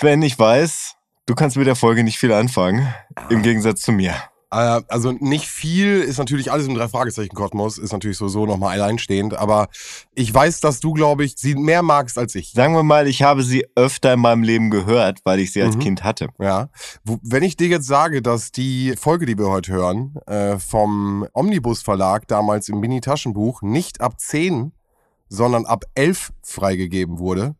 Sven, ich weiß, du kannst mit der Folge nicht viel anfangen, im Gegensatz zu mir. Äh, also nicht viel ist natürlich alles im Drei-Fragezeichen-Kosmos, ist natürlich sowieso nochmal alleinstehend, aber ich weiß, dass du, glaube ich, sie mehr magst als ich. Sagen wir mal, ich habe sie öfter in meinem Leben gehört, weil ich sie als Mhm. Kind hatte. Ja. Wenn ich dir jetzt sage, dass die Folge, die wir heute hören, äh, vom Omnibus Verlag damals im Mini-Taschenbuch nicht ab 10, sondern ab 11 freigegeben wurde,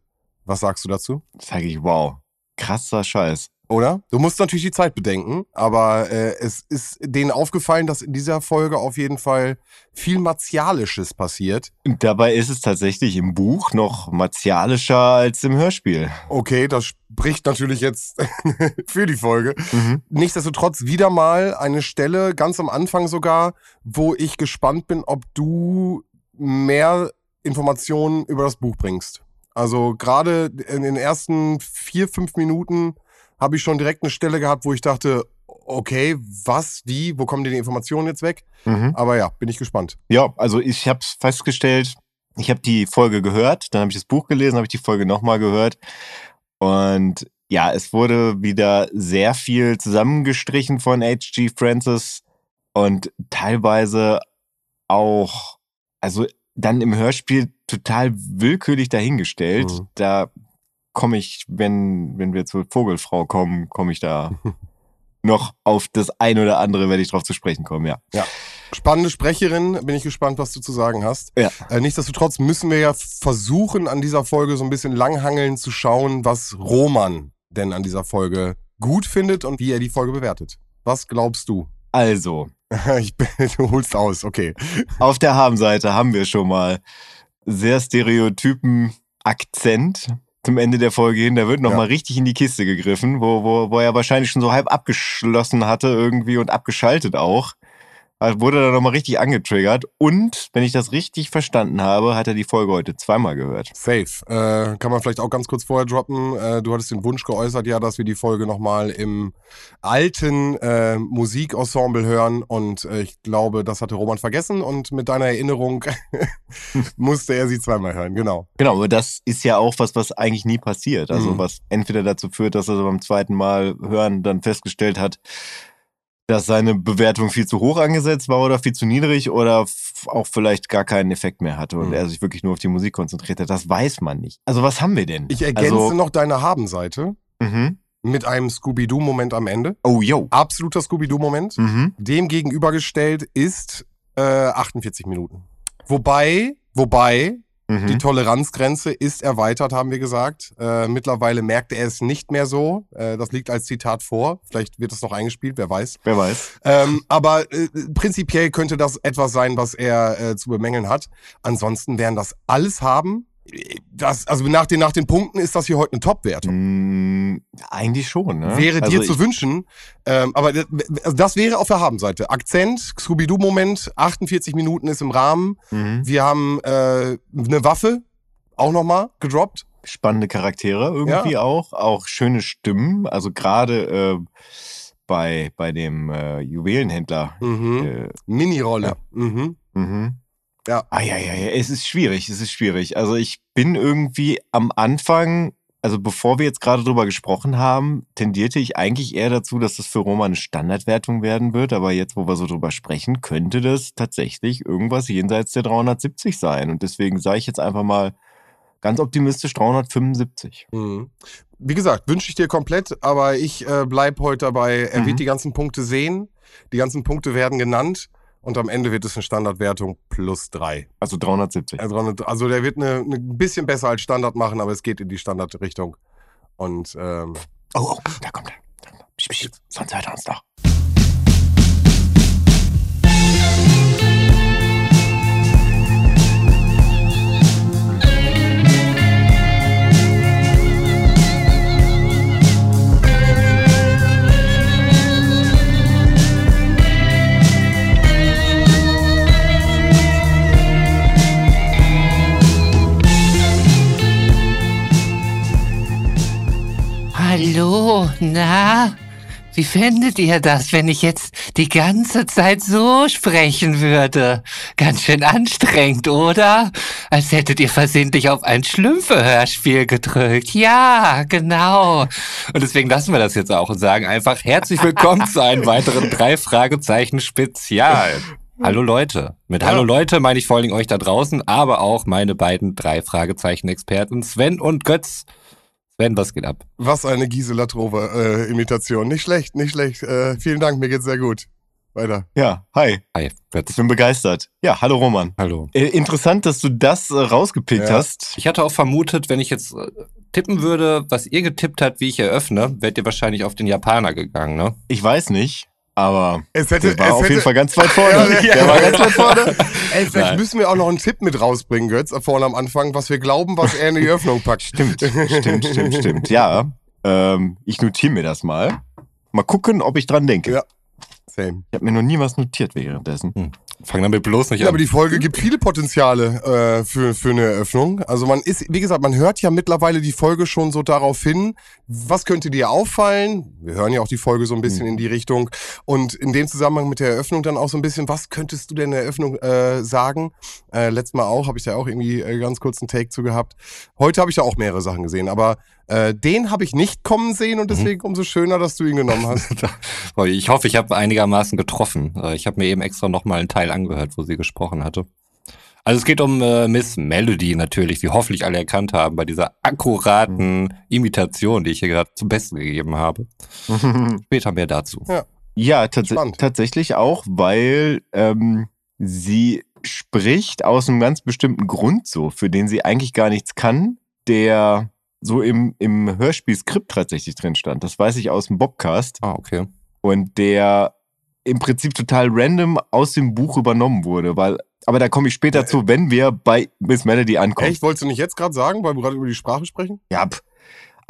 was sagst du dazu? Sage ich, wow, krasser Scheiß. Oder? Du musst natürlich die Zeit bedenken, aber äh, es ist denen aufgefallen, dass in dieser Folge auf jeden Fall viel Martialisches passiert. Und dabei ist es tatsächlich im Buch noch martialischer als im Hörspiel. Okay, das spricht natürlich jetzt für die Folge. Mhm. Nichtsdestotrotz wieder mal eine Stelle, ganz am Anfang sogar, wo ich gespannt bin, ob du mehr Informationen über das Buch bringst. Also gerade in den ersten vier, fünf Minuten habe ich schon direkt eine Stelle gehabt, wo ich dachte, okay, was, wie, wo kommen denn die Informationen jetzt weg? Mhm. Aber ja, bin ich gespannt. Ja, also ich habe festgestellt, ich habe die Folge gehört, dann habe ich das Buch gelesen, habe ich die Folge nochmal gehört. Und ja, es wurde wieder sehr viel zusammengestrichen von H.G. Francis und teilweise auch, also dann im Hörspiel total willkürlich dahingestellt. Mhm. Da komme ich, wenn, wenn wir zur Vogelfrau kommen, komme ich da noch auf das ein oder andere, werde ich drauf zu sprechen kommen, ja. Spannende Sprecherin, bin ich gespannt, was du zu sagen hast. Ja. Äh, nichtsdestotrotz müssen wir ja versuchen, an dieser Folge so ein bisschen langhangeln zu schauen, was Roman denn an dieser Folge gut findet und wie er die Folge bewertet. Was glaubst du? Also, ich bin, du holst aus, okay. Auf der Habenseite haben wir schon mal sehr stereotypen Akzent zum Ende der Folge hin. Da wird noch Ja. mal richtig in die Kiste gegriffen, wo, wo, wo er wahrscheinlich schon so halb abgeschlossen hatte irgendwie und abgeschaltet auch. Also wurde da noch mal richtig angetriggert. Und, wenn ich das richtig verstanden habe, hat er die Folge heute zweimal gehört. Safe. Äh, kann man vielleicht auch ganz kurz vorher droppen. Äh, du hattest den Wunsch geäußert, ja, dass wir die Folge nochmal im alten äh, Musikensemble hören. Und äh, ich glaube, das hatte Roman vergessen. Und mit deiner Erinnerung musste er sie zweimal hören. Genau. Genau, aber das ist ja auch was, was eigentlich nie passiert. Also Mhm. was entweder dazu führt, dass er beim zweiten Mal hören dann festgestellt hat, dass seine Bewertung viel zu hoch angesetzt war oder viel zu niedrig oder auch vielleicht gar keinen Effekt mehr hatte und Mhm. er sich wirklich nur auf die Musik konzentriert hat. Das weiß man nicht. Also was haben wir denn? Ich ergänze also, noch deine Habenseite Mhm. mit einem Scooby-Doo-Moment am Ende. Oh, yo. Absoluter Scooby-Doo-Moment. Mhm. Dem gegenübergestellt ist äh, 48 Minuten. Wobei, wobei, Mhm. die Toleranzgrenze ist erweitert, haben wir gesagt. Äh, mittlerweile merkt er es nicht mehr so. Äh, das liegt als Zitat vor. Vielleicht wird es noch eingespielt, wer weiß. Wer weiß. Ähm, aber äh, prinzipiell könnte das etwas sein, was er äh, zu bemängeln hat. Ansonsten wären das alles haben. Das, also nach den, nach den Punkten ist das hier heute eine Top-Wertung. Mm, eigentlich schon, ne? Wäre also dir zu wünschen. Ähm, aber das, also das wäre auf der Habenseite. Akzent, Scooby-Doo-Moment, 48 Minuten ist im Rahmen. mhm. Wir haben äh, eine Waffe, auch nochmal gedroppt. spannende Charaktere irgendwie auch, auch schöne Stimmen. Also gerade äh, bei, bei dem äh, Juwelenhändler. Mhm. Äh, Mini-Rolle. Ja. Mhm. mhm. Ja. Ah, ja, ja, ja, es ist schwierig, es ist schwierig. Also ich bin irgendwie am Anfang, also bevor wir jetzt gerade drüber gesprochen haben, tendierte ich eigentlich eher dazu, dass das für Roma eine Standardwertung werden wird. Aber jetzt, wo wir so drüber sprechen, könnte das tatsächlich irgendwas jenseits der 370 sein. Und deswegen sage ich jetzt einfach mal ganz optimistisch 375. Mhm. Wie gesagt, wünsche ich dir komplett, aber ich äh, bleib heute dabei. Er Mhm. wird die ganzen Punkte sehen. Die ganzen Punkte werden genannt. Und am Ende wird es eine Standardwertung plus drei. Also 370. Also also der wird eine, eine bisschen besser als Standard machen, aber es geht in die Standardrichtung. Und ähm, Oh, oh, da kommt er. Sonst hört er uns noch. Hallo, na? Wie fändet ihr das, wenn ich jetzt die ganze Zeit so sprechen würde? Ganz schön anstrengend, oder? Als hättet ihr versehentlich auf ein Schlümpfe-Hörspiel gedrückt. Ja, genau. Und deswegen lassen wir das jetzt auch und sagen einfach herzlich willkommen zu einem weiteren drei Fragezeichen Spezial. Hallo Leute. Mit Hallo Leute meine ich vor allem euch da draußen, aber auch meine beiden drei Fragezeichen-Experten Sven und Götz. Sven, was geht ab? Was eine Gisela Trove-Imitation. nicht schlecht, nicht schlecht. Äh, vielen Dank, mir geht's sehr gut. Weiter. Ja, hi. Hi, Götz. Ich bin begeistert. Ja, hallo Roman. Hallo. Äh, interessant, dass du das äh, rausgepickt Ja. hast. Ich hatte auch vermutet, wenn ich jetzt äh, tippen würde, was ihr getippt habt, wie ich eröffne, wärt ihr wahrscheinlich auf den Japaner gegangen, ne? Ich weiß nicht, aber Es hätte, der war es auf hätte, jeden Fall ganz weit vorne. Ja, ja. Der war ganz weit vorne. Ey, vielleicht Nein. müssen wir auch noch einen Tipp mit rausbringen, Götz, vorne am Anfang, was wir glauben, was er in die Öffnung packt. Stimmt, stimmt, stimmt, stimmt. Ja, ähm, ich notiere mir das mal. Mal gucken, ob ich dran denke. Ja. Same. Ich habe mir noch nie was notiert währenddessen. Fang damit bloß nicht Ja, an. aber die Folge gibt viele Potenziale äh, für, für eine Eröffnung. Also man ist, wie gesagt, man hört ja mittlerweile die Folge schon so darauf hin, was könnte dir auffallen? Wir hören ja auch die Folge so ein bisschen in die Richtung. Und in dem Zusammenhang mit der Eröffnung dann auch so ein bisschen, was könntest du denn in der Eröffnung äh, sagen? Äh, letztes Mal auch, habe ich da auch irgendwie äh, ganz kurz einen Take zu gehabt. Heute habe ich da auch mehrere Sachen gesehen, aber äh, den habe ich nicht kommen sehen und deswegen umso schöner, dass du ihn genommen hast. ich hoffe, ich habe einigermaßen getroffen. Äh, Ich habe mir eben extra nochmal einen Teil angehört, wo sie gesprochen hatte. Also es geht um äh, Miss Melody natürlich, wie hoffentlich alle erkannt haben, bei dieser akkuraten Imitation, die ich hier gerade zum Besten gegeben habe. Später mehr dazu. Ja, tats Spannend. tatsächlich auch, weil ähm, sie spricht aus einem ganz bestimmten Grund so, für den sie eigentlich gar nichts kann, der so im, im Hörspielskript tatsächlich drin stand. Das weiß ich aus dem Bobcast. Ah, okay. Und der im Prinzip total random aus dem Buch übernommen wurde, weil, aber da komme ich später zu, wenn wir bei Miss Melody ankommen. Echt? Wolltest du nicht jetzt gerade sagen, weil wir gerade über die Sprache sprechen? Ja,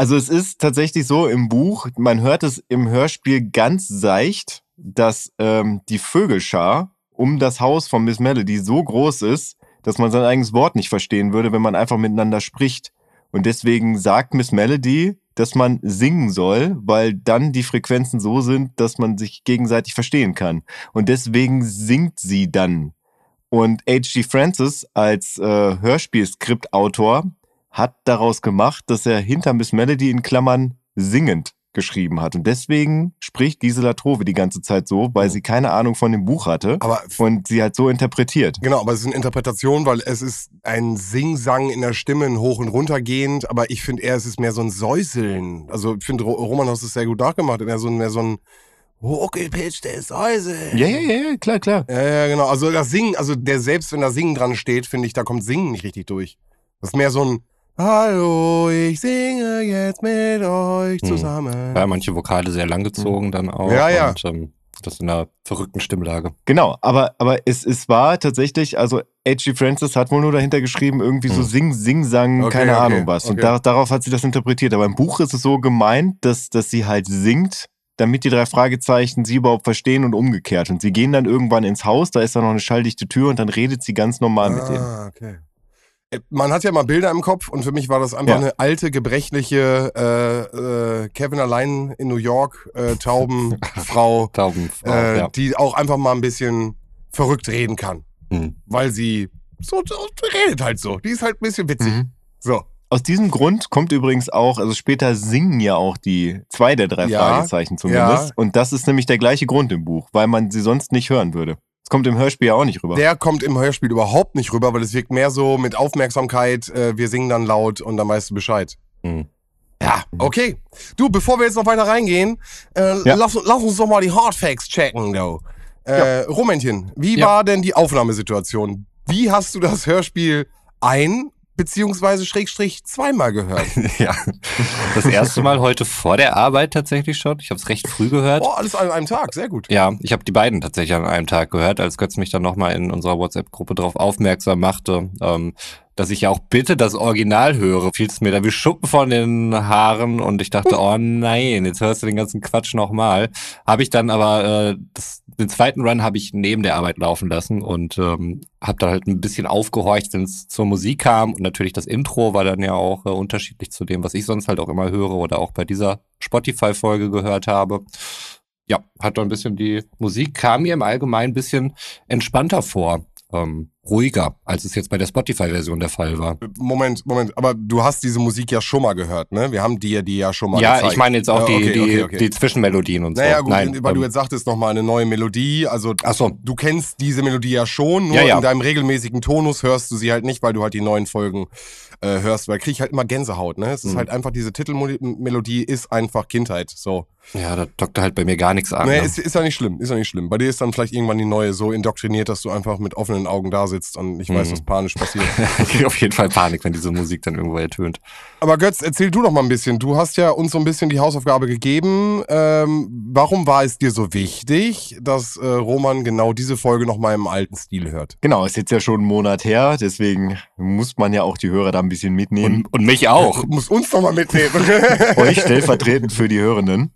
also es ist tatsächlich so im Buch, man hört es im Hörspiel ganz seicht, dass ähm, die Vögelschar um das Haus von Miss Melody so groß ist, dass man sein eigenes Wort nicht verstehen würde, wenn man einfach miteinander spricht. Und deswegen sagt Miss Melody, dass man singen soll, weil dann die Frequenzen so sind, dass man sich gegenseitig verstehen kann. Und deswegen singt sie dann. Und H.G. Francis als äh, Hörspielskriptautor hat daraus gemacht, dass er hinter Miss Melody in Klammern singend geschrieben hat. Und deswegen spricht Gisela Trove die ganze Zeit so, weil sie keine Ahnung von dem Buch hatte Aber und sie halt so interpretiert. Genau, aber es ist eine Interpretation, weil es ist ein Sing-Sang in der Stimme, ein hoch und runter gehend, aber ich finde eher, es ist mehr so ein Säuseln. Also ich finde, Ro- Roman hast es sehr gut nachgemacht, eher so, mehr so ein hochgepitchtes Säuseln. Ja, ja, ja, ja, klar, klar. Ja, ja, genau. Also das Singen, also der selbst, wenn da Singen dran steht, finde ich, da kommt Singen nicht richtig durch. Das ist mehr so ein Hallo, ich singe jetzt mit euch Hm. zusammen. Ja, manche Vokale sehr langgezogen dann auch. Ja, ja. Und ähm, das in einer verrückten Stimmlage. Genau, aber, aber es, es war tatsächlich, also H.G. Francis hat wohl nur dahinter geschrieben, irgendwie so Hm. Sing, Sing, Sang, Okay, keine okay, Ahnung was. Und okay. da, darauf hat sie das interpretiert. Aber im Buch ist es so gemeint, dass, dass sie halt singt, damit die drei Fragezeichen sie überhaupt verstehen und umgekehrt. Und sie gehen dann irgendwann ins Haus, da ist dann noch eine schalldichte Tür und dann redet sie ganz normal mit denen. Ah, okay. Man hat ja mal Bilder im Kopf und für mich war das einfach Ja. eine alte, gebrechliche äh, äh, Kevin allein in New York, äh, Taubenfrau, Taubenfrau, äh, ja. die auch einfach mal ein bisschen verrückt reden kann. Hm. Weil sie so, so redet halt so. Die ist halt ein bisschen witzig. Mhm. So. Aus diesem Grund kommt übrigens auch, also später singen ja auch die zwei der drei Ja, Fragezeichen zumindest. Und das ist nämlich der gleiche Grund im Buch, weil man sie sonst nicht hören würde. Kommt im Hörspiel ja auch nicht rüber. Der kommt im Hörspiel überhaupt nicht rüber, weil es wirkt mehr so mit Aufmerksamkeit, äh, wir singen dann laut und dann weißt du Bescheid. Hm. Ja, okay. Du, bevor wir jetzt noch weiter reingehen, äh, Ja. lass, lass uns doch mal die Hardfacts checken, du. Äh, Rumänchen, wie Ja. war denn die Aufnahmesituation? Wie hast du das Hörspiel ein beziehungsweise Schrägstrich zweimal gehört? ja. Das erste Mal heute vor der Arbeit tatsächlich schon. Ich habe es recht früh gehört. Oh, alles an einem Tag, sehr gut. Ja, ich habe die beiden tatsächlich an einem Tag gehört, als Götz mich dann nochmal in unserer WhatsApp-Gruppe darauf aufmerksam machte, ähm, dass ich ja auch bitte das Original höre. Fiel es mir da wie Schuppen von den Haaren und ich dachte, oh nein, jetzt hörst du den ganzen Quatsch nochmal. Habe ich dann aber, äh, das, den zweiten Run habe ich neben der Arbeit laufen lassen und ähm, habe da halt ein bisschen aufgehorcht, wenn es zur Musik kam und natürlich das Intro war dann ja auch äh, unterschiedlich zu dem, was ich sonst halt auch immer höre oder auch bei dieser Spotify-Folge gehört habe. ja, hat doch ein bisschen die Musik kam mir im Allgemeinen ein bisschen entspannter vor. Ähm, ruhiger, als es jetzt bei der Spotify-Version der Fall war. Moment, Moment, aber du hast diese Musik ja schon mal gehört, ne? Wir haben dir die ja schon mal Ja, gezeigt. ich meine jetzt auch die, okay, die, okay, okay. die Zwischenmelodien und so. Naja, gut, Nein, weil du ähm, jetzt sagtest nochmal eine neue Melodie. Also Ach so. du kennst diese Melodie ja schon, nur Ja, ja. in deinem regelmäßigen Tonus hörst du sie halt nicht, weil du halt die neuen Folgen äh, hörst, weil krieg ich halt immer Gänsehaut, ne? Es ist Mhm. halt einfach, diese Titelmelodie ist einfach Kindheit. So. ja, da dockt halt bei mir gar nichts an. Nee, ne? ist, ist ja nicht schlimm, ist ja nicht schlimm. Bei dir ist dann vielleicht irgendwann die neue so indoktriniert, dass du einfach mit offenen Augen da sitzt und nicht weißt, Mhm. was panisch passiert. ich krieg auf jeden Fall Panik, wenn diese Musik dann irgendwo ertönt. Aber Götz, erzähl du doch mal ein bisschen. Du hast ja uns so ein bisschen die Hausaufgabe gegeben. Ähm, warum war es dir so wichtig, dass äh, Roman genau diese Folge nochmal im alten Stil hört? Genau, ist jetzt ja schon einen Monat her, deswegen muss man ja auch die Hörer da ein bisschen mitnehmen. Und, und mich auch. Du musst uns doch mal mitnehmen. Euch stellvertretend für die Hörenden.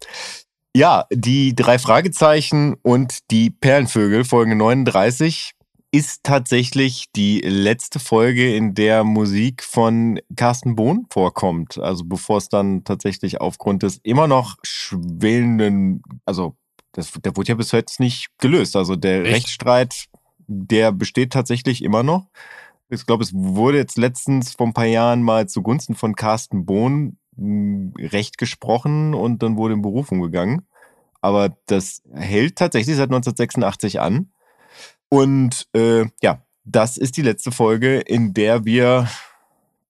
Ja, die drei Fragezeichen und die Perlenvögel, Folge 39, ist tatsächlich die letzte Folge, in der Musik von Carsten Bohn vorkommt. Also bevor es dann tatsächlich aufgrund des immer noch schwelenden, also das, der wurde ja bis heute nicht gelöst. Also der Echt? Rechtsstreit, der besteht tatsächlich immer noch. Ich glaube, es wurde jetzt letztens vor ein paar Jahren mal zugunsten von Carsten Bohn mh, Recht gesprochen und dann wurde in Berufung gegangen. Aber das hält tatsächlich seit 1986 an. Und äh, ja, das ist die letzte Folge, in der wir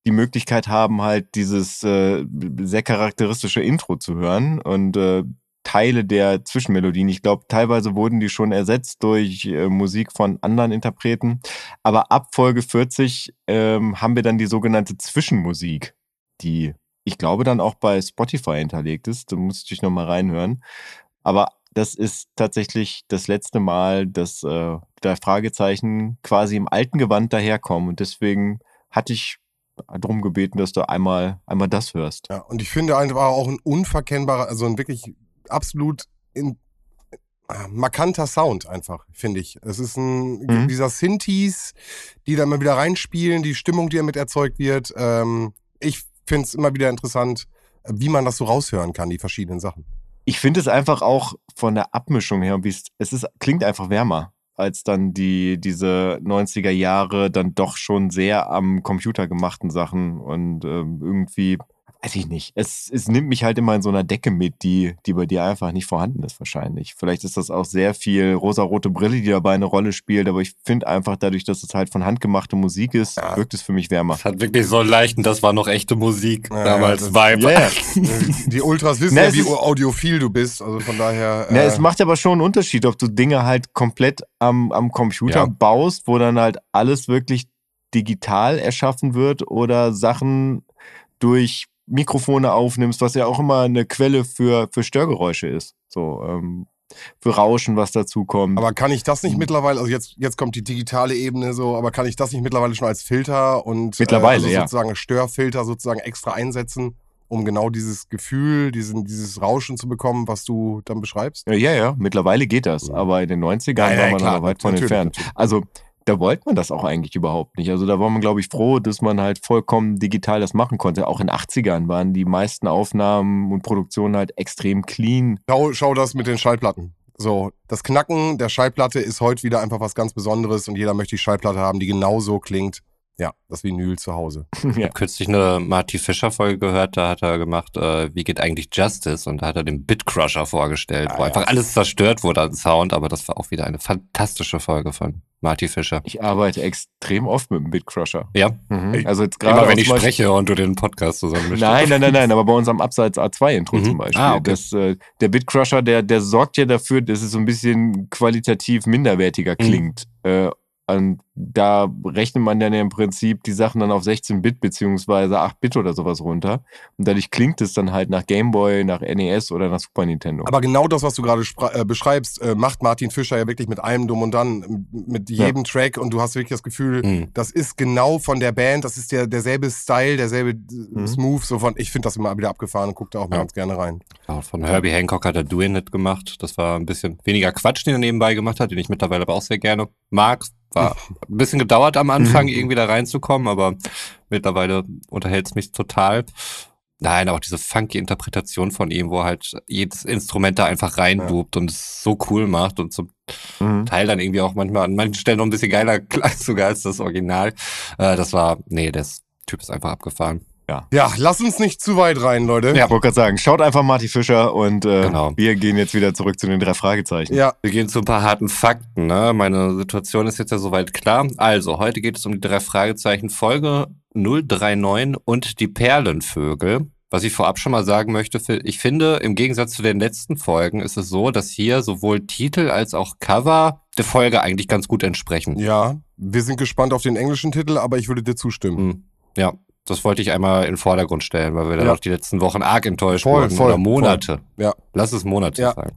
die Möglichkeit haben, halt dieses äh, sehr charakteristische Intro zu hören und äh, Teile der Zwischenmelodien. Ich glaube, teilweise wurden die schon ersetzt durch äh, Musik von anderen Interpreten. Aber ab Folge 40 ähm, haben wir dann die sogenannte Zwischenmusik, die ich glaube dann auch bei Spotify hinterlegt ist. Da muss ich noch mal reinhören. Aber das ist tatsächlich das letzte Mal, dass äh, drei Fragezeichen quasi im alten Gewand daherkommen. Und deswegen hatte ich darum gebeten, dass du einmal, einmal das hörst. ja, und ich finde einfach auch ein unverkennbarer, also ein wirklich absolut in, äh, markanter Sound einfach, finde ich. Es ist ein, Mhm. dieser Synthes, die da immer wieder reinspielen, die Stimmung, die damit erzeugt wird. Ähm, ich finde es immer wieder interessant, äh, wie man das so raushören kann, die verschiedenen Sachen. Ich finde es einfach auch von der Abmischung her, es, es ist, klingt einfach wärmer als dann die, diese 90er Jahre dann doch schon sehr am Computer gemachten Sachen und ähm, irgendwie, weiß ich nicht, es, es nimmt mich halt immer in so einer Decke mit, die, die bei dir einfach nicht vorhanden ist wahrscheinlich. Vielleicht ist das auch sehr viel rosarote Brille, die dabei eine Rolle spielt, aber ich finde einfach dadurch, dass es halt von handgemachte Musik ist, Ja. wirkt es für mich wärmer. Das hat wirklich so einen leichten, das war noch echte Musik. Ja, damals das- Vibe. Ja, ja. Die Ultras wissen Na, ja, es wie ist- audiophil du bist. Also von daher. Ja, äh, es macht aber schon einen Unterschied, ob du Dinge halt komplett am, am Computer Ja. baust, wo dann halt alles wirklich digital erschaffen wird oder Sachen durch Mikrofone aufnimmst, was ja auch immer eine Quelle für, für Störgeräusche ist. So, ähm, für Rauschen, was dazu kommt. Aber kann ich das nicht Mhm. mittlerweile, also jetzt, jetzt kommt die digitale Ebene so, aber kann ich das nicht mittlerweile schon als Filter und Mittlerweile, äh, also ja. sozusagen Störfilter sozusagen extra einsetzen, um genau dieses Gefühl, diesen, dieses Rauschen zu bekommen, was du dann beschreibst? ja, ja, mittlerweile geht das. Mhm. Aber in den 90ern Nein, war nein, man klar, noch weit von entfernt. natürlich. Also da wollte man das auch eigentlich überhaupt nicht. Also da war man, glaube ich, froh, dass man halt vollkommen digital das machen konnte. Auch in 80ern waren die meisten Aufnahmen und Produktionen halt extrem clean. Schau, schau das mit den Schallplatten. So, das Knacken der Schallplatte ist heute wieder einfach was ganz Besonderes und jeder möchte die Schallplatte haben, die genauso klingt. Ja, das Vinyl zu Hause. Ich ja. habe kürzlich eine Marty Fischer Folge gehört, da hat er gemacht, äh, wie geht eigentlich Justice? Und da hat er den Bitcrusher vorgestellt, Ah, wo ja. einfach alles zerstört wurde an Sound, aber das war auch wieder eine fantastische Folge von Marty Fischer. Ich arbeite extrem oft mit dem Bitcrusher. Ja, Mhm. Also jetzt gerade immer wenn ich spreche und du den Podcast zusammen Nein, nein, nein, nein, aber bei uns am Abseits A2-Intro Mhm. zum Beispiel. Ah, okay. das, äh, der Bitcrusher, der, der sorgt ja dafür, dass es so ein bisschen qualitativ minderwertiger Mhm. klingt. Äh, und da rechnet man dann ja im Prinzip die Sachen dann auf 16-Bit beziehungsweise 8-Bit oder sowas runter. Und dadurch klingt es dann halt nach Gameboy, nach NES oder nach Super Nintendo. Aber genau das, was du gerade äh, beschreibst, äh, macht Martin Fischer ja wirklich mit allem Dumm und Dann, mit jedem Track und du hast wirklich das Gefühl, Mhm. das ist genau von der Band, das ist der, derselbe Style, derselbe äh, Smooth, so von, ich finde das immer wieder abgefahren und guck da auch mal Ja. ganz gerne rein. Ja, von Herbie Hancock hat er Doing It gemacht. Das war ein bisschen weniger Quatsch, den er nebenbei gemacht hat, den ich mittlerweile aber auch sehr gerne mag. War ein bisschen gedauert am Anfang, irgendwie da reinzukommen, aber mittlerweile unterhält es mich total. Nein, auch diese funky Interpretation von ihm, wo halt jedes Instrument da einfach reindubt und es so cool macht und zum Mhm. Teil dann irgendwie auch manchmal an manchen Stellen noch ein bisschen geiler klang sogar als das Original. Äh, das war, nee, der Typ ist einfach abgefahren. Ja, lass uns nicht zu weit rein, Leute. Ich wollte gerade sagen, schaut einfach Marty Fischer und äh, Genau. wir gehen jetzt wieder zurück zu den drei Fragezeichen. Ja, Wir gehen zu ein paar harten Fakten. Ne? Meine Situation ist jetzt ja soweit klar. Also, heute geht es um die drei Fragezeichen Folge 039 und die Perlenvögel. Was ich vorab schon mal sagen möchte, ich finde, im Gegensatz zu den letzten Folgen ist es so, dass hier sowohl Titel als auch Cover der Folge eigentlich ganz gut entsprechen. ja. Wir sind gespannt auf den englischen Titel, aber ich würde dir zustimmen. Hm. Ja, das wollte ich einmal in den Vordergrund stellen, weil wir dann Ja. auch die letzten Wochen arg enttäuscht Voll, wurden. voll, Oder Monate. voll. Ja. Lass es Monate Ja. sein.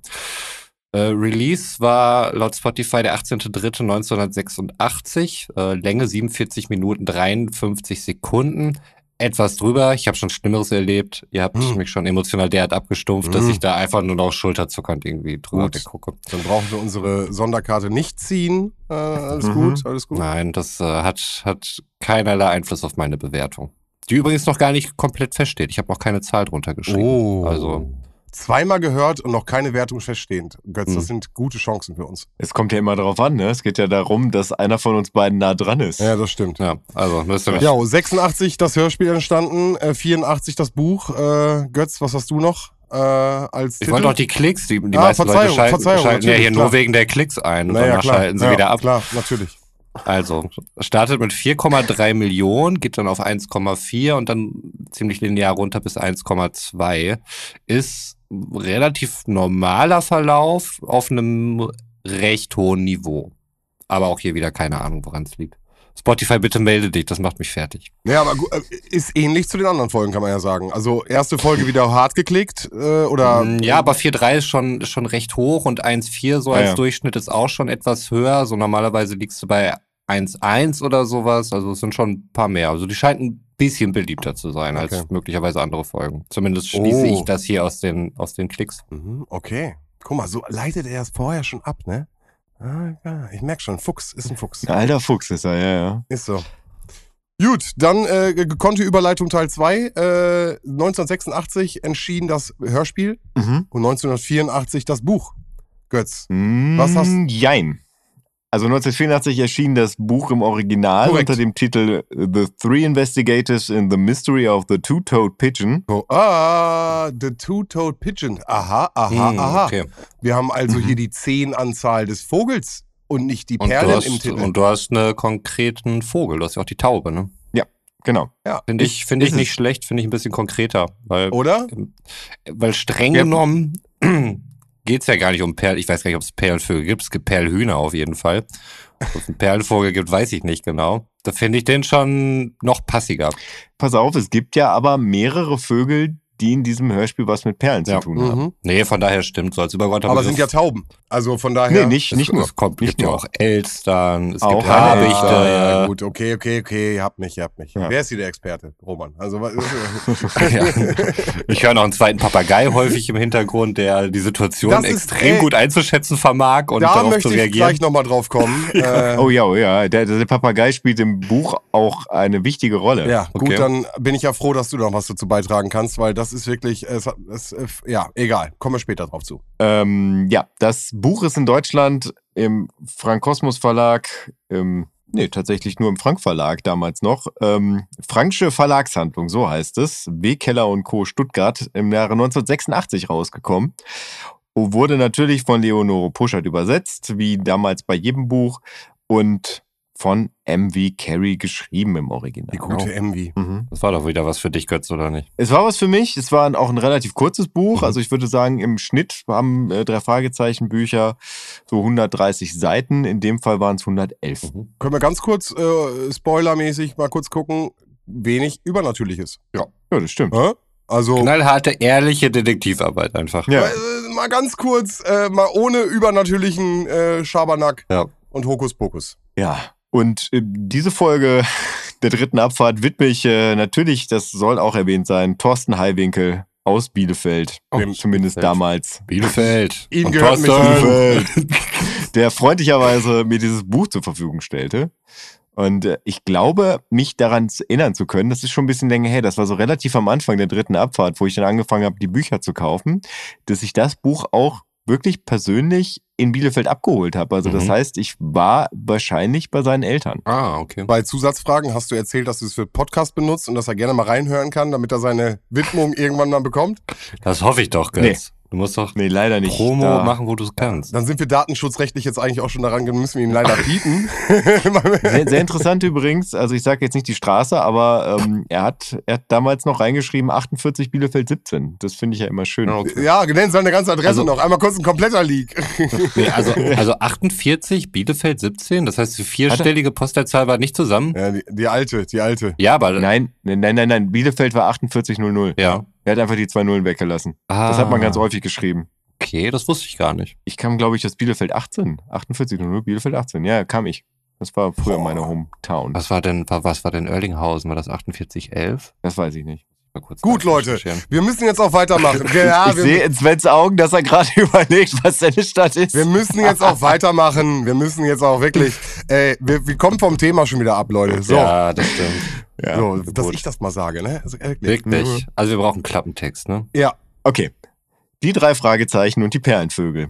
Äh, Release war laut Spotify der 18.03.1986. Äh, Länge 47 Minuten 53 Sekunden. Etwas drüber. Ich habe schon Schlimmeres erlebt. Ihr habt Hm. mich schon emotional derart abgestumpft, dass Hm. ich da einfach nur noch schulterzuckernd irgendwie drüber weggucke. Dann brauchen wir unsere Sonderkarte nicht ziehen. Äh, alles Mhm. gut, alles gut. Nein, das äh, hat, hat keinerlei Einfluss auf meine Bewertung. Die übrigens noch gar nicht komplett feststeht. Ich habe noch keine Zahl drunter geschrieben. Oh. Also- Zweimal gehört und noch keine Wertung feststehend. Götz, Hm. das sind gute Chancen für uns. Es kommt ja immer darauf an, ne? Es geht ja darum, dass einer von uns beiden nah dran ist. Ja, das stimmt. Ja, also müsst ihr mich. Ja, 86 das Hörspiel entstanden, äh, 84 das Buch. Äh, Götz, was hast du noch äh, als Ich wollte auch die Klicks, die, die Ah, meisten Leute Verzeihung, schalten, Verzeihung, schalten ja hier klar. nur wegen der Klicks ein und naja, danach klar. schalten sie ja, wieder ab. Klar, natürlich. Also, startet mit 4,3 Millionen, geht dann auf 1,4 und dann ziemlich linear runter bis 1,2. Ist relativ normaler Verlauf auf einem recht hohen Niveau. Aber auch hier wieder keine Ahnung, woran es liegt. Spotify, bitte melde dich, das macht mich fertig. Ja, aber äh, ist ähnlich zu den anderen Folgen, kann man ja sagen. Also erste Folge wieder hart geklickt äh, oder Mm, ja, aber 4,3 ist schon, schon recht hoch und 1,4 so Ja, als ja. Durchschnitt ist auch schon etwas höher. So normalerweise liegst du bei 1,1 oder sowas. Also es sind schon ein paar mehr. Also die scheint ein bisschen beliebter zu sein Okay. als möglicherweise andere Folgen. Zumindest schließe Oh. ich das hier aus den, aus den Klicks. Mhm, okay. Guck mal, so leitet er es vorher schon ab, ne? Ah, ja, ich merk schon, Fuchs ist ein Fuchs. Ein alter Fuchs ist er, ja, ja. Ist so. Gut, dann äh, gekonnte Überleitung Teil 2. Äh, 1986 erschien das Hörspiel Mhm. und 1984 das Buch. Götz. Was hast- Mm, Jein. Also 1984 erschien das Buch im Original Korrekt. unter dem Titel The Three Investigators in the Mystery of the Two-Toed Pigeon. Oh, ah, The Two-Toed Pigeon. Aha, aha, Hm, aha. Okay. Wir haben also Mhm. hier die Zehnanzahl des Vogels und nicht die Und du, Perlen hast, im Titel. und du hast einen konkreten Vogel. Du hast ja auch die Taube, ne? Genau. ja. Finde ich, finde ich nicht schlecht, finde ich ein bisschen konkreter. Weil Oder? Weil streng Ja. genommen geht's ja gar nicht um Perl. Ich weiß gar nicht, ob es Perlenvögel gibt. Es gibt Perlhühner auf jeden Fall. Ob es einen Perlenvogel gibt, weiß ich nicht genau. Da finde ich den schon noch passiger. Pass auf, es gibt ja aber mehrere Vögel, die in diesem Hörspiel was mit Perlen Ja. zu tun haben. Mhm. Nee, von daher stimmt. So als Übergott Aber sind ja Tauben. Also von daher. Nee, nicht, es, nicht nur. Es kommt, Nicht gibt ja nur. auch Elstern, es Auch gibt Habichte. Habichte. Ah, ja, gut, okay, okay, okay, ihr habt mich, ihr habt mich. Ja. Wer ist hier der Experte? Roman. Also, was- Ja. Ich höre noch einen zweiten Papagei häufig im Hintergrund, der die Situation Das ist, extrem ey, gut einzuschätzen vermag und da darauf möchte zu ich reagieren. gleich nochmal drauf kommen. äh, Oh ja, oh ja. Der, der Papagei spielt im Buch auch eine wichtige Rolle. Ja, Okay. gut, dann bin ich ja froh, dass du noch was dazu beitragen kannst, weil das ist wirklich, es, es, äh, ja, egal, kommen wir später drauf zu. Ähm, ja, das Buch ist in Deutschland im Frank Kosmos Verlag, im, nee, tatsächlich nur im Frank Verlag damals noch. Ähm, Franksche Verlagshandlung, so heißt es. W. Keller und Co. Stuttgart im Jahre 1986 rausgekommen. Wurde natürlich von Leonore Puschert übersetzt, wie damals bei jedem Buch. Und von M.V. Carey geschrieben im Original. Die gute Envy. Mhm. Das war doch wieder was für dich, Götz, oder nicht? Es war was für mich. Es war auch ein relativ kurzes Buch. Mhm. Also ich würde sagen, im Schnitt haben äh, drei Fragezeichen Bücher so 130 Seiten. In dem Fall waren es 111. Mhm. Können wir ganz kurz, äh, spoilermäßig mal kurz gucken, wenig Übernatürliches. Ja, das stimmt. Hä? Also, Knallharte, ehrliche Detektivarbeit einfach. Ja. äh, mal ganz kurz, äh, mal ohne übernatürlichen äh, Schabernack Ja. und Hokuspokus. Ja. Und äh, diese Folge der dritten Abfahrt widme ich äh, natürlich, das soll auch erwähnt sein, Thorsten Heiwinkel aus Bielefeld. Dem- zumindest Bielefeld. damals. Bielefeld. Ihm gehört mich- der freundlicherweise mir dieses Buch zur Verfügung stellte. Und äh, ich glaube, mich daran erinnern zu können, das ist schon ein bisschen länger her, das war so relativ am Anfang der dritten Abfahrt, wo ich dann angefangen habe, die Bücher zu kaufen, dass ich das Buch auch wirklich persönlich in Bielefeld abgeholt habe. Also das Mhm. heißt, ich war wahrscheinlich bei seinen Eltern. Ah, okay. Bei Zusatzfragen hast du erzählt, dass du es für Podcast benutzt und dass er gerne mal reinhören kann, damit er seine Widmung irgendwann mal bekommt. Das hoffe ich doch, Götz. Du musst doch Nee, leider nicht. Promo Da- machen, wo du es kannst. Dann sind wir datenschutzrechtlich jetzt eigentlich auch schon daran, müssen wir ihm leider bieten. Sehr, sehr interessant übrigens, also ich sage jetzt nicht die Straße, aber ähm, er, hat, er hat damals noch reingeschrieben 48 Bielefeld 17. Das finde ich ja immer schön. Okay. ja, nenn seine ganze Adresse Also- noch. Einmal kurz ein kompletter Leak. Nee, also, also 48, Bielefeld 17, das heißt, die vierstellige Postleitzahl war nicht zusammen. Ja, die, die alte, die alte. Ja, aber. Nein, nein, nein, nein, Bielefeld war 4800. Ja. Er hat einfach die zwei Nullen weggelassen. Ah, Das hat man ganz häufig geschrieben. Okay, das wusste ich gar nicht. Ich kam, glaube ich, aus Bielefeld 18. 4800, Bielefeld 18. Ja, kam ich. Das war früher meine Hometown. Was war denn, wa- was war denn Erlinghausen? War das 4811? Das weiß ich nicht. Mal kurz Gut, Leute. Wir müssen jetzt auch weitermachen. Ja, ich sehe in Svens Augen, dass er gerade überlegt, was seine Stadt ist. wir müssen jetzt auch weitermachen. Wir müssen jetzt auch wirklich. Ey, wir, wir kommen vom Thema schon wieder ab, Leute. So, Ja, das stimmt. ja. so dass gut. ich das mal sage, ne? Also, wirklich. Wirklich. Also wir brauchen Klappentext, ne? Ja. Okay. Die drei Fragezeichen und die Perlenvögel.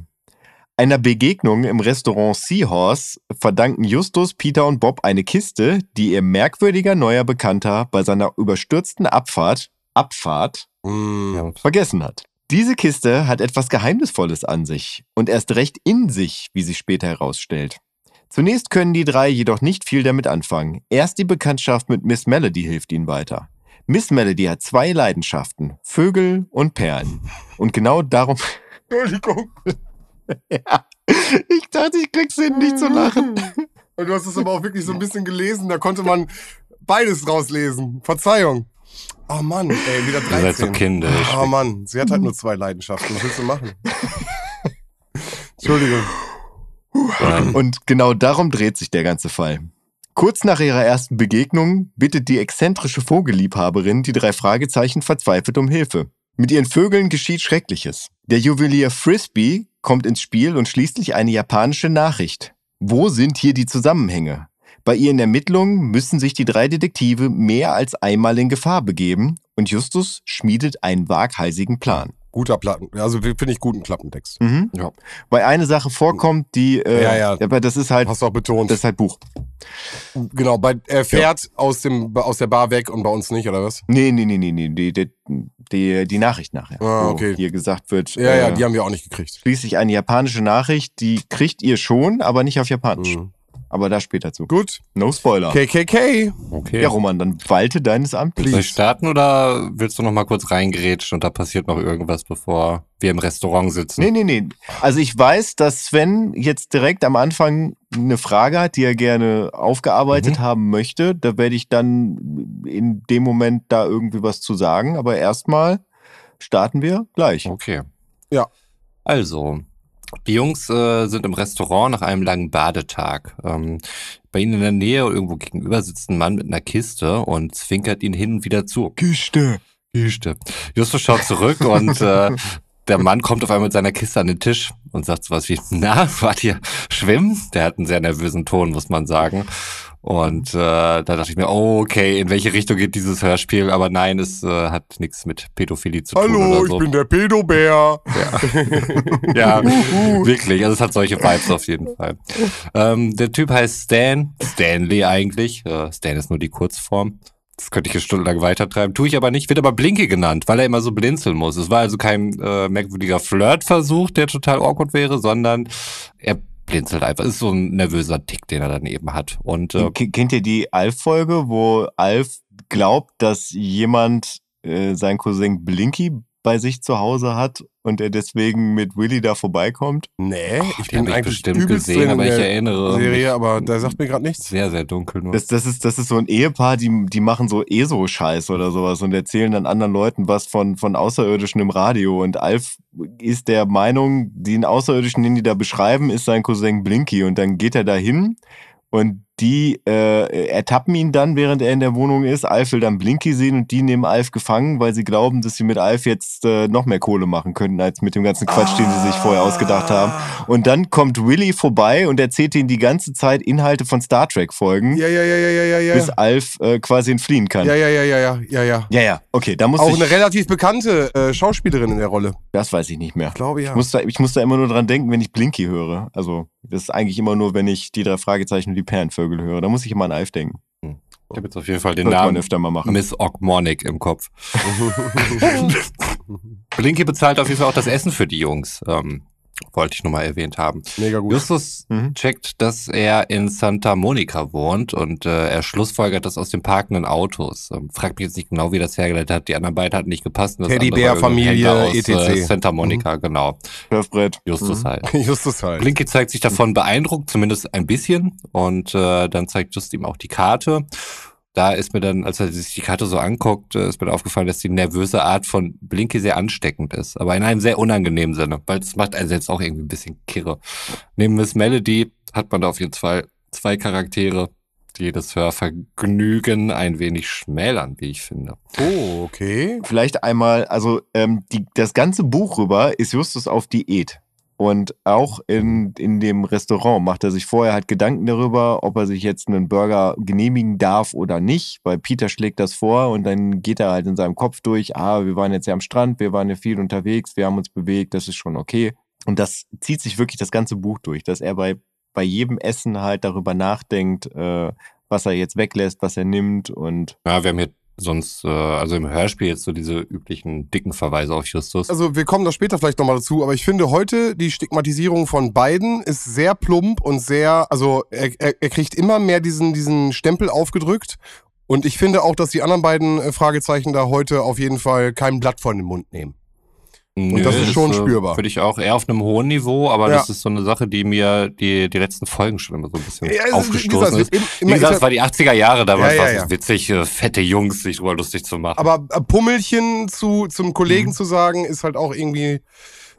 Einer Begegnung im Restaurant Seahorse verdanken Justus, Peter und Bob eine Kiste, die ihr merkwürdiger neuer Bekannter bei seiner überstürzten Abfahrt, Abfahrt, Mm. Ja. vergessen hat. Diese Kiste hat etwas Geheimnisvolles an sich und erst recht in sich, wie sich später herausstellt. Zunächst können die drei jedoch nicht viel damit anfangen. Erst die Bekanntschaft mit Miss Melody hilft ihnen weiter. Miss Melody hat zwei Leidenschaften, Vögel und Perlen. Und genau darum... Entschuldigung. ja, ich dachte, ich krieg's hin, nicht zu lachen. Und du hast es aber auch wirklich so ein bisschen gelesen. Da konnte man beides rauslesen. Verzeihung. Oh Mann, ey, wieder 13. Ihr seid so kindisch. Oh Mann, sie hat halt nur zwei Leidenschaften. Was willst du machen? Entschuldigung. Und genau darum dreht sich der ganze Fall. Kurz nach ihrer ersten Begegnung bittet die exzentrische Vogelliebhaberin die drei Fragezeichen verzweifelt um Hilfe. Mit ihren Vögeln geschieht Schreckliches. Der Juwelier Frisbee kommt ins Spiel und schließlich eine japanische Nachricht. Wo sind hier die Zusammenhänge? Bei ihren Ermittlungen müssen sich die drei Detektive mehr als einmal in Gefahr begeben und Justus schmiedet einen waghalsigen Plan. Guter Platten. Also finde ich guten Klappentext. Mhm. Ja. Weil eine Sache vorkommt, die, äh, Ja, ja. aber das ist halt, Hast du auch betont. das ist halt Buch. genau, bei, er fährt aus, dem, aus der Bar weg und bei uns nicht, oder was? Nee, nee, nee, nee, nee, die, die, die, die Nachricht nachher. Ah, wo okay. Hier gesagt wird, Ja, ja, äh, die haben wir auch nicht gekriegt. schließlich eine japanische Nachricht, die kriegt ihr schon, aber nicht auf Japanisch. Mhm. Aber da später zu. Gut. No Spoiler. KKK. okay. Ja, Roman, dann walte deines Amtes. Soll ich starten oder willst du noch mal kurz reingrätschen und da passiert noch irgendwas, bevor wir im Restaurant sitzen? Nee, nee, nee. Also ich weiß, dass Sven jetzt direkt am Anfang eine Frage hat, die er gerne aufgearbeitet Mhm. haben möchte. Da werde ich dann in dem Moment da irgendwie was zu sagen. Aber erstmal starten wir gleich. Okay. Ja. Also, die Jungs äh, sind im Restaurant nach einem langen Badetag. Ähm, bei ihnen in der Nähe irgendwo gegenüber sitzt ein Mann mit einer Kiste und zwinkert ihn hin und wieder zu. Kiste. Kiste. Justus schaut zurück und äh, der Mann kommt auf einmal mit seiner Kiste an den Tisch und sagt sowas wie, na, wart ihr schwimmen? Der hat einen sehr nervösen Ton, muss man sagen. Und äh, da dachte ich mir, oh, okay, in welche Richtung geht dieses Hörspiel? Aber nein, es äh, hat nichts mit Pädophilie zu tun Hallo, oder ich so. bin der Pedobär. Ja, wirklich. Also es hat solche Vibes auf jeden Fall. Ähm, der Typ heißt Stan. Stanley eigentlich. Äh, Stan ist nur die Kurzform. Das könnte ich jetzt stundenlang weitertreiben. Tue ich aber nicht. Wird aber Blinky genannt, weil er immer so blinzeln muss. Es war also kein äh, merkwürdiger Flirtversuch, der total awkward wäre, sondern er blinzelt einfach. Ist so ein nervöser Tick, den er dann eben hat. Und äh, Kennt ihr die Alf-Folge, wo Alf glaubt, dass jemand äh, sein Cousin Blinky bei sich zu Hause hat und er deswegen mit Willy da vorbeikommt? Nee, ich den bin hab ich eigentlich bestimmt gesehen, aber ich erinnere Serie, mich aber der sagt mir gerade nichts. sehr, sehr dunkel nur. Das, das, ist, das ist so ein Ehepaar, die, die machen so ESO-Scheiß oder sowas und erzählen dann anderen Leuten was von, von Außerirdischen im Radio. Und Alf ist der Meinung, den Außerirdischen, den die da beschreiben, ist sein Cousin Blinky. Und dann geht er da hin und die äh, ertappen ihn dann, während er in der Wohnung ist. Alf will dann Blinky sehen und die nehmen Alf gefangen, weil sie glauben, dass sie mit Alf jetzt äh, noch mehr Kohle machen könnten, als mit dem ganzen Quatsch, den sie sich vorher ausgedacht haben. Und dann kommt Willy vorbei und erzählt ihnen die ganze Zeit Inhalte von Star Trek-Folgen, Ja, ja, ja, ja, ja, ja, ja. bis Alf äh, quasi entfliehen kann. Ja, ja, ja, ja, ja, ja, ja. ja, ja. okay, da muss Auch eine relativ bekannte äh, Schauspielerin in der Rolle. das weiß ich nicht mehr. Ich glaube ja. Ich muss, da, ich muss da immer nur dran denken, wenn ich Blinky höre. Also, das ist eigentlich immer nur, wenn ich die drei Fragezeichen und die Perlenvögel höre. Da muss ich immer an Alf denken. Ich habe jetzt auf jeden Fall den Sollte Namen öfter mal machen. Miss Ogmonic im Kopf. Blinky bezahlt auf jeden Fall auch das Essen für die Jungs. Ähm, wollte ich nochmal erwähnt haben. Mega gut. Justus Mhm. checkt, dass er in Santa Monica wohnt und äh, er schlussfolgert das aus den parkenden Autos. Ähm, fragt mich jetzt nicht genau, wie das hergeleitet hat. Die anderen beiden hatten nicht gepasst. Teddybär-Familie, aus, etc.. Äh, Santa Monica, genau. Surfbrett. Justus Mhm. halt. Justus halt. Blinky zeigt sich davon beeindruckt, zumindest ein bisschen. Und äh, dann zeigt Just ihm auch die Karte. Da ist mir dann, als er sich die Karte so anguckt, äh, ist mir aufgefallen, dass die nervöse Art von Blinky sehr ansteckend ist. Aber in einem sehr unangenehmen Sinne, weil das macht einen selbst auch irgendwie ein bisschen kirre. Neben Miss Melody hat man da auf jeden Fall zwei Charaktere, die das Hörvergnügen ein wenig schmälern, wie ich finde. Oh, okay. Vielleicht einmal, also ähm, die, das ganze Buch rüber ist Justus auf Diät. Und auch in, in dem Restaurant macht er sich vorher halt Gedanken darüber, ob er sich jetzt einen Burger genehmigen darf oder nicht, weil Peter schlägt das vor und dann geht er halt in seinem Kopf durch, ah, wir waren jetzt ja am Strand, wir waren ja viel unterwegs, wir haben uns bewegt, das ist schon okay. Und das zieht sich wirklich das ganze Buch durch, dass er bei, bei jedem Essen halt darüber nachdenkt, äh, was er jetzt weglässt, was er nimmt und Ja, wir haben hier sonst, äh, also im Hörspiel jetzt so diese üblichen dicken Verweise auf Justus. Also wir kommen da später vielleicht nochmal dazu, aber ich finde heute die Stigmatisierung von beiden ist sehr plump und sehr, also er, er, er kriegt immer mehr diesen, diesen Stempel aufgedrückt. Und ich finde auch, dass die anderen beiden äh, Fragezeichen da heute auf jeden Fall kein Blatt vor den Mund nehmen. Nö, das ist schon spürbar. Würde ich auch eher auf einem hohen Niveau, aber Ja. das ist so eine Sache, die mir die, die letzten Folgen schon immer so ein bisschen Ja, wie aufgestoßen gesagt, ist. Wie gesagt, es war die 80er Jahre, ja, war es witzig, äh, fette Jungs sich drüber lustig zu machen. Aber äh, Pummelchen zu, zum Kollegen Mhm. zu sagen, ist halt auch irgendwie.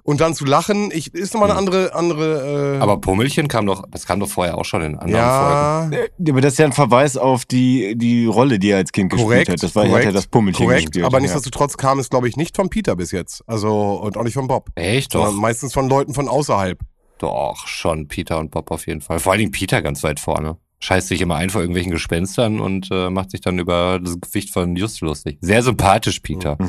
Und dann zu lachen, ich, ist nochmal eine Mhm. andere, andere. Äh, Aber Pummelchen kam doch, das kam doch vorher auch schon in anderen Folgen. ja, Ja, aber das ist ja ein Verweis auf die, die Rolle, die er als Kind Korrekt, gespielt hat. Das war hat ja korrekt, das Pummelchen korrekt. gespielt. Aber ja. nichtsdestotrotz kam es, glaube ich, nicht von Peter bis jetzt. Also, und auch nicht von Bob. Echt Sondern doch? meistens von Leuten von außerhalb. Doch, schon Peter und Bob auf jeden Fall. Vor allen Dingen Peter ganz weit vorne. Scheißt sich immer ein vor irgendwelchen Gespenstern und äh, macht sich dann über das Gewicht von Just lustig. Sehr sympathisch, Peter.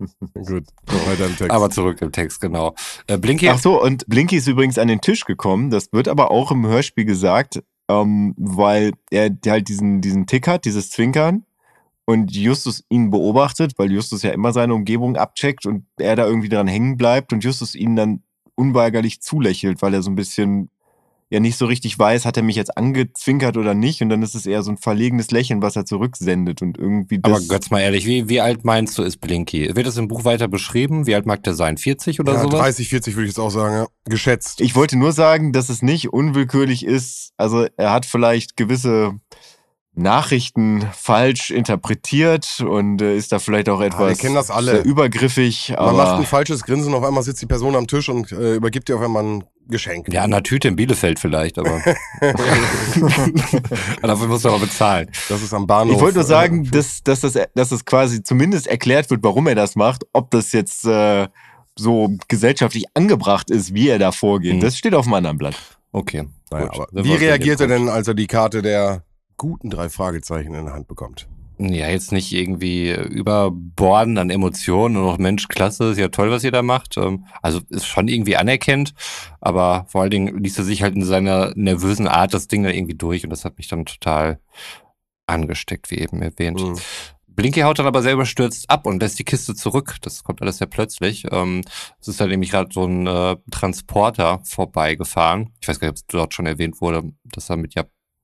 Gut, weiter im Text. Aber zurück im Text, genau. Äh, Blinky, Ach so, und Blinky ist übrigens an den Tisch gekommen. Das wird aber auch im Hörspiel gesagt, ähm, weil er halt diesen, diesen Tick hat, dieses Zwinkern. Und Justus ihn beobachtet, weil Justus ja immer seine Umgebung abcheckt und er da irgendwie dran hängen bleibt und Justus ihn dann unweigerlich zulächelt, weil er so ein bisschen ja nicht so richtig weiß, hat er mich jetzt angezwinkert oder nicht. Und dann ist es eher so ein verlegenes Lächeln, was er zurücksendet und irgendwie das. aber Götz mal ehrlich, wie, wie alt meinst du ist Blinky? Wird das im Buch weiter beschrieben? Wie alt mag der sein? 40 oder ja, sowas? 30, 40 würde ich jetzt auch sagen, ja. Geschätzt. Ich wollte nur sagen, dass es nicht unwillkürlich ist. Also er hat vielleicht gewisse Nachrichten falsch interpretiert und äh, ist da vielleicht auch etwas wir kennen das alle. sehr übergriffig. Man macht ein falsches Grinsen, auf einmal sitzt die Person am Tisch und äh, übergibt dir auf einmal ein Geschenk. Ja, an der Tüte in Bielefeld vielleicht, aber dafür musst du aber bezahlen. Das ist am Bahnhof. ich wollte nur sagen, äh, dass, dass, das, dass das quasi zumindest erklärt wird, warum er das macht. Ob das jetzt äh, so gesellschaftlich angebracht ist, wie er da vorgeht. Mhm. Das steht auf einem anderen Blatt. Okay. naja, wie reagiert er denn, als er die Karte der guten drei Fragezeichen in der Hand bekommt? Ja, jetzt nicht irgendwie überborden an Emotionen und auch Mensch, klasse, ist ja toll, was ihr da macht. Ähm, Also ist schon irgendwie anerkennt, aber vor allen Dingen ließ er sich halt in seiner nervösen Art das Ding dann irgendwie durch und das hat mich dann total angesteckt, wie eben erwähnt. Mhm. Blinky haut dann aber selber stürzt ab und lässt die Kiste zurück. Das kommt alles sehr plötzlich. Ähm, Es ist dann nämlich gerade so ein äh, Transporter vorbeigefahren. Ich weiß gar nicht, ob es dort schon erwähnt wurde, dass er mit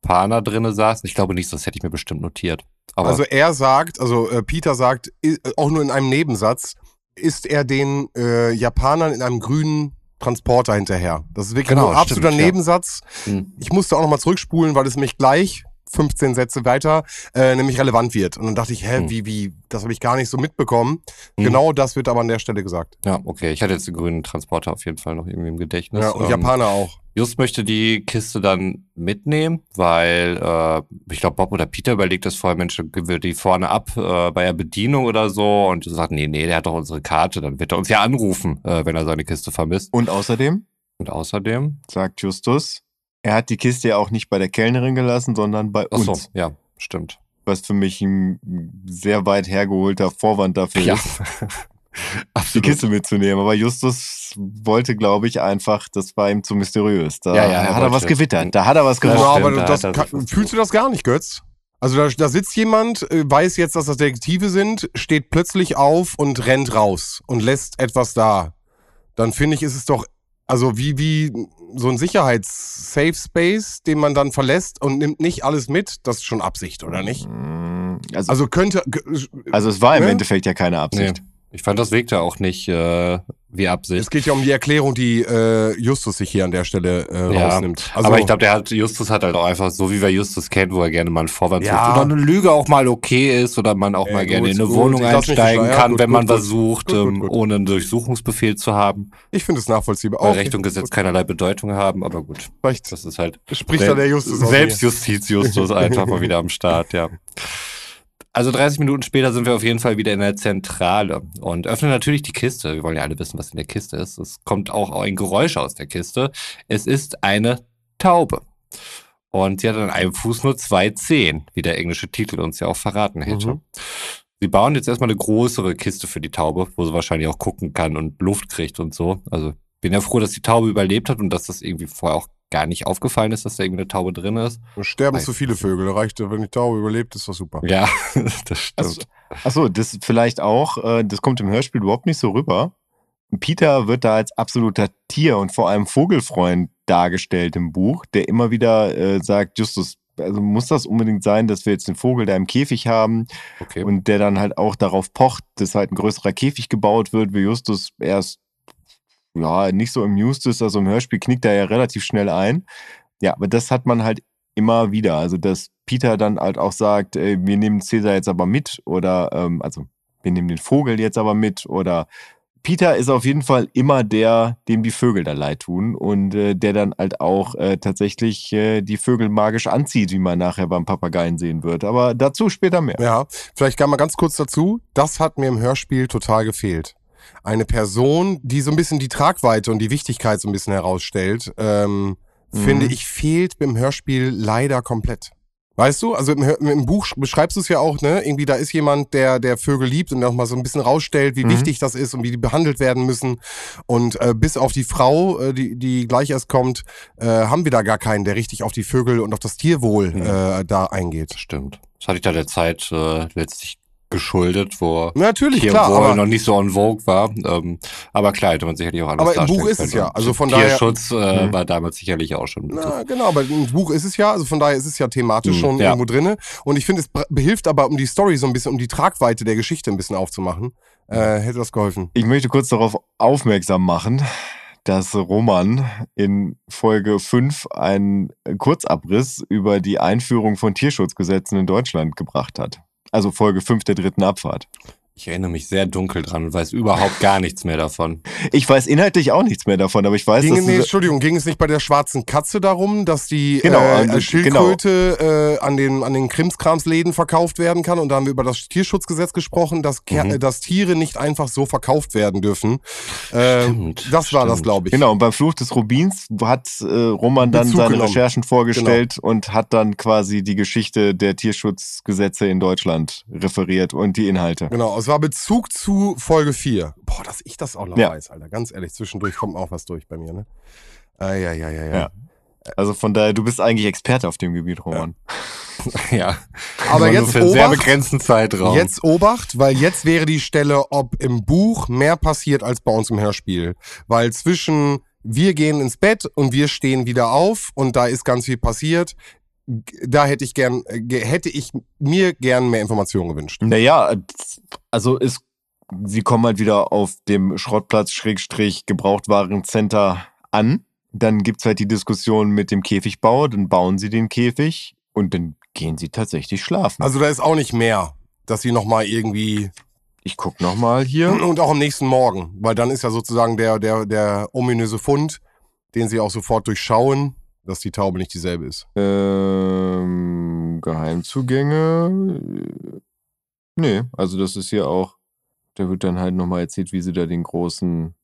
Japaner drinne saß. Ich glaube nicht, das hätte ich mir bestimmt notiert. Aber Also er sagt, also äh, Peter sagt, i- auch nur in einem Nebensatz, ist er den äh, Japanern in einem grünen Transporter hinterher. Das ist wirklich Genau, nur ein absoluter stimmt, ja. Nebensatz. Hm. Ich musste auch nochmal zurückspulen, weil es mich gleich 15 Sätze weiter äh, nämlich relevant wird. Und dann dachte ich, hä, Hm. wie, wie, das habe ich gar nicht so mitbekommen. Hm. Genau das wird aber an der Stelle gesagt. Ja, okay. Ich hatte jetzt den grünen Transporter auf jeden Fall noch irgendwie im Gedächtnis. Ja, und Ähm, Japaner auch. Just möchte die Kiste dann mitnehmen, weil äh, ich glaube, Bob oder Peter überlegt das vorher, Mensch, geben wir die vorne ab äh, bei der Bedienung oder so. Und Just sagt, nee, nee, der hat doch unsere Karte, dann wird er uns ja anrufen, äh, wenn er seine Kiste vermisst. Und außerdem Und außerdem, sagt Justus, er hat die Kiste ja auch nicht bei der Kellnerin gelassen, sondern bei ach so, uns. ja, stimmt. Was für mich ein sehr weit hergeholter Vorwand dafür Ja, ist, die absolut. Kiste mitzunehmen. Aber Justus wollte, glaube ich, einfach, das war ihm zu mysteriös. Da Ja, ja, er hat er was gewittert. Da hat er was Ja, Genau, aber da das er kann, fühlst du das gar nicht, Götz? Also da, da sitzt jemand, äh, weiß jetzt, dass das Detektive sind, steht plötzlich auf und rennt raus und lässt etwas da. Dann finde ich, ist es doch, also wie, wie so ein Sicherheits-Safe-Space, den man dann verlässt und nimmt nicht alles mit. Das ist schon Absicht, oder nicht? Mm, Also, Also könnte, also es war im ne? Endeffekt ja keine Nee. Ich fand, das wirkte auch nicht äh, wie Absicht. es geht ja um die Erklärung, die äh, Justus sich hier an der Stelle äh, Ja, rausnimmt. Also, aber ich glaube, der hat Justus hat halt auch einfach so, wie wir Justus kennen, wo er gerne mal einen Vorwand Ja. sucht oder eine Lüge auch mal okay ist oder man auch Ja, mal gerne gut, in eine gut, Wohnung einsteigen ja, kann, gut, wenn man was gut. sucht, Gut, gut, ähm, ohne einen Durchsuchungsbefehl zu haben. ich finde es nachvollziehbar. Weil Okay, Recht und Gesetz keinerlei Bedeutung haben, aber gut, Vielleicht das ist halt spricht da der Justus aus mir. Selbstjustiz Justus einfach mal wieder am Start, ja. Also 30 Minuten später sind wir auf jeden Fall wieder in der Zentrale und öffnen natürlich die Kiste. Wir wollen ja alle wissen, was in der Kiste ist. Es kommt auch ein Geräusch aus der Kiste. Es ist eine Taube. Und sie hat an einem Fuß nur zwei Zehen, wie der englische Titel uns ja auch verraten hätte. Mhm. Sie bauen jetzt erstmal eine größere Kiste für die Taube, wo sie wahrscheinlich auch gucken kann und Luft kriegt und so. Also bin ja froh, dass die Taube überlebt hat und dass das irgendwie vorher auch gar nicht aufgefallen ist, dass da irgendwie eine Taube drin ist. Es sterben zu viele Vögel. Da reicht, wenn die Taube überlebt, ist das super. Ja, das stimmt. Also, achso, das vielleicht auch, äh, das kommt im Hörspiel überhaupt nicht so rüber. Peter wird da als absoluter Tier- und vor allem Vogelfreund dargestellt im Buch, der immer wieder äh, sagt, Justus, also muss das unbedingt sein, dass wir jetzt den Vogel da im Käfig haben okay. und der dann halt auch darauf pocht, dass halt ein größerer Käfig gebaut wird, wie Justus erst ja nicht so amused ist, also im Hörspiel knickt er ja relativ schnell ein. Ja, aber das hat man halt immer wieder, also dass Peter dann halt auch sagt, ey, wir nehmen Cäsar jetzt aber mit oder ähm, also wir nehmen den Vogel jetzt aber mit oder Peter ist auf jeden Fall immer der, dem die Vögel da leid tun und äh, der dann halt auch äh, tatsächlich äh, die Vögel magisch anzieht, wie man nachher beim Papageien sehen wird. Aber dazu später mehr. Ja, vielleicht kann man ganz kurz dazu. Das hat mir im Hörspiel total gefehlt. Eine Person, die so ein bisschen die Tragweite und die Wichtigkeit so ein bisschen herausstellt, ähm, Mhm. finde ich, fehlt im Hörspiel leider komplett. Weißt du, also im, im Buch beschreibst du es ja auch, ne? Irgendwie da ist jemand, der der Vögel liebt und auch mal so ein bisschen rausstellt, wie Mhm. wichtig das ist und wie die behandelt werden müssen. Und äh, bis auf die Frau, äh, die die gleich erst kommt, äh, haben wir da gar keinen, der richtig auf die Vögel und auf das Tierwohl Mhm. äh, da eingeht. Stimmt. Das hatte ich da der Zeit äh, letztlich geschuldet, wo Natürlich, hier klar, wohl aber noch nicht so en vogue war. Ähm, aber klar, hätte man sicherlich auch anders Aber im Buch ist es ja. Also von daher- Tierschutz äh, Mhm. war damals sicherlich auch schon. Na, genau, aber im Buch ist es ja, also von daher ist es ja thematisch Hm, schon ja. irgendwo drinne. Und ich finde, es behilft aber, um die Story so ein bisschen, um die Tragweite der Geschichte ein bisschen aufzumachen. Äh, hätte das geholfen. Ich möchte kurz darauf aufmerksam machen, dass Roman in Folge 5 einen Kurzabriss über die Einführung von Tierschutzgesetzen in Deutschland gebracht hat. Also Folge 5 der dritten Abfahrt. Ich erinnere mich sehr dunkel dran und weiß überhaupt gar nichts mehr davon. Ich weiß inhaltlich auch nichts mehr davon, aber ich weiß, Ging, dass nee, Entschuldigung, ging es nicht bei der schwarzen Katze darum, dass die Genau, äh, äh, Schildkröte äh, an den, an den Krimskramsläden verkauft werden kann? Und da haben wir über das Tierschutzgesetz gesprochen, dass, Mhm. äh, dass Tiere nicht einfach so verkauft werden dürfen. Äh, Stimmt, das war das, glaube ich. Genau, und beim Fluch des Rubins hat äh, Roman dann Bezug seine genommen. Recherchen vorgestellt und hat dann quasi die Geschichte der Tierschutzgesetze in Deutschland referiert und die Inhalte. Genau, es war Bezug zu Folge 4. Boah, dass ich das auch noch Ja. weiß, Alter. Ganz ehrlich, zwischendurch kommt auch was durch bei mir, ne? Ah, ja, ja, ja, ja. Ja. Also von daher, du bist eigentlich Experte auf dem Gebiet, Roman. Ja. Aber nur jetzt für einen sehr Obacht, begrenzten Zeitraum. jetzt Obacht, weil jetzt wäre die Stelle, ob im Buch mehr passiert als bei uns im Hörspiel. Weil zwischen wir gehen ins Bett und wir stehen wieder auf und da ist ganz viel passiert. Da hätte ich gern, äh, hätte ich mir gern mehr Informationen gewünscht. Naja, also ist, sie kommen halt wieder auf dem Schrottplatz Schrägstrich Gebrauchtwarencenter an. Dann gibt's halt die Diskussion mit dem Käfigbau, dann bauen sie den Käfig und dann gehen sie tatsächlich schlafen. Also da ist auch nicht mehr, dass sie nochmal irgendwie ich guck noch mal hier. Und auch am nächsten Morgen, weil dann ist ja sozusagen der, der, der ominöse Fund, den sie auch sofort durchschauen, dass die Taube nicht dieselbe ist. Ähm, Geheimzugänge. Nee, also das ist hier auch, da wird dann halt nochmal erzählt, wie sie da den großen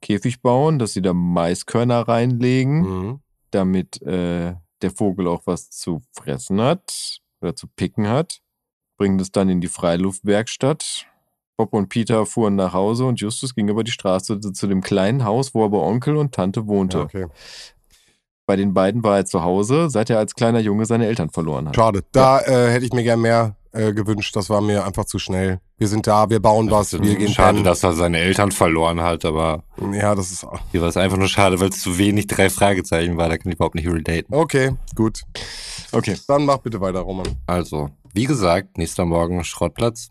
Käfig bauen, dass sie da Maiskörner reinlegen, Mhm. damit äh, der Vogel auch was zu fressen hat oder zu picken hat. Bringen das dann in die Freiluftwerkstatt. Bob und Peter fuhren nach Hause und Justus ging über die Straße zu dem kleinen Haus, wo aber Onkel und Tante wohnte. Ja, okay. Bei den beiden war er zu Hause, seit er als kleiner Junge seine Eltern verloren hat. Schade. Da äh, hätte ich mir gern mehr äh, gewünscht. Das war mir einfach zu schnell. Wir sind da, wir bauen was, wir gehen schade, pennen. dass er seine Eltern verloren hat, aber Ja, das ist. hier war es einfach nur schade, weil es zu wenig drei Fragezeichen war. Da kann ich überhaupt nicht relaten. Okay, gut. Okay. Dann mach bitte weiter, Roman. Also, wie gesagt, nächster Morgen Schrottplatz.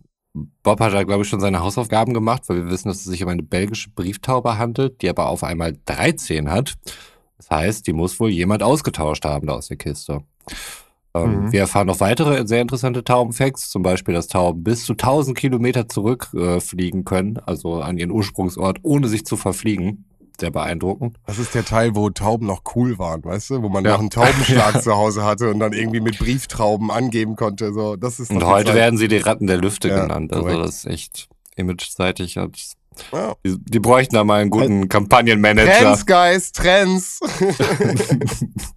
Bob hat da, glaube ich, schon seine Hausaufgaben gemacht, weil wir wissen, dass es sich um eine belgische Brieftaube handelt, die aber auf einmal 13 hat. Das heißt, die muss wohl jemand ausgetauscht haben da aus der Kiste. Ähm, Mhm. Wir erfahren noch weitere sehr interessante Taubenfacts, zum Beispiel, dass Tauben bis zu 1000 Kilometer zurückfliegen äh, können, also an ihren Ursprungsort, ohne sich zu verfliegen. Sehr beeindruckend. Das ist der Teil, wo Tauben noch cool waren, weißt du? Wo man Ja. noch einen Taubenschlag zu Hause hatte und dann irgendwie mit Brieftrauben angeben konnte. So, das ist Und heute Zeit. werden sie die Ratten der Lüfte Ja, genannt. Also korrekt. das ist echt imageseitig. Das- Ja. Die, die bräuchten da mal einen guten Kampagnenmanager. Trends, Guys, Trends.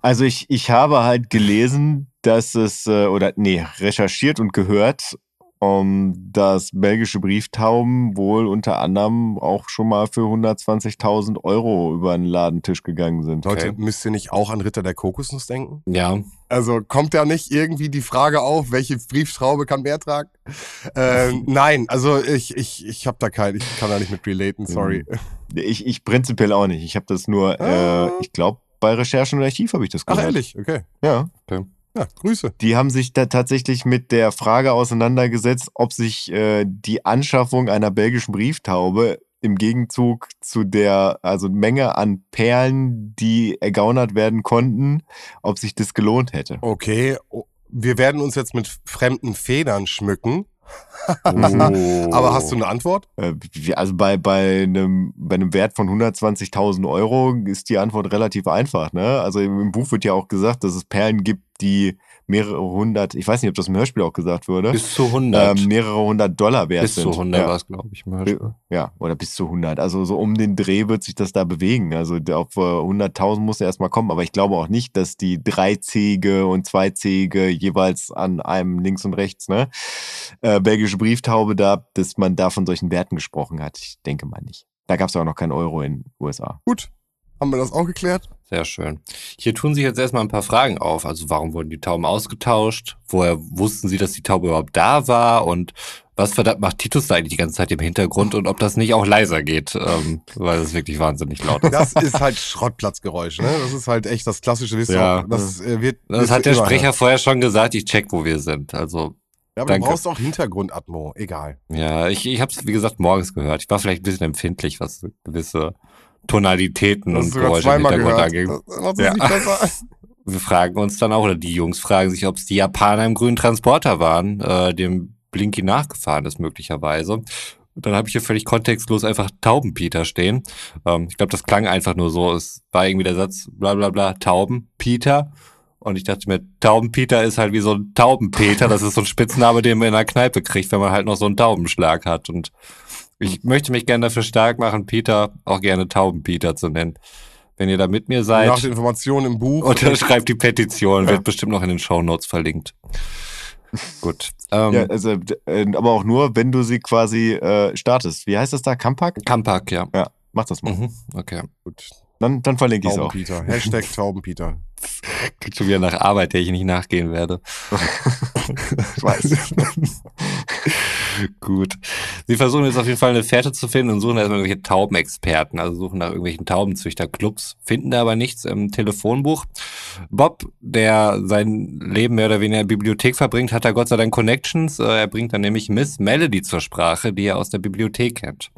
Also ich, ich habe halt gelesen, dass es, äh, oder nee, recherchiert und gehört, um, dass belgische Brieftauben wohl unter anderem auch schon mal für 120.000 Euro über den Ladentisch gegangen sind. Leute, Okay. müsst ihr nicht auch an Ritter der Kokosnuss denken? Ja, Also kommt da nicht irgendwie die Frage auf, welche Brieftraube kann mehr tragen? Ähm, nein, also ich, ich, ich habe da kein, ich kann da nicht mit relaten, sorry. Ich, ich prinzipiell auch nicht. Ich habe das nur, Ah. äh, ich glaube, bei Recherchen und Archiv habe ich das Ach gehört. ehrlich, okay. Ja. Ja, Grüße. Die haben sich da tatsächlich mit der Frage auseinandergesetzt, ob sich äh, die Anschaffung einer belgischen Brieftaube im Gegenzug zu der also Menge an Perlen, die ergaunert werden konnten, ob sich das gelohnt hätte. Okay, wir werden uns jetzt mit fremden Federn schmücken. Oh. Aber hast du eine Antwort? Äh, Also bei, bei, einem, bei einem Wert von 120.000 Euro ist die Antwort relativ einfach. Ne? Also im Buch wird ja auch gesagt, dass es Perlen gibt, die mehrere hundert, ich weiß nicht, ob das im Hörspiel auch gesagt wurde, bis zu 100. ähm, mehrere hundert Dollar wert bis sind. zu 100 ja. war es, glaube ich. Mal. Ja, oder bis zu 100. Also so um den Dreh wird sich das da bewegen. Also auf äh, 100.000 muss er erstmal kommen. Aber ich glaube auch nicht, dass die dreizähige und zweizähige jeweils an einem links und rechts, ne, äh, belgische Brieftaube da, dass man da von solchen Werten gesprochen hat. Ich denke mal nicht. Da gab es auch noch keinen Euro in den USA. Gut, haben wir das auch geklärt? Sehr schön. Hier tun sich jetzt erstmal ein paar Fragen auf. Also warum wurden die Tauben ausgetauscht? Woher wussten sie, dass die Taube überhaupt da war? Und was verdammt macht Titus da eigentlich die ganze Zeit im Hintergrund? Und ob das nicht auch leiser geht? Ähm, weil es wirklich wahnsinnig laut ist. Das ist halt Schrottplatzgeräusch, ne? Das ist halt echt das klassische Wissen. Ja. das äh, wird. Das hat der Sprecher hören. vorher schon gesagt. Ich check, wo wir sind. Also Ja, aber Danke. du brauchst auch Hintergrundatmo, egal. Ja, ich, ich habe es, wie gesagt, morgens gehört. Ich war vielleicht ein bisschen empfindlich, was gewisse Tonalitäten und Geräusche im Hintergrund es Ja. Wir fragen uns dann auch, oder die Jungs fragen sich, ob es die Japaner im grünen Transporter waren, äh, dem Blinky nachgefahren ist möglicherweise. Und dann habe ich hier völlig kontextlos einfach Taubenpeter stehen. Ähm, ich glaube, das klang einfach nur so. Es war irgendwie der Satz, bla bla bla, Taubenpeter. Und ich dachte mir, Taubenpeter ist halt wie so ein Taubenpeter. Das ist so ein Spitzname, den man in der Kneipe kriegt, wenn man halt noch so einen Taubenschlag hat. Und ich möchte mich gerne dafür stark machen, Peter auch gerne Taubenpeter zu nennen. Wenn ihr da mit mir seid, Nach den Informationen im Buch. unterschreibt die Petition, Ja. wird bestimmt noch in den Shownotes verlinkt. Gut. Ähm, Ja, also, äh, aber auch nur, wenn du sie quasi äh, startest. Wie heißt das da? Kampak? Kampak, ja. Ja, mach das mal. Mhm, okay. Gut. Dann, dann verlinke ich es auch. Taubenpeter. Hashtag Taubenpeter. Klingt schon wieder nach Arbeit, der ich nicht nachgehen werde. Ich weiß. Gut. Sie versuchen jetzt auf jeden Fall eine Fährte zu finden und suchen erstmal irgendwelche Taubenexperten, also suchen nach irgendwelchen Taubenzüchterclubs, finden da aber nichts im Telefonbuch. Bob, der sein Leben mehr oder weniger in der Bibliothek verbringt, hat da Gott sei Dank Connections. Äh, Er bringt dann nämlich Miss Melody zur Sprache, die er aus der Bibliothek kennt.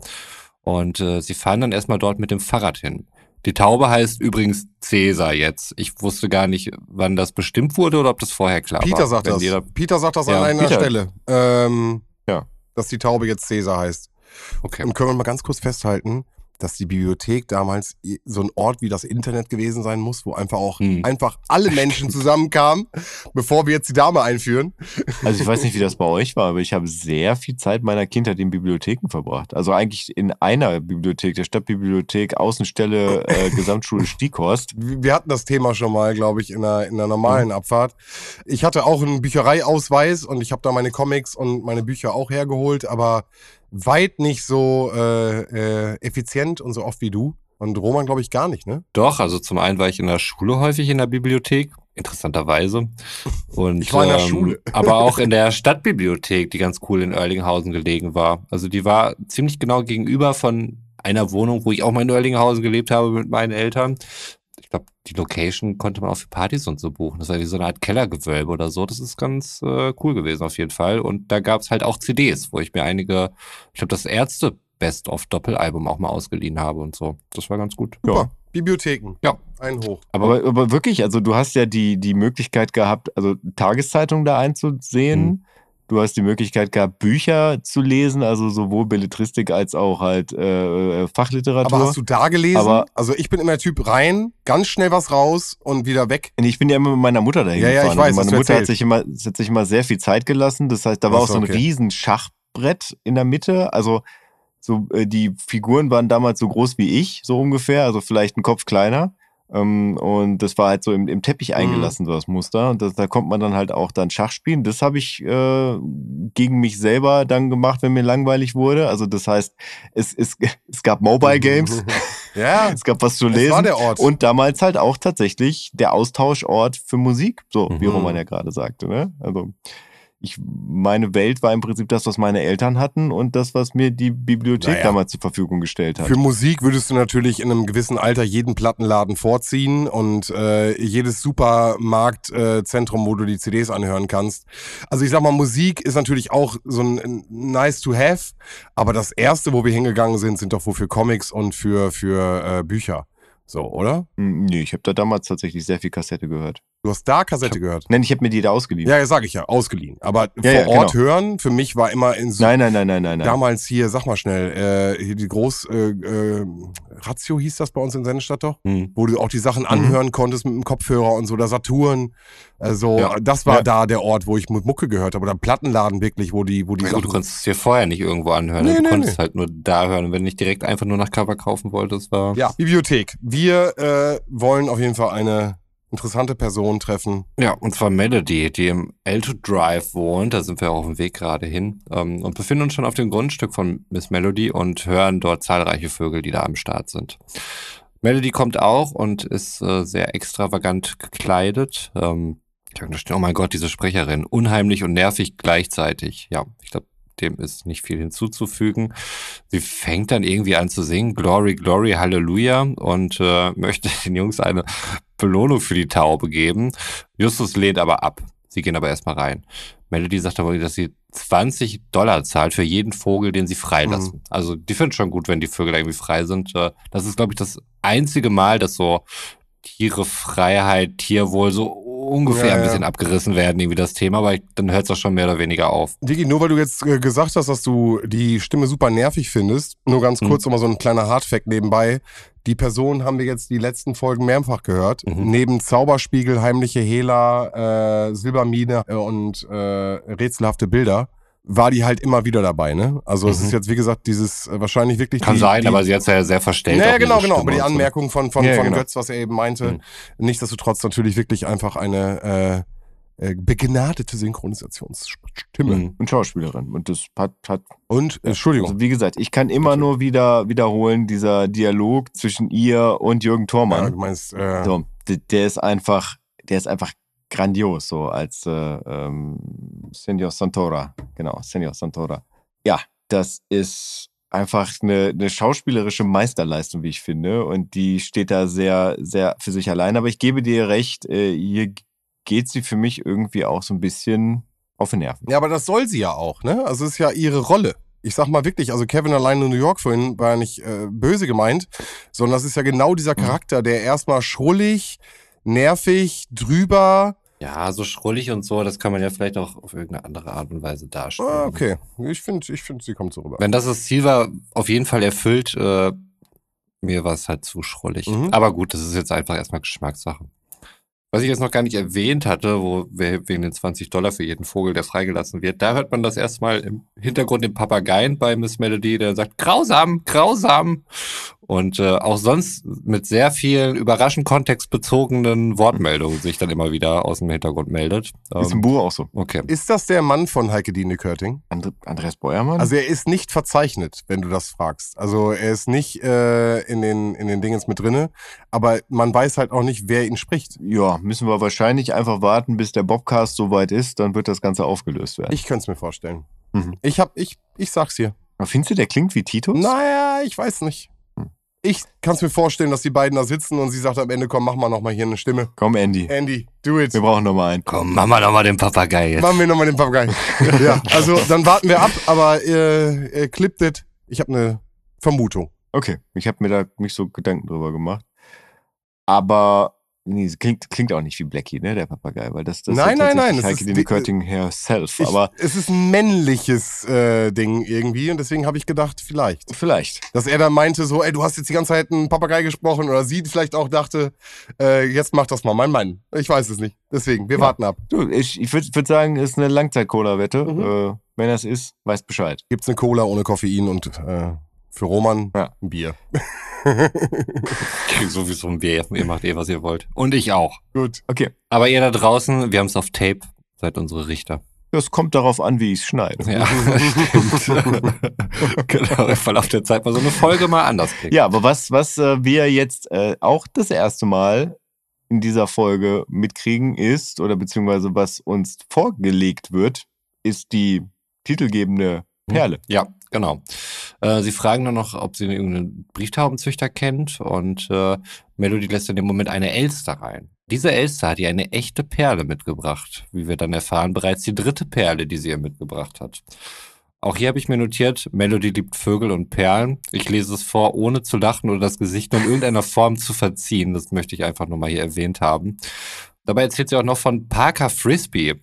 Und äh, sie fahren dann erstmal dort mit dem Fahrrad hin. Die Taube heißt übrigens Cäsar jetzt. Ich wusste gar nicht, wann das bestimmt wurde oder ob das vorher klar war. Peter sagt Wenn das. jeder- Peter sagt das Ja, an einer Peter. Stelle. Ähm, Ja. Dass die Taube jetzt Cäsar heißt. Okay. Und können wir mal ganz kurz festhalten, dass die Bibliothek damals so ein Ort wie das Internet gewesen sein muss, wo einfach auch Hm. einfach alle Menschen zusammenkamen, bevor wir jetzt die Dame einführen. Also ich weiß nicht, wie das bei euch war, aber ich habe sehr viel Zeit meiner Kindheit in Bibliotheken verbracht. Also eigentlich in einer Bibliothek, der Stadtbibliothek, Außenstelle äh, Gesamtschule Stieghorst. Wir hatten das Thema schon mal, glaube ich, in einer, in einer normalen Abfahrt. Ich hatte auch einen Büchereiausweis und ich habe da meine Comics und meine Bücher auch hergeholt, aber weit nicht so äh, äh, effizient und so oft wie du. Und Roman, glaube ich, gar nicht, ne? Doch, also zum einen war ich in der Schule häufig in der Bibliothek, interessanterweise. Und, Ich war in der Schule. aber auch in der Stadtbibliothek, die ganz cool in Oerlinghausen gelegen war. Also die war ziemlich genau gegenüber von einer Wohnung, wo ich auch mal in Oerlinghausen gelebt habe mit meinen Eltern. Ich glaube, die Location konnte man auch für Partys und so buchen. Das war wie so eine Art Kellergewölbe oder so. Das ist ganz äh, cool gewesen auf jeden Fall. Und da gab es halt auch CDs, wo ich mir einige, ich glaube, das Ärzte Best-of-Doppelalbum auch mal ausgeliehen habe und so. Das war ganz gut. Super. Bibliotheken. Ja. Ein hoch. Aber, aber wirklich, also du hast ja die, die Möglichkeit gehabt, also Tageszeitungen da einzusehen. Mhm. Du hast die Möglichkeit gehabt, Bücher zu lesen, also sowohl Belletristik als auch halt äh, äh, Fachliteratur. Aber hast du da gelesen? Aber- also ich bin immer der Typ rein, ganz schnell was raus und wieder weg. Ich bin ja immer mit meiner Mutter dahin Ja, ja, ich gefahren. weiß, meine Mutter hat sich, immer, hat sich immer sehr viel Zeit gelassen. Das heißt, da war Ach auch so, so ein okay. riesen Schachbrett in der Mitte. Also so äh, die Figuren waren damals so groß wie ich, so ungefähr, also vielleicht ein Kopf kleiner. Ähm, und das war halt so im, im Teppich Mhm. eingelassen, so das Muster. Und das, da kommt man dann halt auch dann Schach spielen. Das habe ich äh, gegen mich selber dann gemacht, wenn mir langweilig wurde. Also das heißt, es, es, es gab Mobile Games, ja, es gab was zu es lesen. war der Ort. Und damals halt auch tatsächlich der Austauschort für Musik, so wie Mhm. Roman ja gerade sagte. Ne? Also ich, meine Welt war im Prinzip das, was meine Eltern hatten und das, was mir die Bibliothek Naja. damals zur Verfügung gestellt hat. Für Musik würdest du natürlich in einem gewissen Alter jeden Plattenladen vorziehen und äh, jedes Supermarktzentrum, wo du die CDs anhören kannst. Also ich sag mal, Musik ist natürlich auch so ein, nice to have, aber das erste, wo wir hingegangen sind, sind doch wohl für Comics und für, für äh, Bücher. So, oder? Hm, Nee, ich habe da damals tatsächlich sehr viel Kassette gehört. Du hast da Kassette gehört. Nein, ich habe mir die da ausgeliehen. Ja, ja, sag ich ja, ausgeliehen. Aber Ja, vor ja, Ort genau. hören, für mich war immer in so Nein, nein, nein, nein, nein. Damals hier, sag mal schnell, äh, hier die Groß, äh, äh, Ratio hieß das bei uns in Sennestadt doch, Hm. wo du auch die Sachen anhören konntest mit dem Kopfhörer und so, der Saturn. Also, Ja. das war da der Ort, wo ich mit Mucke gehört habe. Oder Plattenladen wirklich, wo die, wo die Ja, gut, du Sachen. konntest es dir vorher nicht irgendwo anhören. Nee, du nee, konntest nee. halt nur da hören. Und wenn nicht direkt einfach nur nach Cover kaufen wolltest, war. Ja, Bibliothek. Wir äh, wollen auf jeden Fall eine interessante Person treffen. Ja, und zwar Melody, die im Alto Drive wohnt. Da sind wir auch auf dem Weg gerade hin. Ähm, und befinden uns schon auf dem Grundstück von Miss Melody und hören dort zahlreiche Vögel, die da am Start sind. Melody kommt auch und ist äh, sehr extravagant gekleidet. Ähm, ich hab da stehen, oh mein Gott, diese Sprecherin. Unheimlich und nervig gleichzeitig. Ja, ich glaube, dem ist nicht viel hinzuzufügen. Sie fängt dann irgendwie an zu singen, Glory, Glory, Halleluja, und äh, möchte den Jungs eine Belohnung für die Taube geben. Justus lehnt aber ab. Sie gehen aber erstmal rein. Melody sagt aber, dass sie 20 Dollar zahlt für jeden Vogel, den sie freilassen. Also die finden schon gut, wenn die Vögel irgendwie frei sind. Äh, Das ist, glaube ich, das einzige Mal, dass so Tiere, Freiheit, Tierwohl so ungefähr Ja, ein ja. bisschen abgerissen werden, irgendwie das Thema, aber ich, dann hört es auch schon mehr oder weniger auf. Digi, nur weil du jetzt äh, gesagt hast, dass du die Stimme super nervig findest, nur ganz Mhm. kurz nochmal so ein kleiner Hardfact nebenbei. Die Person haben wir jetzt die letzten Folgen mehrfach gehört. Mhm. Neben Zauberspiegel, heimliche Hehler, äh, Silbermine äh, und äh, rätselhafte Bilder war die halt immer wieder dabei, ne? Also es Mhm. ist jetzt, wie gesagt, dieses äh, wahrscheinlich wirklich Kann die, sein, die, aber sie hat es ja sehr verstellt. Naja, genau, genau. Aber die. Anmerkung von, von, Ja, von genau. Götz, was er eben meinte, Mhm. nichtsdestotrotz natürlich wirklich einfach eine äh, äh, begnadete Synchronisationsstimme. Mhm. Und Schauspielerin. Und das hat, hat Und, Entschuldigung, Also wie gesagt, ich kann immer nur wieder wiederholen, dieser Dialog zwischen ihr und Jürgen ja, Thormann. du meinst, äh, So, d- der ist einfach, der ist einfach grandios, so als äh, ähm, Senor Santora. Genau, Senor Santora. Ja, das ist einfach eine, eine schauspielerische Meisterleistung, wie ich finde. Und die steht da sehr, sehr für sich allein. Aber ich gebe dir recht, äh, hier geht sie für mich irgendwie auch so ein bisschen auf den Nerven. Ja, aber das soll sie ja auch, ne? Also es ist ja ihre Rolle. Ich sag mal wirklich, also Kevin allein in New York vorhin war ja nicht äh, böse gemeint, sondern das ist ja genau dieser Mhm. Charakter, der erstmal schrullig, nervig, drüber. Ja, so schrullig und so, das kann man ja vielleicht auch auf irgendeine andere Art und Weise darstellen. Ah, okay. Ich finde, ich find, sie kommt so rüber. Wenn das das Ziel war, auf jeden Fall erfüllt, äh, Mir war es halt zu schrullig. Mhm. Aber gut, das ist jetzt einfach erstmal Geschmackssache. Was ich jetzt noch gar nicht erwähnt hatte, wo wir wegen den 20 Dollar für jeden Vogel, der freigelassen wird, da hört man das erstmal im Hintergrund den Papageien bei Miss Melody, der sagt, grausam, grausam. Und äh, auch sonst mit sehr vielen überraschend kontextbezogenen Wortmeldungen sich dann immer wieder aus dem Hintergrund meldet. Ist im Ähm, Buch auch so. okay. Ist das der Mann von Heike Dine Körting? And Andreas Beuermann? Also er ist nicht verzeichnet, wenn du das fragst. Also er ist nicht äh, in, den, in den Dingens mit drinne, aber man weiß halt auch nicht, wer ihn spricht. ja, müssen wir wahrscheinlich einfach warten, bis der Bobcast soweit ist, dann wird das Ganze aufgelöst werden. Ich könnte es mir vorstellen. Mhm. Ich hab, ich, ich sag's dir. Findest du, der klingt wie Titus? Naja, ich weiß nicht. Ich kann es mir vorstellen, dass die beiden da sitzen und sie sagt am Ende, komm, mach mal nochmal hier eine Stimme. Komm, Andy. Andy, do it. Wir brauchen noch mal einen. Komm, machen wir doch mal den Papagei jetzt. Machen wir nochmal den Papagei. ja, also dann warten wir ab, aber äh, äh, clipped it. Ich habe eine Vermutung. Okay, ich habe mir da nicht so Gedanken drüber gemacht. Aber nee, es klingt, klingt auch nicht wie Blackie, ne, der Papagei, weil das, das Nein, nein, nein, es Heike ist Dine Körting herself. Ich, aber es ist ein männliches äh, Ding irgendwie und deswegen habe ich gedacht, vielleicht. vielleicht. Dass er dann meinte so, ey, du hast jetzt die ganze Zeit einen Papagei gesprochen oder sie vielleicht auch dachte, äh, jetzt mach das mal, mein Mann. Ich weiß es nicht. Deswegen, wir Ja. warten ab. Du, ich, ich würde würd sagen, ist eine Langzeit-Cola-Wette. Mhm. Äh, wenn das ist, weißt Bescheid. Gibt's eine Cola ohne Koffein und äh, für Roman Ja. ein Bier. sowieso ein Bier. Ihr macht eh, was ihr wollt. Und ich auch. Gut. Okay. Aber ihr da draußen, wir haben es auf Tape, seid unsere Richter. Das kommt darauf an, wie ich es schneide. Ja, stimmt. genau, im Verlauf der Zeit mal so eine Folge mal anders kriegen. Ja, aber was, was äh, wir jetzt äh, auch das erste Mal in dieser Folge mitkriegen ist, oder beziehungsweise was uns vorgelegt wird, ist die titelgebende Perle. Ja, genau. Äh, sie fragen dann noch, ob sie irgendeinen Brieftaubenzüchter kennt und äh, Melody lässt in dem Moment eine Elster rein. Diese Elster hat ihr eine echte Perle mitgebracht. Wie wir dann erfahren, bereits die dritte Perle, die sie ihr mitgebracht hat. Auch hier habe ich mir notiert, Melody liebt Vögel und Perlen. Ich lese es vor, ohne zu lachen oder das Gesicht nur in irgendeiner Form zu verziehen. Das möchte ich einfach nur mal hier erwähnt haben. Dabei erzählt sie auch noch von Parker Frisbee,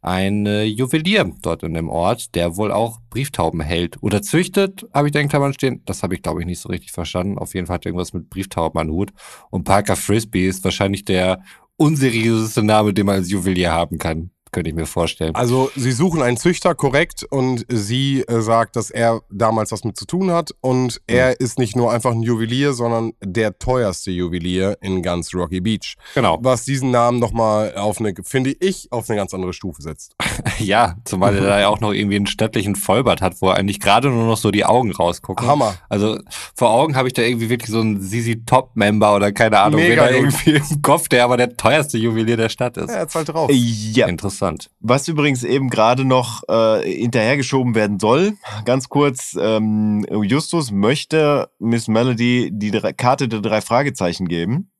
ein äh, Juwelier dort in dem Ort, der wohl auch Brieftauben hält oder züchtet, habe ich da in Klammern stehen. Das habe ich, glaube ich, nicht so richtig verstanden. Auf jeden Fall hat irgendwas mit Brieftauben an Hut. Und Parker Frisbee ist wahrscheinlich der unseriöseste Name, den man als Juwelier haben kann. Könnte ich mir vorstellen. Also sie suchen einen Züchter, korrekt, und sie äh, sagt, dass er damals was mit zu tun hat. Und er ist nicht nur einfach ein Juwelier, sondern der teuerste Juwelier in ganz Rocky Beach. Genau. Was diesen Namen nochmal auf eine, finde ich, auf eine ganz andere Stufe setzt. Ja, zumal er da ja auch noch irgendwie einen stattlichen Vollbart hat, wo eigentlich gerade nur noch so die Augen rausgucken. Hammer. Also vor Augen habe ich da irgendwie wirklich so einen ZZ Top-Member oder keine Ahnung, wer Mega da gut. irgendwie im Kopf, der aber der teuerste Juwelier der Stadt ist. Er hat's halt drauf. Ja, Interessant. Was übrigens eben gerade noch äh, hinterhergeschoben werden soll, ganz kurz, ähm, Justus möchte Miss Melody die Karte der drei Fragezeichen geben.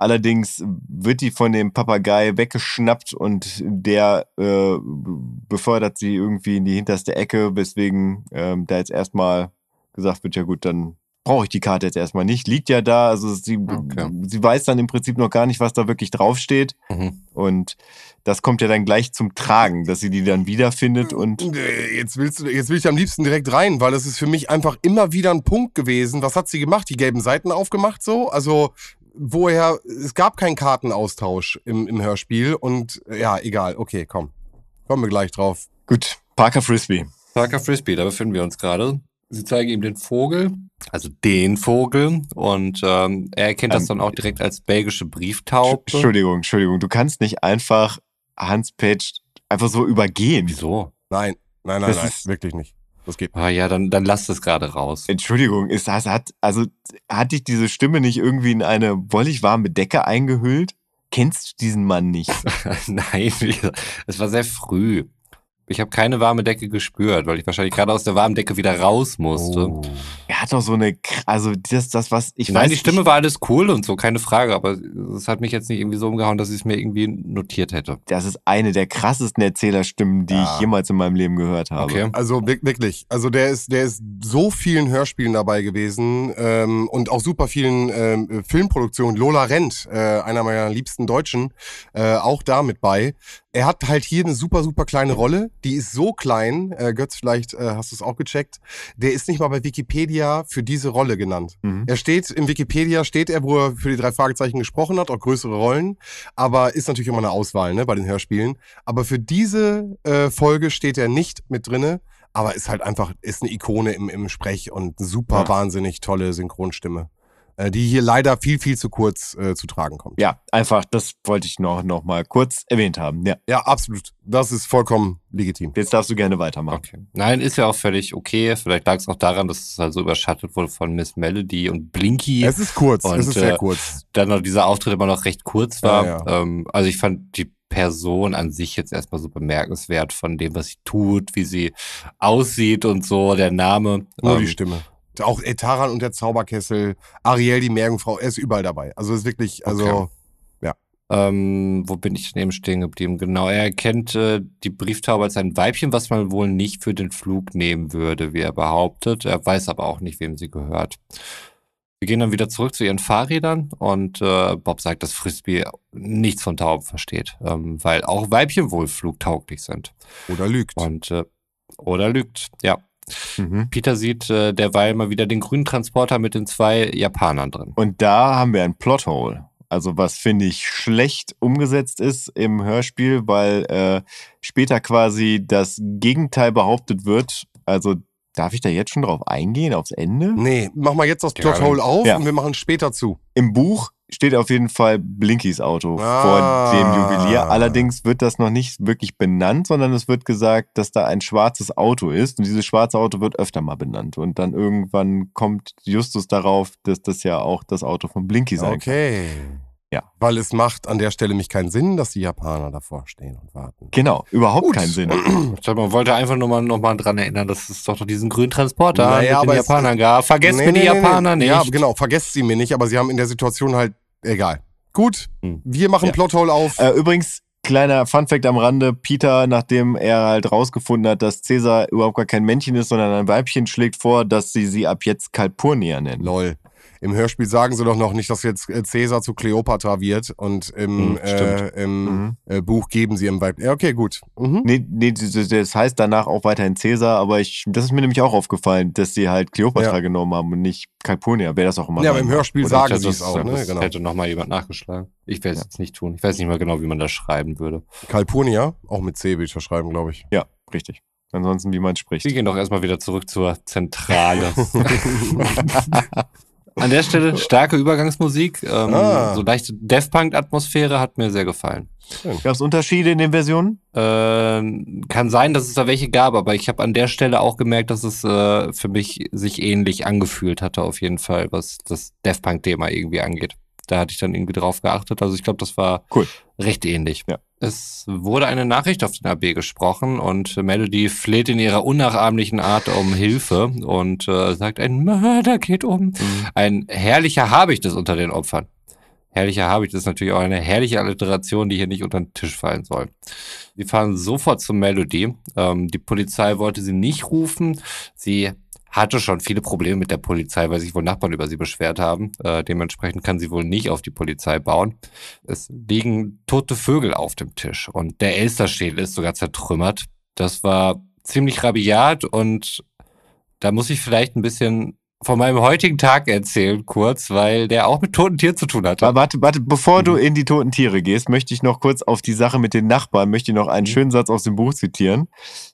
Allerdings wird die von dem Papagei weggeschnappt und der äh, befördert sie irgendwie in die hinterste Ecke, weswegen ähm, da jetzt erstmal gesagt wird, ja gut, dann brauche ich die Karte jetzt erstmal nicht. Liegt ja da, also sie, Okay. sie weiß dann im Prinzip noch gar nicht, was da wirklich draufsteht. Mhm. Und das kommt ja dann gleich zum Tragen, dass sie die dann wiederfindet und Äh, Jetzt willst du, jetzt will ich am liebsten direkt rein, weil das ist für mich einfach immer wieder ein Punkt gewesen. Was hat sie gemacht? Die gelben Seiten aufgemacht so? Also woher, es gab keinen Kartenaustausch im, im Hörspiel und äh, ja, egal, okay, komm. Kommen wir gleich drauf. gut, Parker Frisbee. Parker Frisbee, da befinden wir uns gerade. Sie zeigen ihm den Vogel, also den Vogel, und ähm, er erkennt das Ähm, dann auch direkt als belgische Brieftaube. Entschuldigung, Entschuldigung, du kannst nicht einfach Hans Page einfach so übergehen. Wieso? Nein, nein, nein, Das nein, ist- wirklich nicht. Das geht. Ah ja, dann, dann lasst es gerade raus. Entschuldigung, ist das hat also hat dich diese Stimme nicht irgendwie in eine wollig warme Decke eingehüllt? Kennst du diesen Mann nicht? Nein, es war sehr früh. Ich habe keine warme Decke gespürt, weil ich wahrscheinlich gerade aus der warmen Decke wieder raus musste. Oh. Er hat doch so eine also das das was ich Nein, weiß die Stimme ich, war alles cool und so, keine Frage, aber es hat mich jetzt nicht irgendwie so umgehauen, dass ich es mir irgendwie notiert hätte. das ist eine der krassesten Erzählerstimmen, die Ja. ich jemals in meinem Leben gehört habe. Okay. Also wirk- wirklich. Also der ist, der ist so vielen Hörspielen dabei gewesen ähm, und auch super vielen ähm, Filmproduktionen. Lola Rent, äh, einer meiner liebsten Deutschen, äh, auch da mit bei. Er hat halt hier eine super, super kleine Rolle. Die ist so klein, äh, Götz, vielleicht äh, hast du es auch gecheckt, der ist nicht mal bei Wikipedia für diese Rolle genannt. Mhm. Er steht, in Wikipedia steht er, wo er für die drei Fragezeichen gesprochen hat, auch größere Rollen, aber ist natürlich immer eine Auswahl ne, bei den Hörspielen. Aber für diese äh, Folge steht er nicht mit drinne, aber ist halt einfach, ist eine Ikone im, im Sprech und super Ja. wahnsinnig tolle Synchronstimme, die hier leider viel, viel zu kurz äh, zu tragen kommt. Ja, einfach, das wollte ich noch, noch mal kurz erwähnt haben. Ja, Ja, absolut. Das ist vollkommen legitim. jetzt darfst du gerne weitermachen. Okay. Nein, ist ja auch völlig okay. Vielleicht lag es auch daran, dass es halt so überschattet wurde von Miss Melody und Blinky. Es ist kurz, Und, es ist sehr äh, kurz. dann noch dieser Auftritt immer noch recht kurz war. Ja, ja. Ähm, also ich fand die Person an sich jetzt erstmal so bemerkenswert von dem, was sie tut, wie sie aussieht und so, der Name. Nur Ähm, die Stimme. Auch Etaran und der Zauberkessel, Ariel, die Meerjungfrau, er ist überall dabei. Also ist wirklich, also Okay. Ähm, wo bin ich denn eben stehen geblieben? Genau, er erkennt äh, die Brieftaube als ein Weibchen, was man wohl nicht für den Flug nehmen würde, wie er behauptet. Er weiß aber auch nicht, wem sie gehört. Wir gehen dann wieder zurück zu ihren Fahrrädern und äh, Bob sagt, dass Frisbee nichts von Tauben versteht, ähm, weil auch Weibchen wohl flugtauglich sind. oder lügt. Und äh, oder lügt, ja. Mhm. Peter sieht äh, derweil mal wieder den grünen Transporter mit den zwei Japanern drin. Und da haben wir ein Plothole. Also was finde ich schlecht umgesetzt ist im Hörspiel, weil äh, später quasi das Gegenteil behauptet wird. Also darf ich da jetzt schon drauf eingehen, aufs Ende? Nee, mach mal jetzt das Plothole auf ja. und wir machen später zu. Im Buch steht auf jeden Fall Blinkys Auto Ah. vor dem Juwelier. Allerdings wird das noch nicht wirklich benannt, sondern es wird gesagt, dass da ein schwarzes Auto ist. Und dieses schwarze Auto wird öfter mal benannt. Und dann irgendwann kommt Justus darauf, dass das ja auch das Auto von Blinky sein kann. Okay. Ja. Weil es macht an der Stelle mich keinen Sinn, dass die Japaner davor stehen und warten. Genau, überhaupt Gut. keinen Sinn. Ich glaube, man wollte einfach nur mal, noch mal dran erinnern, dass es doch noch diesen grünen Transporter Naja, mit den Japanern gab. Vergesst Nee, mir die nee, nee, nee. Japaner nicht. Ja, genau, vergesst sie mir nicht, aber sie haben in der Situation halt, egal. Gut, Hm. wir machen Ja. Plothole auf. Äh, übrigens, kleiner Funfact am Rande: Peter, nachdem er halt rausgefunden hat, dass Cäsar überhaupt gar kein Männchen ist, sondern ein Weibchen, schlägt vor, dass sie sie ab jetzt Calpurnia nennen. Lol. Im Hörspiel sagen sie doch noch nicht, dass jetzt äh, Cäsar zu Kleopatra wird und im, Hm, stimmt. äh, im Mhm. äh, Buch geben sie im Weib. Ja, okay, gut. Mhm. Nee, nee, das heißt danach auch weiterhin Cäsar, aber ich, das ist mir nämlich auch aufgefallen, dass sie halt Kleopatra Ja. genommen haben und nicht Calpurnia, wer das auch immer Ja, aber im. Hörspiel Oder- sagen Das- sie es auch, ne? Das Genau. hätte noch mal jemand nachgeschlagen. Ich werde es jetzt nicht tun. Ich weiß nicht mal genau, wie man das schreiben würde. Calpurnia, auch mit C will ich verschreiben, glaube ich. Ja, richtig. Ansonsten, wie man spricht. Wir gehen doch erstmal wieder zurück zur Zentrale. An der Stelle starke Übergangsmusik. Ähm, Ah. So leichte Death Punk-Atmosphäre hat mir sehr gefallen. Gab es Unterschiede in den Versionen? Ähm, kann sein, dass es da welche gab, aber ich habe an der Stelle auch gemerkt, dass es äh, für mich sich ähnlich angefühlt hatte, auf jeden Fall, was das Death Punk-Thema irgendwie angeht. Da hatte ich dann irgendwie drauf geachtet. Also ich glaube, das war Cool. recht ähnlich. Ja. Es wurde eine Nachricht auf den AB gesprochen und Melody fleht in ihrer unnachahmlichen Art um Hilfe und äh, sagt, ein Mörder geht um. Ein herrlicher Habicht ist unter den Opfern. Herrlicher Habicht ist natürlich auch eine herrliche Alliteration, die hier nicht unter den Tisch fallen soll. Sie fahren sofort zur Melody. Ähm, die Polizei wollte sie nicht rufen. Sie hatte schon viele Probleme mit der Polizei, weil sich wohl Nachbarn über sie beschwert haben. Äh, dementsprechend kann sie wohl nicht auf die Polizei bauen. Es liegen tote Vögel auf dem Tisch und der Elsterschädel ist sogar zertrümmert. Das war ziemlich rabiat und da muss ich vielleicht ein bisschen von meinem heutigen Tag erzählen, kurz, weil der auch mit toten Tieren zu tun hatte. Wa- Warte, warte, bevor du Mhm. in die toten Tiere gehst, möchte ich noch kurz auf die Sache mit den Nachbarn, möchte ich noch einen Mhm. schönen Satz aus dem Buch zitieren,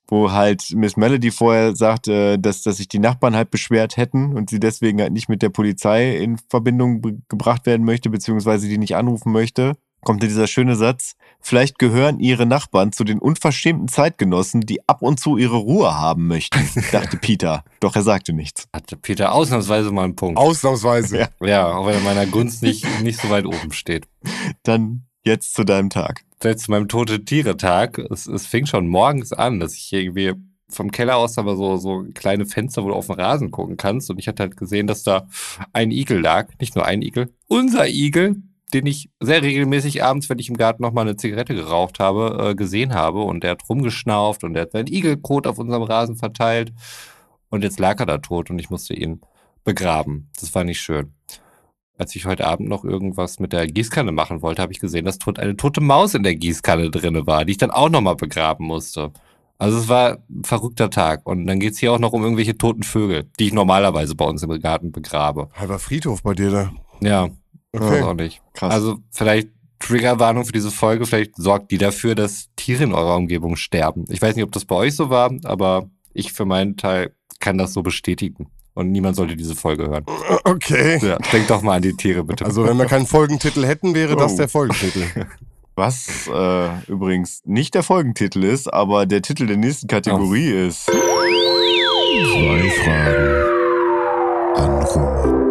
wo halt Miss Melody vorher sagte, dass, dass sich die Nachbarn halt beschwert hätten und sie deswegen halt nicht mit der Polizei in Verbindung gebracht werden möchte, beziehungsweise die nicht anrufen möchte. Kommt dieser schöne Satz, vielleicht gehören ihre Nachbarn zu den unverschämten Zeitgenossen, die ab und zu ihre Ruhe haben möchten, dachte Peter. Doch er sagte nichts. Hatte Peter ausnahmsweise mal einen Punkt. Ausnahmsweise. Ja. Ja, auch wenn er meiner Gunst nicht, nicht so weit oben steht. Dann jetzt zu deinem Tag. Jetzt zu meinem Tote-Tiere-Tag. Es, es fing schon morgens an, dass ich irgendwie vom Keller aus aber so, so kleine Fenster, wo du auf den Rasen gucken kannst. Und ich hatte halt gesehen, dass da ein Igel lag. Nicht nur ein Igel, unser Igel, den ich sehr regelmäßig abends, wenn ich im Garten nochmal eine Zigarette geraucht habe, äh, gesehen habe. Und der hat rumgeschnauft und der hat seinen Igelkot auf unserem Rasen verteilt. Und jetzt lag er da tot und ich musste ihn begraben. Das war nicht schön. Als ich heute Abend noch irgendwas mit der Gießkanne machen wollte, habe ich gesehen, dass tot eine tote Maus in der Gießkanne drinne war, die ich dann auch nochmal begraben musste. Also es war ein verrückter Tag. Und dann geht's hier auch noch um irgendwelche toten Vögel, die ich normalerweise bei uns im Garten begrabe. Halber Friedhof bei dir da. Ja, ich Okay. weiß auch nicht. Krass. Also vielleicht Triggerwarnung für diese Folge, vielleicht sorgt die dafür, dass Tiere in eurer Umgebung sterben. Ich weiß nicht, ob das bei euch so war, aber ich für meinen Teil kann das so bestätigen. Und niemand sollte diese Folge hören. Okay. Ja, denkt doch mal an die Tiere, bitte. Also wenn wir keinen Folgentitel hätten, wäre das Oh. der Folgentitel. Was äh, übrigens nicht der Folgentitel ist, aber der Titel der nächsten Kategorie ist. Zwei Fragen an Roman.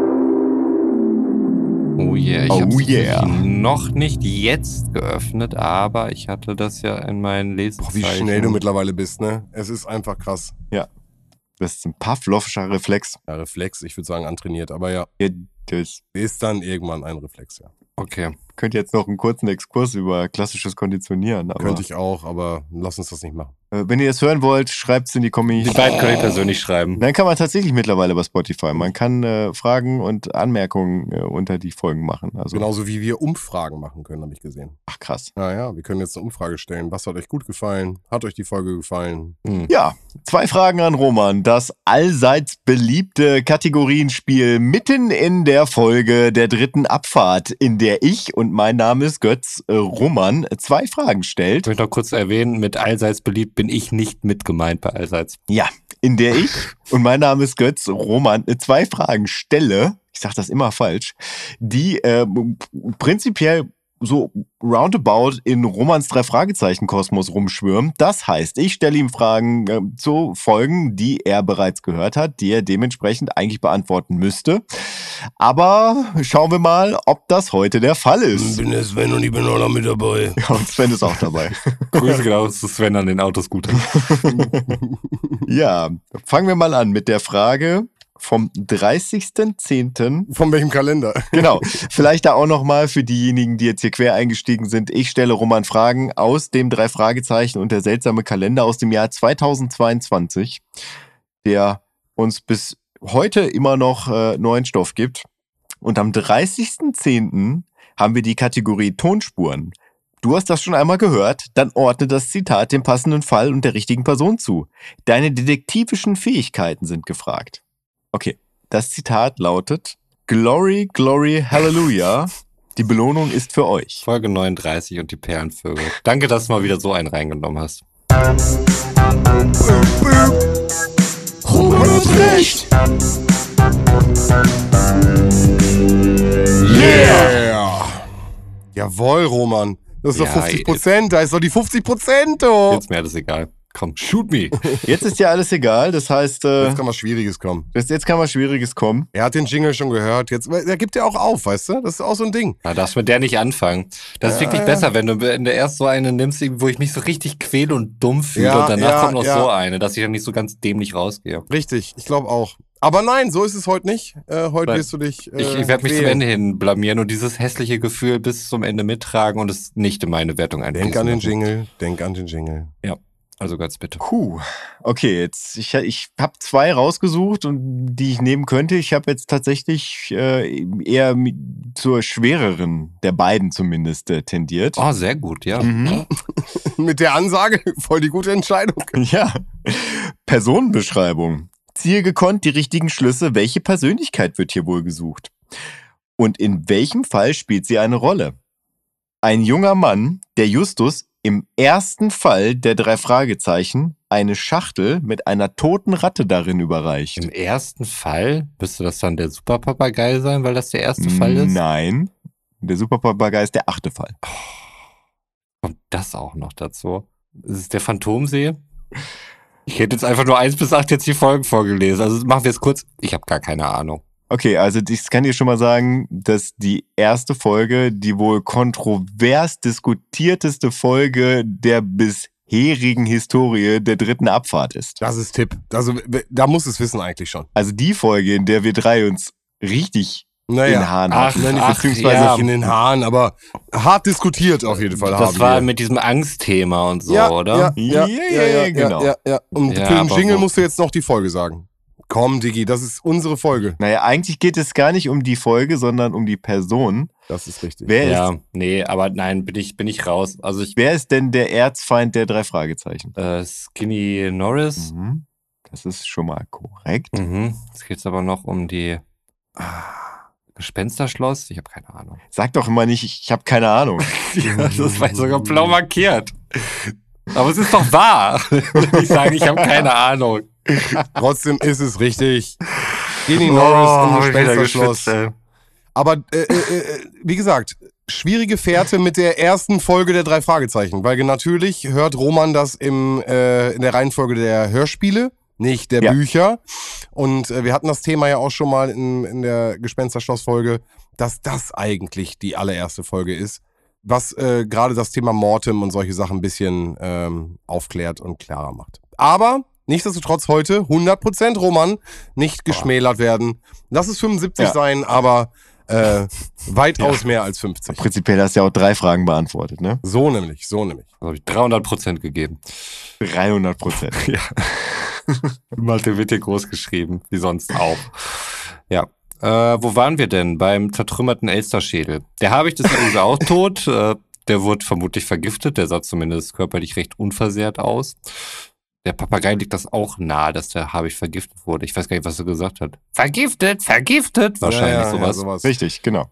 Oh yeah, ich Oh habe yeah. noch nicht jetzt geöffnet, aber ich hatte das ja in meinen Boah, Lesezeichen. wie schnell du mittlerweile bist, ne? Es ist einfach krass. Das ist ein Pavlovscher Reflex. Ja, Reflex, ich würde sagen antrainiert, aber ja, das ist dann irgendwann ein Reflex, ja. Okay. Könnte jetzt noch einen kurzen Exkurs über klassisches Konditionieren. Aber, Könnte ich auch, aber lass uns das nicht machen. äh, wenn ihr es hören wollt, schreibt es in die Kommis. Die beiden kann ich persönlich schreiben. Dann kann man tatsächlich mittlerweile bei Spotify. Man kann äh, Fragen und Anmerkungen äh, unter die Folgen machen. Also, Genauso wie wir Umfragen machen können, habe ich gesehen. ach krass. Naja, wir können jetzt eine Umfrage stellen. Was hat euch gut gefallen? Hat euch die Folge gefallen? Hm. Ja, zwei Fragen an Roman. Das allseits beliebte Kategorienspiel mitten in der Folge der dritten Abfahrt, in der ich und mein Name ist Götz äh, Roman zwei Fragen stellt. Ich möchte noch kurz erwähnen, mit allseits beliebt bin ich nicht mit gemeint bei allseits. Ja, in der ich und mein Name ist Götz Roman äh, zwei Fragen stelle. Ich sage das immer falsch, die äh, prinzipiell so roundabout in Romans drei Fragezeichen Kosmos rumschwirmen. Das heißt, ich stelle ihm Fragen äh, zu Folgen, die er bereits gehört hat, die er dementsprechend eigentlich beantworten müsste. Aber schauen wir mal, ob das heute der Fall ist. bin der Sven und ich bin auch noch mit dabei. Ja, und Sven ist auch dabei. Grüße genau zu Sven an den Autoscooter. Ja, fangen wir mal an mit der Frage vom 30.10. Von welchem Kalender? Genau. Vielleicht da auch nochmal für diejenigen, die jetzt hier quer eingestiegen sind. Ich stelle Roman Fragen aus dem drei Fragezeichen und der seltsame Kalender aus dem Jahr 2022, der uns bis heute immer noch äh, neuen Stoff gibt. Und am 30.10. haben wir die Kategorie Tonspuren. Du hast das schon einmal gehört, dann ordne das Zitat dem passenden Fall und der richtigen Person zu. Deine detektivischen Fähigkeiten sind gefragt. Okay, das Zitat lautet Glory, Glory, Hallelujah. Die Belohnung ist für euch. Folge 39 und die Perlenvögel. Danke, dass du mal wieder so einen reingenommen hast. Roman hat recht. Yeah! Jawohl, Roman. Das ist doch Ja, 50 Prozent. Da ist doch die 50 Prozent, oh. Jetzt mir alles egal. Komm, shoot me. Jetzt ist ja alles egal, das heißt, äh, Jetzt kann was Schwieriges kommen. das- jetzt kann was Schwieriges kommen. Er hat den Jingle schon gehört. Jetzt, er gibt ja auch auf, weißt du? Das ist auch so ein Ding. Da darfst du mit der nicht anfangen. Das ist Ja, wirklich ja. besser, wenn du in der erst so eine nimmst, wo ich mich so richtig quäle und dumm fühle Ja, und danach ja, kommt noch ja. so eine, dass ich dann nicht so ganz dämlich rausgehe. Richtig, ich glaube auch. Aber nein, so ist es heute nicht. Äh, heute wirst du dich. Äh, Ich, ich werde mich zum. Ende hin blamieren und dieses hässliche Gefühl bis zum Ende mittragen und es nicht in meine Wertung einfließen Denk an den. Jingle. Denk an den Jingle. Also ganz bitte. Puh. Okay, jetzt ich, ich habe zwei rausgesucht und die ich nehmen könnte. Ich habe jetzt tatsächlich äh, eher zur schwereren der beiden zumindest äh, tendiert. Oh, sehr gut, ja. Mhm. Mit der Ansage, voll die gute Entscheidung. Ja. Personenbeschreibung. Ziehe gekonnt die richtigen Schlüsse. Welche Persönlichkeit wird hier wohl gesucht? Und in welchem Fall spielt sie eine Rolle? Ein junger Mann, der Justus im ersten Fall der drei Fragezeichen eine Schachtel mit einer toten Ratte darin überreicht. Im ersten Fall müsste das dann der Superpapagei sein, weil das der erste Fall ist. Nein. Der Superpapagei ist der achte Fall. Kommt das auch noch dazu? Ist es der Phantomsee? Ich hätte jetzt einfach nur eins bis acht jetzt die Folgen vorgelesen. Also machen wir es kurz. Ich habe gar keine Ahnung. Okay, also ich kann dir schon mal sagen, dass die erste Folge die wohl kontrovers diskutierteste Folge der bisherigen Historie der dritten Abfahrt ist. Das ist Tipp. Also, da muss es wissen eigentlich schon. Also die Folge, in der wir drei uns richtig in den Naja, Haaren Ach, hatten. nein, ach, beziehungsweise ja. nicht in den Haaren, aber hart diskutiert auf jeden Fall das haben war wir. mit diesem Angstthema und so, ja, oder? Ja, ja, Ja, ja, ja, genau. ja, ja. Und Ja, für den Jingle musst du jetzt noch die Folge sagen. Komm, Diggi, das ist unsere Folge. Naja, eigentlich geht es gar nicht um die Folge, sondern um die Person. Das ist richtig. Wer, ist, Ja, nee, aber nein, bin ich, bin ich raus. Also ich, wer ist denn der Erzfeind der drei Fragezeichen? äh, Skinny Norris. Mhm. Das ist schon mal korrekt. Mhm. Jetzt geht's aber noch um die ah, Gespensterschloss. Ich habe keine Ahnung. Sag doch immer nicht, ich, ich habe keine Ahnung. Ja, das war sogar blau markiert. Aber es ist doch wahr. ich sage, ich habe keine Ahnung. Trotzdem ist es richtig. Skinny Norris im Gespensterschloss. Aber äh, äh, äh, wie gesagt, schwierige Fährte mit der ersten Folge der drei Fragezeichen, weil natürlich hört Roman das im, äh, in der Reihenfolge der Hörspiele, nicht der Ja. Bücher. Und äh, wir hatten das Thema ja auch schon mal in, in der Gespensterschloss-Folge, dass das eigentlich die allererste Folge ist, was äh, gerade das Thema Mortem und solche Sachen ein bisschen ähm, aufklärt und klarer macht. Aber nichtsdestotrotz heute 100% Roman nicht geschmälert werden. Lass es 75 Ja. sein, aber äh, weitaus mehr als 50. Prinzipiell hast du ja auch drei Fragen beantwortet, ne? So nämlich, so nämlich. Da habe ich 300 Prozent gegeben. 300 Prozent. Ja. Mathe wird hier groß geschrieben, wie sonst auch. Ja. Äh, wo waren wir denn? Beim zertrümmerten Elsterschädel. Der Habicht ist übrigens auch tot. Äh, der wurde vermutlich vergiftet. Der sah zumindest körperlich recht unversehrt aus. Der Papagei liegt das auch nahe, dass der Habicht vergiftet wurde. Ich weiß gar nicht, was er gesagt hat. Vergiftet, vergiftet. Wahrscheinlich Ja, ja, ja, sowas. sowas. Richtig, genau.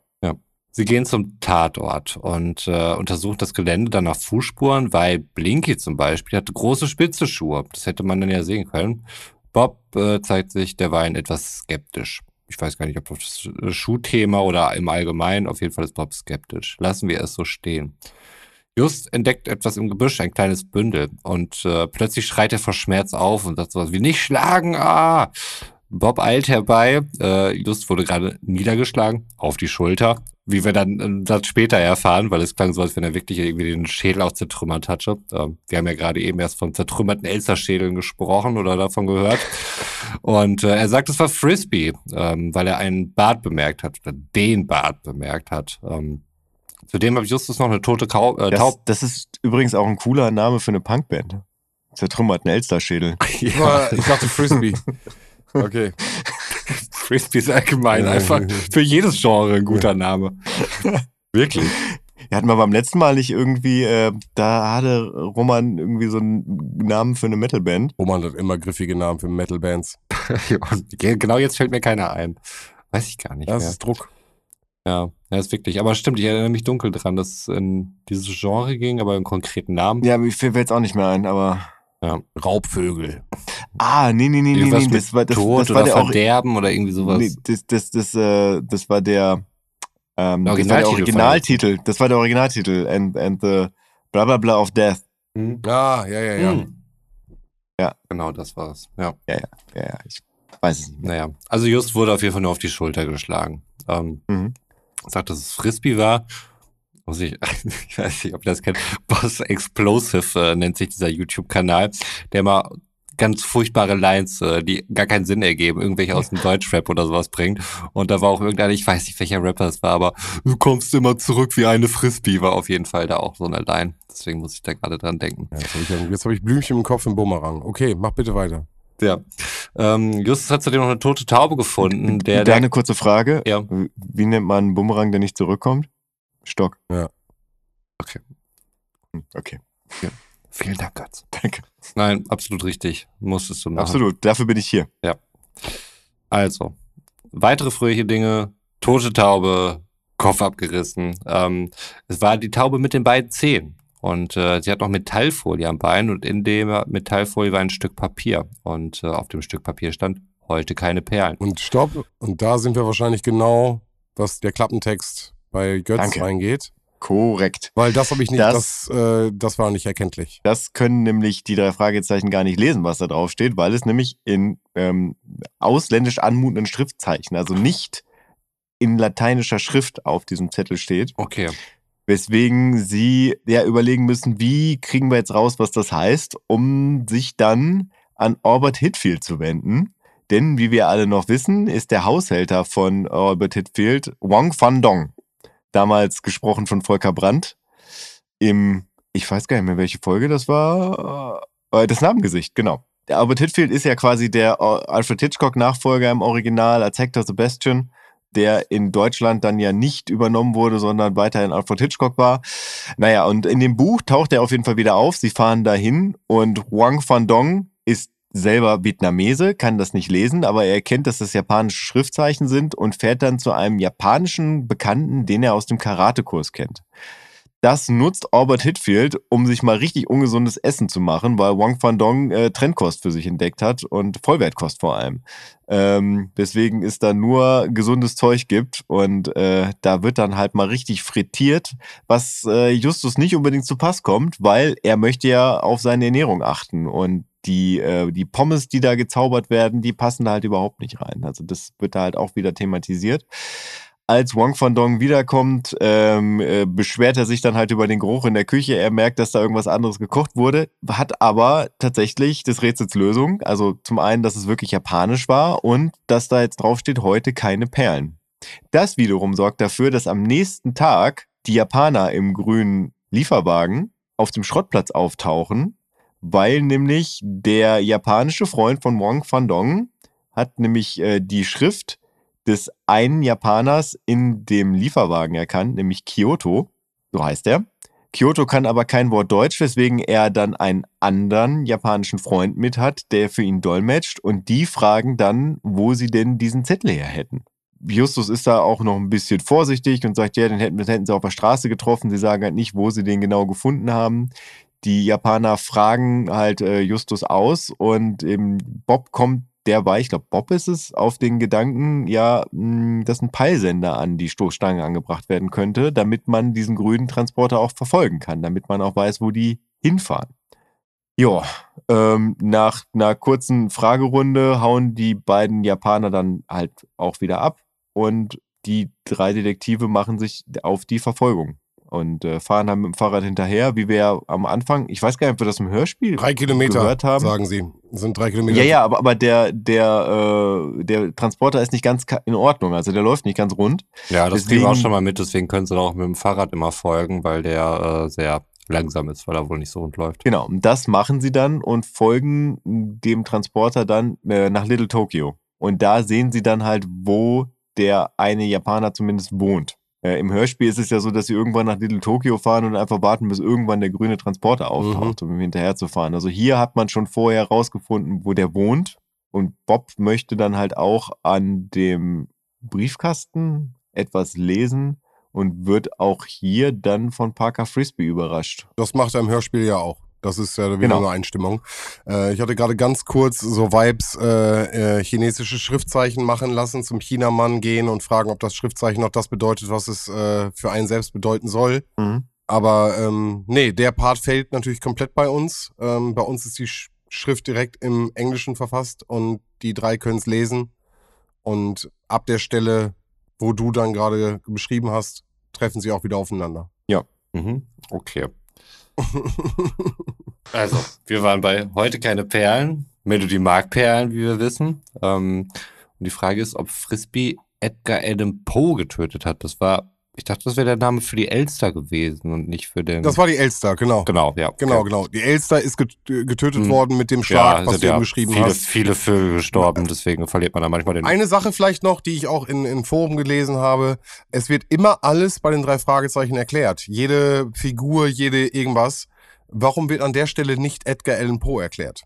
Sie gehen zum Tatort und äh, untersuchen das Gelände dann nach Fußspuren, weil Blinky zum Beispiel hatte große spitze Schuhe. Das hätte man dann ja sehen können. Bob äh, zeigt sich derweil etwas skeptisch. Ich weiß gar nicht, ob das Schuhthema oder im Allgemeinen, auf jeden Fall ist Bob skeptisch. Lassen wir es so stehen. Just entdeckt etwas im Gebüsch, ein kleines Bündel. Und äh, plötzlich schreit er vor Schmerz auf und sagt sowas wie, nicht schlagen, ah! Bob eilt herbei. Äh, Just wurde gerade niedergeschlagen auf die Schulter. Wie wir dann Satz später erfahren, weil es klang so, als wenn er wirklich irgendwie den Schädel auch zertrümmert hatte. Ähm, wir haben ja gerade eben erst von zertrümmerten Elsterschädeln gesprochen oder davon gehört. Und äh, er sagt, es war Frisbee, ähm, weil er einen Bart bemerkt hat oder den Bart bemerkt hat. Ähm, zudem habe ich Justus noch eine tote Kau äh, Das, Taub. das ist übrigens auch ein cooler Name für eine Punkband. Zertrümmerten Elsterschädel. Aber Ich dachte Frisbee. Okay. Ist allgemein Ja. einfach für jedes Genre ein guter Name. Wirklich. Wir hatten wir beim letzten Mal nicht irgendwie, äh, da hatte Roman irgendwie so einen Namen für eine Metalband. Roman hat immer griffige Namen für Metal-Bands. Genau jetzt fällt mir keiner ein. Weiß ich gar nicht Das mehr. ist Druck. Ja, ja, ist wirklich. Aber stimmt, ich erinnere mich dunkel dran, dass es in dieses Genre ging, aber einen konkreten Namen. Ja, mir fällt jetzt auch nicht mehr ein, aber. Raubvögel. Ah, nee, nee, nee, nee, Irgendwas nee. mit Das war, das, Tod das war oder der auch. Verderben oder irgendwie sowas. Nee, das, das, das, äh, das war der. Ähm, Der das war der Originaltitel. Das war der Originaltitel. And, and the bla bla bla of death. Hm. Ah, ja, ja, ja. Hm. Ja. Genau, das war's. Ja. Ja, ja, ich weiß es nicht mehr. Naja. Also Just wurde auf jeden Fall nur auf die Schulter geschlagen. Ähm, Mhm. sagt, dass es Frisbee war. Muss ich, ich weiß nicht, ob ihr das kennt. Boss Explosive äh, nennt sich dieser YouTube-Kanal, der mal ganz furchtbare Lines, äh, die gar keinen Sinn ergeben, irgendwelche aus dem Deutschrap oder sowas bringt. Und da war auch irgendeiner, ich weiß nicht, welcher Rapper es war, aber du kommst immer zurück wie eine Frisbee, war auf jeden Fall da auch so eine Line. Deswegen muss ich da gerade dran denken. ja jetzt habe ich, hab ich Blümchen im Kopf im Bumerang. Okay, mach bitte weiter. Ja. Ähm, Justus hat zudem noch eine tote Taube gefunden, der, da der eine kurze Frage. Ja. Wie- Wie nennt man einen Bumerang, der nicht zurückkommt? Stock. Ja. Okay. Hm, Okay, Vielen Dank, Götz. danke. Nein, absolut richtig. Musstest du machen. Absolut, dafür bin ich hier. Also, weitere fröhliche Dinge, tote Taube, Kopf abgerissen. Ähm, es war die Taube mit den beiden Zehen. Und äh, sie hat noch Metallfolie am Bein und in der Metallfolie war ein Stück Papier. Und äh, auf dem Stück Papier stand, heute keine Perlen. Und stopp. Und da sind wir wahrscheinlich genau, was der Klappentext bei Götz Danke. reingeht. Korrekt. Weil das habe ich nicht, Das- das, äh, das war nicht erkenntlich. Das können nämlich die drei Fragezeichen gar nicht lesen, was da drauf steht, weil es nämlich in ähm, ausländisch anmutenden Schriftzeichen, also nicht in lateinischer Schrift auf diesem Zettel steht. Okay. Weswegen sie ja überlegen müssen, wie kriegen wir jetzt raus, was das heißt, um sich dann an Albert Hitfield zu wenden. Denn, wie wir alle noch wissen, ist der Haushälter von Albert Hitfield Wong Van Dong. Damals gesprochen von Volker Brandt. Im, ich weiß gar nicht mehr, welche Folge das war. Äh, Das Namengesicht, genau. der Albert Hitfield ist ja quasi der äh, Alfred Hitchcock-Nachfolger im Original als Hector Sebastian, der in Deutschland dann ja nicht übernommen wurde, sondern weiterhin Alfred Hitchcock war. Naja, und in dem Buch taucht er auf jeden Fall wieder auf. Sie fahren dahin und Wang Van Dong ist selber Vietnamese, kann das nicht lesen, aber er erkennt, dass das japanische Schriftzeichen sind und fährt dann zu einem japanischen Bekannten, den er aus dem Karatekurs kennt. Das nutzt Albert Hitfield, um sich mal richtig ungesundes Essen zu machen, weil Wang Van Dong äh, Trendkost für sich entdeckt hat und Vollwertkost vor allem. Ähm, deswegen es da nur gesundes Zeug gibt und äh, da wird dann halt mal richtig frittiert, was äh, Justus nicht unbedingt zu Pass kommt, weil er möchte ja auf seine Ernährung achten und die, äh, die Pommes, die da gezaubert werden, die passen da halt überhaupt nicht rein. Also das wird da halt auch wieder thematisiert als Wang Van Dong wiederkommt, ähm, äh, beschwert er sich dann halt über den Geruch in der Küche. Er merkt, dass da irgendwas anderes gekocht wurde, hat aber tatsächlich des Rätsels Lösung. Also zum einen, dass es wirklich japanisch war und dass da jetzt draufsteht, heute keine Perlen. Das wiederum sorgt dafür, dass am nächsten Tag die Japaner im grünen Lieferwagen auf dem Schrottplatz auftauchen, weil nämlich der japanische Freund von Wang Van Dong hat nämlich äh, die Schrift des einen Japaners in dem Lieferwagen erkannt, nämlich Kyoto, so heißt er. Kyoto kann aber kein Wort Deutsch, weswegen er dann einen anderen japanischen Freund mit hat, der für ihn dolmetscht und die fragen dann, wo sie denn diesen Zettel her hätten. Justus ist da auch noch ein bisschen vorsichtig und sagt, ja, den hätten, den hätten sie auf der Straße getroffen. Sie sagen halt nicht, wo sie den genau gefunden haben. Die Japaner fragen halt äh, Justus aus und eben Bob kommt der war, ich glaube, Bob ist es, auf den Gedanken, ja, mh, dass ein Peilsender an die Stoßstange angebracht werden könnte, damit man diesen grünen Transporter auch verfolgen kann, damit man auch weiß, wo die hinfahren. Ja, ähm, nach einer kurzen Fragerunde hauen die beiden Japaner dann halt auch wieder ab und die drei Detektive machen sich auf die Verfolgung und äh, fahren dann mit dem Fahrrad hinterher, wie wir ja am Anfang, ich weiß gar nicht, ob wir das im Hörspiel Drei Kilometer, gehört haben. sagen sie. Das sind drei Kilometer. Ja, ja, aber, aber der, der, äh, der Transporter ist nicht ganz in Ordnung, also der läuft nicht ganz rund. Ja, das Deswegen- kriegen wir auch schon mal mit, deswegen können sie da auch mit dem Fahrrad immer folgen, weil der äh, sehr langsam ist, weil er wohl nicht so rund läuft. Genau, und das machen sie dann und folgen dem Transporter dann äh, nach Little Tokyo. Und da sehen sie dann halt, wo der eine Japaner zumindest wohnt. Äh, Im Hörspiel ist es ja so, dass sie irgendwann nach Little Tokyo fahren und einfach warten, bis irgendwann der grüne Transporter auftaucht, um ihm hinterher zu fahren. Also hier hat man schon vorher rausgefunden, wo der wohnt. Und Bob möchte dann halt auch an dem Briefkasten etwas lesen und wird auch hier dann von Parker Frisbee überrascht. Das macht er im Hörspiel ja auch. Das ist ja wieder Genau. eine Einstimmung. Äh, ich hatte gerade ganz kurz so Vibes, äh, äh, chinesische Schriftzeichen machen lassen, zum Chinamann gehen und fragen, ob das Schriftzeichen auch das bedeutet, was es äh, für einen selbst bedeuten soll. Mhm. Aber ähm, nee, der Part fällt natürlich komplett bei uns. Ähm, bei uns ist die Sch Schrift direkt im Englischen verfasst und die drei können es lesen. Und ab der Stelle, wo du dann gerade beschrieben hast, treffen sie auch wieder aufeinander. Mhm. Okay. Also, wir waren bei heute keine Perlen. Melodie mag Perlen, wie wir wissen. Ähm, und die Frage ist, ob Frisbee Edgar Allan Poe getötet hat. Das war, ich dachte, das wäre der Name für die Elster gewesen und nicht für den. Das war die Elster, genau. genau, ja. Genau, okay. genau. Die Elster ist get getötet Hm. worden mit dem Schlag, Ja, was sind du ja eben beschrieben viele, hast. viele Vögel gestorben, deswegen verliert man da manchmal den. Eine Sache vielleicht noch, die ich auch in, in Forum gelesen habe. Es wird immer alles bei den drei Fragezeichen erklärt. Jede Figur, jede irgendwas. Warum wird an der Stelle nicht Edgar Allan Poe erklärt?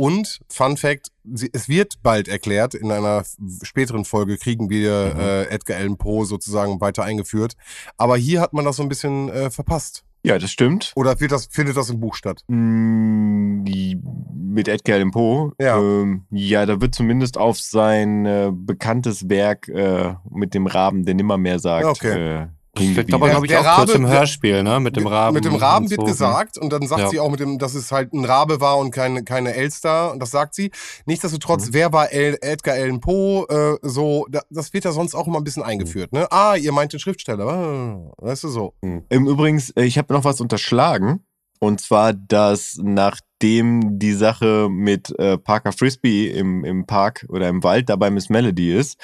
Und, Fun Fact, sie, es wird bald erklärt, in einer späteren Folge kriegen wir Mhm. äh, Edgar Allan Poe sozusagen weiter eingeführt. Aber hier hat man das so ein bisschen äh, verpasst. Ja, das stimmt. Oder das, findet das im Buch statt? Mm, die, mit Edgar Allan Poe. Ja. Ähm, ja, da wird zumindest auf sein äh, bekanntes Werk äh, mit dem Raben, der nimmermehr sagt, Okay. Hingewiesen. aber, glaube ich, der auch kurz Rabe- im Hörspiel, ne? Mit dem Raben. Mit dem Raben wird so. gesagt und dann sagt Ja. sie auch mit dem, dass es halt ein Rabe war und keine, keine Elster. Und das sagt sie. Nichtsdestotrotz, Mhm. wer war El Edgar Allan Poe? Äh, so, da, das wird ja sonst auch immer ein bisschen eingeführt. Ne? Ah, ihr meint den Schriftsteller. Ah, weißt du so. Im Übrigens, äh, ich habe noch was unterschlagen. Und zwar, dass nachdem die Sache mit äh, Parker Frisbee im, im Park oder im Wald dabei Miss Melody ist,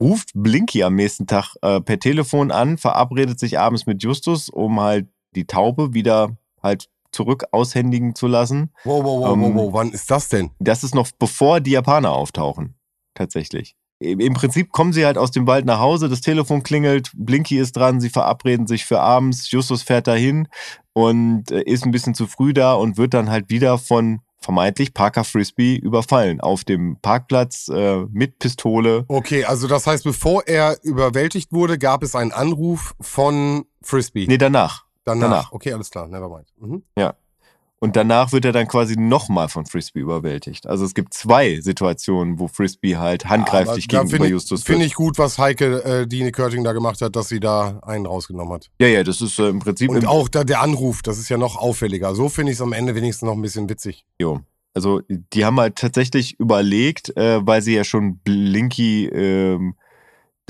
ruft Blinky am nächsten Tag äh, per Telefon an, verabredet sich abends mit Justus, um halt die Taube wieder halt zurück aushändigen zu lassen. Wow, wow, wow, Ähm, wow, wow, wann ist das denn? Das ist noch bevor die Japaner auftauchen. Tatsächlich. Im im Prinzip kommen sie halt aus dem Wald nach Hause, das Telefon klingelt, Blinky ist dran, sie verabreden sich für abends, Justus fährt dahin und äh, ist ein bisschen zu früh da und wird dann halt wieder von vermeintlich Parker Frisbee überfallen auf dem Parkplatz äh, mit Pistole. Okay, also das heißt, bevor er überwältigt wurde, gab es einen Anruf von Frisbee. Nee, danach. danach. danach. Okay, alles klar, nevermind. Mhm. Und danach wird er dann quasi nochmal von Frisbee überwältigt. Also es gibt zwei Situationen, wo Frisbee halt handgreiflich da gegenüber find Justus Finde ich gut, was Heike äh, Dine Körting da gemacht hat, dass sie da einen rausgenommen hat. Ja, ja, das ist äh, im Prinzip Und im, auch da der Anruf, das ist ja noch auffälliger. So finde ich es am Ende wenigstens noch ein bisschen witzig. Jo. Also die haben halt tatsächlich überlegt, äh, weil sie ja schon Blinky ähm,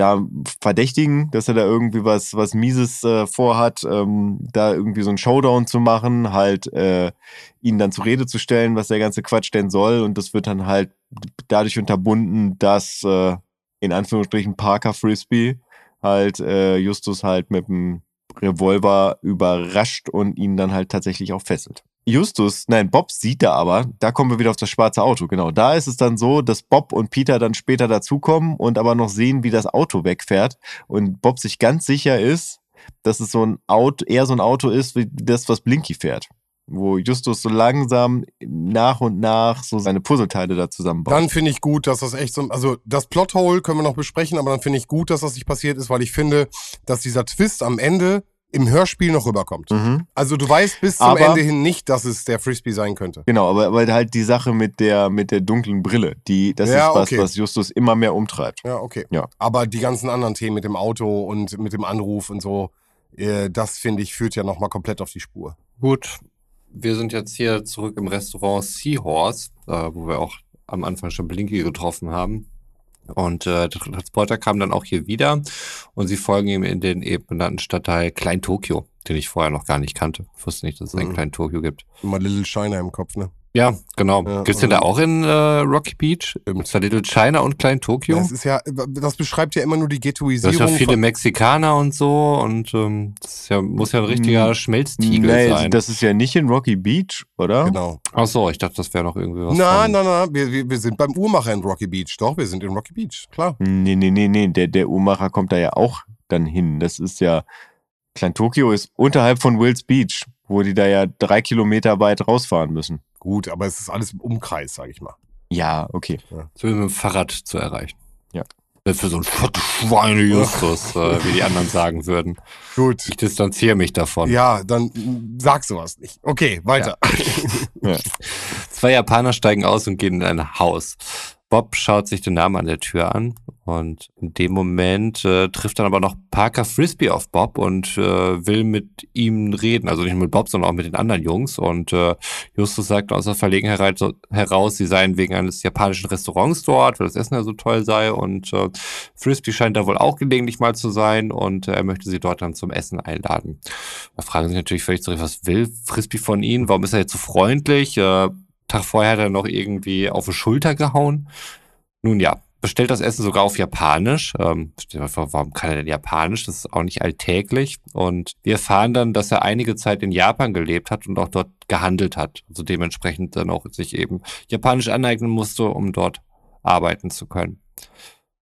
da verdächtigen, dass er da irgendwie was, was Mieses äh, vorhat, ähm, da irgendwie so einen Showdown zu machen, halt äh, ihn dann zur Rede zu stellen, was der ganze Quatsch denn soll. Und das wird dann halt dadurch unterbunden, dass äh, in Anführungsstrichen Parker Frisbee halt äh, Justus halt mit dem Revolver überrascht und ihn dann halt tatsächlich auch fesselt. Justus, nein, Bob sieht da aber, da kommen wir wieder auf das schwarze Auto, genau. Da ist es dann so, dass Bob und Peter dann später dazukommen und aber noch sehen, wie das Auto wegfährt und Bob sich ganz sicher ist, dass es so ein Auto, eher so ein Auto ist, wie das, was Blinky fährt. Wo Justus so langsam nach und nach so seine Puzzleteile da zusammenbaut. Dann finde ich gut, dass das echt so, also das Plothole können wir noch besprechen, aber dann finde ich gut, dass das nicht passiert ist, weil ich finde, dass dieser Twist am Ende im Hörspiel noch rüberkommt. mhm. Also du weißt bis zum Aber- Ende hin nicht, dass es der Frisbee sein könnte. Genau, aber, aber halt die Sache mit der, mit der dunklen Brille, die, das Ja, ist was, okay. was Justus immer mehr umtreibt. Ja, okay. Ja. Aber die ganzen anderen Themen mit dem Auto und mit dem Anruf und so, äh, das finde ich, führt ja nochmal komplett auf die Spur. Gut, wir sind jetzt hier zurück im Restaurant Seahorse, äh, wo wir auch am Anfang schon Blinky getroffen haben. Und äh, der Transporter kam dann auch hier wieder und sie folgen ihm in den eben benannten Stadtteil Klein Tokio, den ich vorher noch gar nicht kannte. Ich wusste nicht, dass es einen Mhm. Klein Tokio gibt. Immer Little Shiner im Kopf, ne? Ja, genau. Ja, Gibt's den da und- auch in äh, Rocky Beach? Da Little China und Klein Tokio? Das ist ja, das beschreibt ja immer nur die Da ist Ghettoisierung. ja viele von- Mexikaner und so und ähm, das ist ja, muss ja ein richtiger Mm, Schmelztiegel Nee, sein. das ist ja nicht in Rocky Beach, oder? Genau. Ach so, ich dachte, das wäre noch irgendwie was. Nein, von- nein, nein, wir, wir, wir sind beim Uhrmacher in Rocky Beach. Doch, wir sind in Rocky Beach, klar. Nee, nee, nee, nee. Der, der Uhrmacher kommt da ja auch dann hin. Das ist ja. Klein Tokio ist unterhalb von Wills Beach, wo die da ja drei Kilometer weit rausfahren müssen. Gut, aber es ist alles im Umkreis, sag ich mal. Ja, okay. So wie mit dem Fahrrad zu erreichen. Ja. Für so ein fettes Schweine Justus, äh, wie die anderen sagen würden. Gut. Ich distanziere mich davon. Ja, dann sag sowas nicht. Okay, weiter. Zwei Japaner steigen aus und gehen in ein Haus. Bob schaut sich den Namen an der Tür an und in dem Moment äh, trifft dann aber noch Parker Frisbee auf Bob und äh, will mit ihm reden. Also nicht nur mit Bob, sondern auch mit den anderen Jungs. Und äh, Justus sagt aus der Verlegenheit heraus, sie seien wegen eines japanischen Restaurants dort, weil das Essen ja so toll sei. Und äh, Frisbee scheint da wohl auch gelegentlich mal zu sein und äh, er möchte sie dort dann zum Essen einladen. Da fragen sich natürlich völlig zurück, was will Frisbee von ihnen? Warum ist er jetzt so freundlich? Äh, Tag vorher hat er noch irgendwie auf die Schulter gehauen. Nun ja, bestellt das Essen sogar auf Japanisch. Ähm, warum kann er denn Japanisch? Das ist auch nicht alltäglich. Und wir erfahren dann, dass er einige Zeit in Japan gelebt hat und auch dort gehandelt hat. Also dementsprechend dann auch sich eben Japanisch aneignen musste, um dort arbeiten zu können.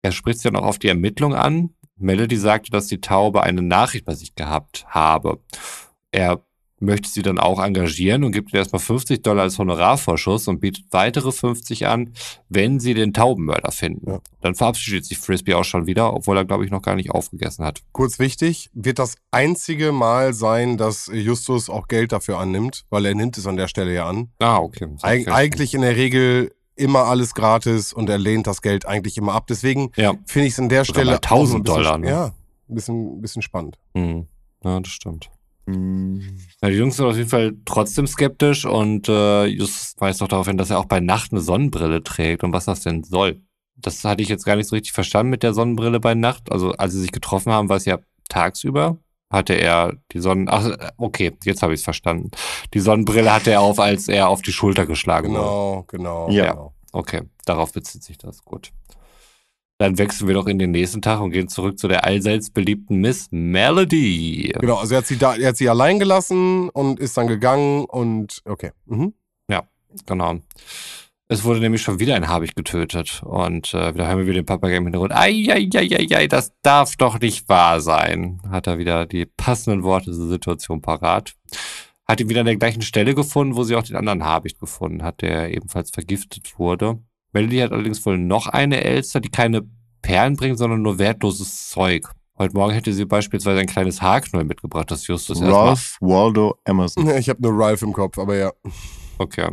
Er spricht sich dann auch auf die Ermittlung an. Melody sagte, dass die Taube eine Nachricht bei sich gehabt habe. Er möchte sie dann auch engagieren und gibt ihr erstmal 50 Dollar als Honorarvorschuss und bietet weitere 50 an, wenn sie den Taubenmörder finden. Ja. Dann verabschiedet sich Frisbee auch schon wieder, obwohl er, glaube ich, noch gar nicht aufgegessen hat. Kurz wichtig, wird das einzige Mal sein, dass Justus auch Geld dafür annimmt, weil er nimmt es an der Stelle ja an. Ah, okay. Eig eigentlich in der Regel immer alles gratis und er lehnt das Geld eigentlich immer ab. Deswegen Ja. finde ich es an der Sogar Stelle mal 1000 auch so ein bisschen, Dollar, ne? Ja, ein bisschen, bisschen spannend. Hm. Ja, das stimmt. Ja, die Jungs sind auf jeden Fall trotzdem skeptisch und äh, Justus weist doch darauf hin, dass er auch bei Nacht eine Sonnenbrille trägt und was das denn soll. Das hatte ich jetzt gar nicht so richtig verstanden mit der Sonnenbrille bei Nacht. Also als sie sich getroffen haben, war es ja tagsüber. Hatte er die Sonnen... Ach, äh, okay, jetzt habe ich es verstanden. Die Sonnenbrille hatte er auf, als er auf die Schulter geschlagen wurde. Genau, genau. Ja. genau. Okay, darauf bezieht sich das. Gut. Dann wechseln wir doch in den nächsten Tag und gehen zurück zu der allseits beliebten Miss Melody. Genau, also er hat sie da, er hat sie allein gelassen und ist dann gegangen und okay. Mhm. Genau. Es wurde nämlich schon wieder ein Habicht getötet. Und äh, da hören wir wieder den Papagei im Hintergrund. Eieieiei, das darf doch nicht wahr sein. Hat er wieder die passenden Worte zur Situation parat. Hat ihn wieder an der gleichen Stelle gefunden, wo sie auch den anderen Habicht gefunden hat, der ebenfalls vergiftet wurde. Melody hat allerdings wohl noch eine Elster, die keine Perlen bringt, sondern nur wertloses Zeug. Heute Morgen hätte sie beispielsweise ein kleines Haarknäuel mitgebracht, das Justus erstmal Ralph Waldo Emerson. Ich habe nur Ralph im Kopf, aber ja. Okay.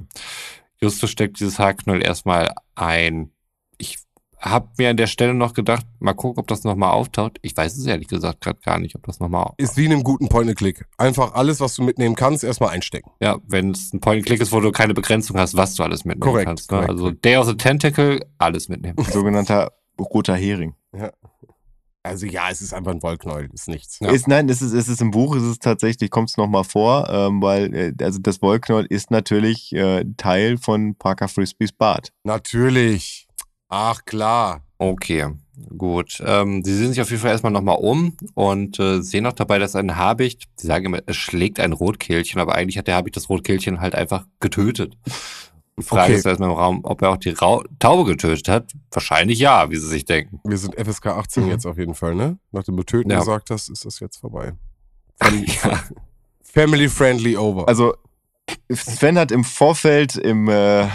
Justus steckt dieses Haarknäuel erstmal ein. Ich habe mir an der Stelle noch gedacht, mal gucken, ob das nochmal auftaucht. Ich weiß es ehrlich gesagt gerade gar nicht, ob das nochmal Ist wie in einem guten Point-and-Click. Einfach alles, was du mitnehmen kannst, erstmal einstecken. Ja, wenn es ein Point-and-Click ist, wo du keine Begrenzung hast, was du alles mitnehmen Korrekt, kannst. Ne? korrekt. Also Day of the Tentacle, alles mitnehmen. Sogenannter roter Hering. Also ja, es ist einfach ein Wollknäuel, ist nichts. Ja. Ist, nein, es ist, es ist im Buch, es ist tatsächlich, kommt es nochmal vor, ähm, weil äh, also das Wollknäuel ist natürlich äh, Teil von Parker Frisbees Bart. Natürlich. Ach klar. Okay, gut. Ähm, sie sehen sich auf jeden Fall erstmal nochmal um und äh, sehen auch dabei, dass ein Habicht, sie sagen immer, es schlägt ein Rotkehlchen, aber eigentlich hat der Habicht das Rotkehlchen halt einfach getötet. Die Frage Okay. ist erstmal im Raum, ob er auch die Rau Taube getötet hat. Wahrscheinlich ja, wie sie sich denken. Wir sind FSK 18 Mhm. jetzt auf jeden Fall, ne? Nach dem Betöten Ja. gesagt hast, ist das jetzt vorbei. Fam Ja. Family friendly over. Also Sven hat im Vorfeld im, äh,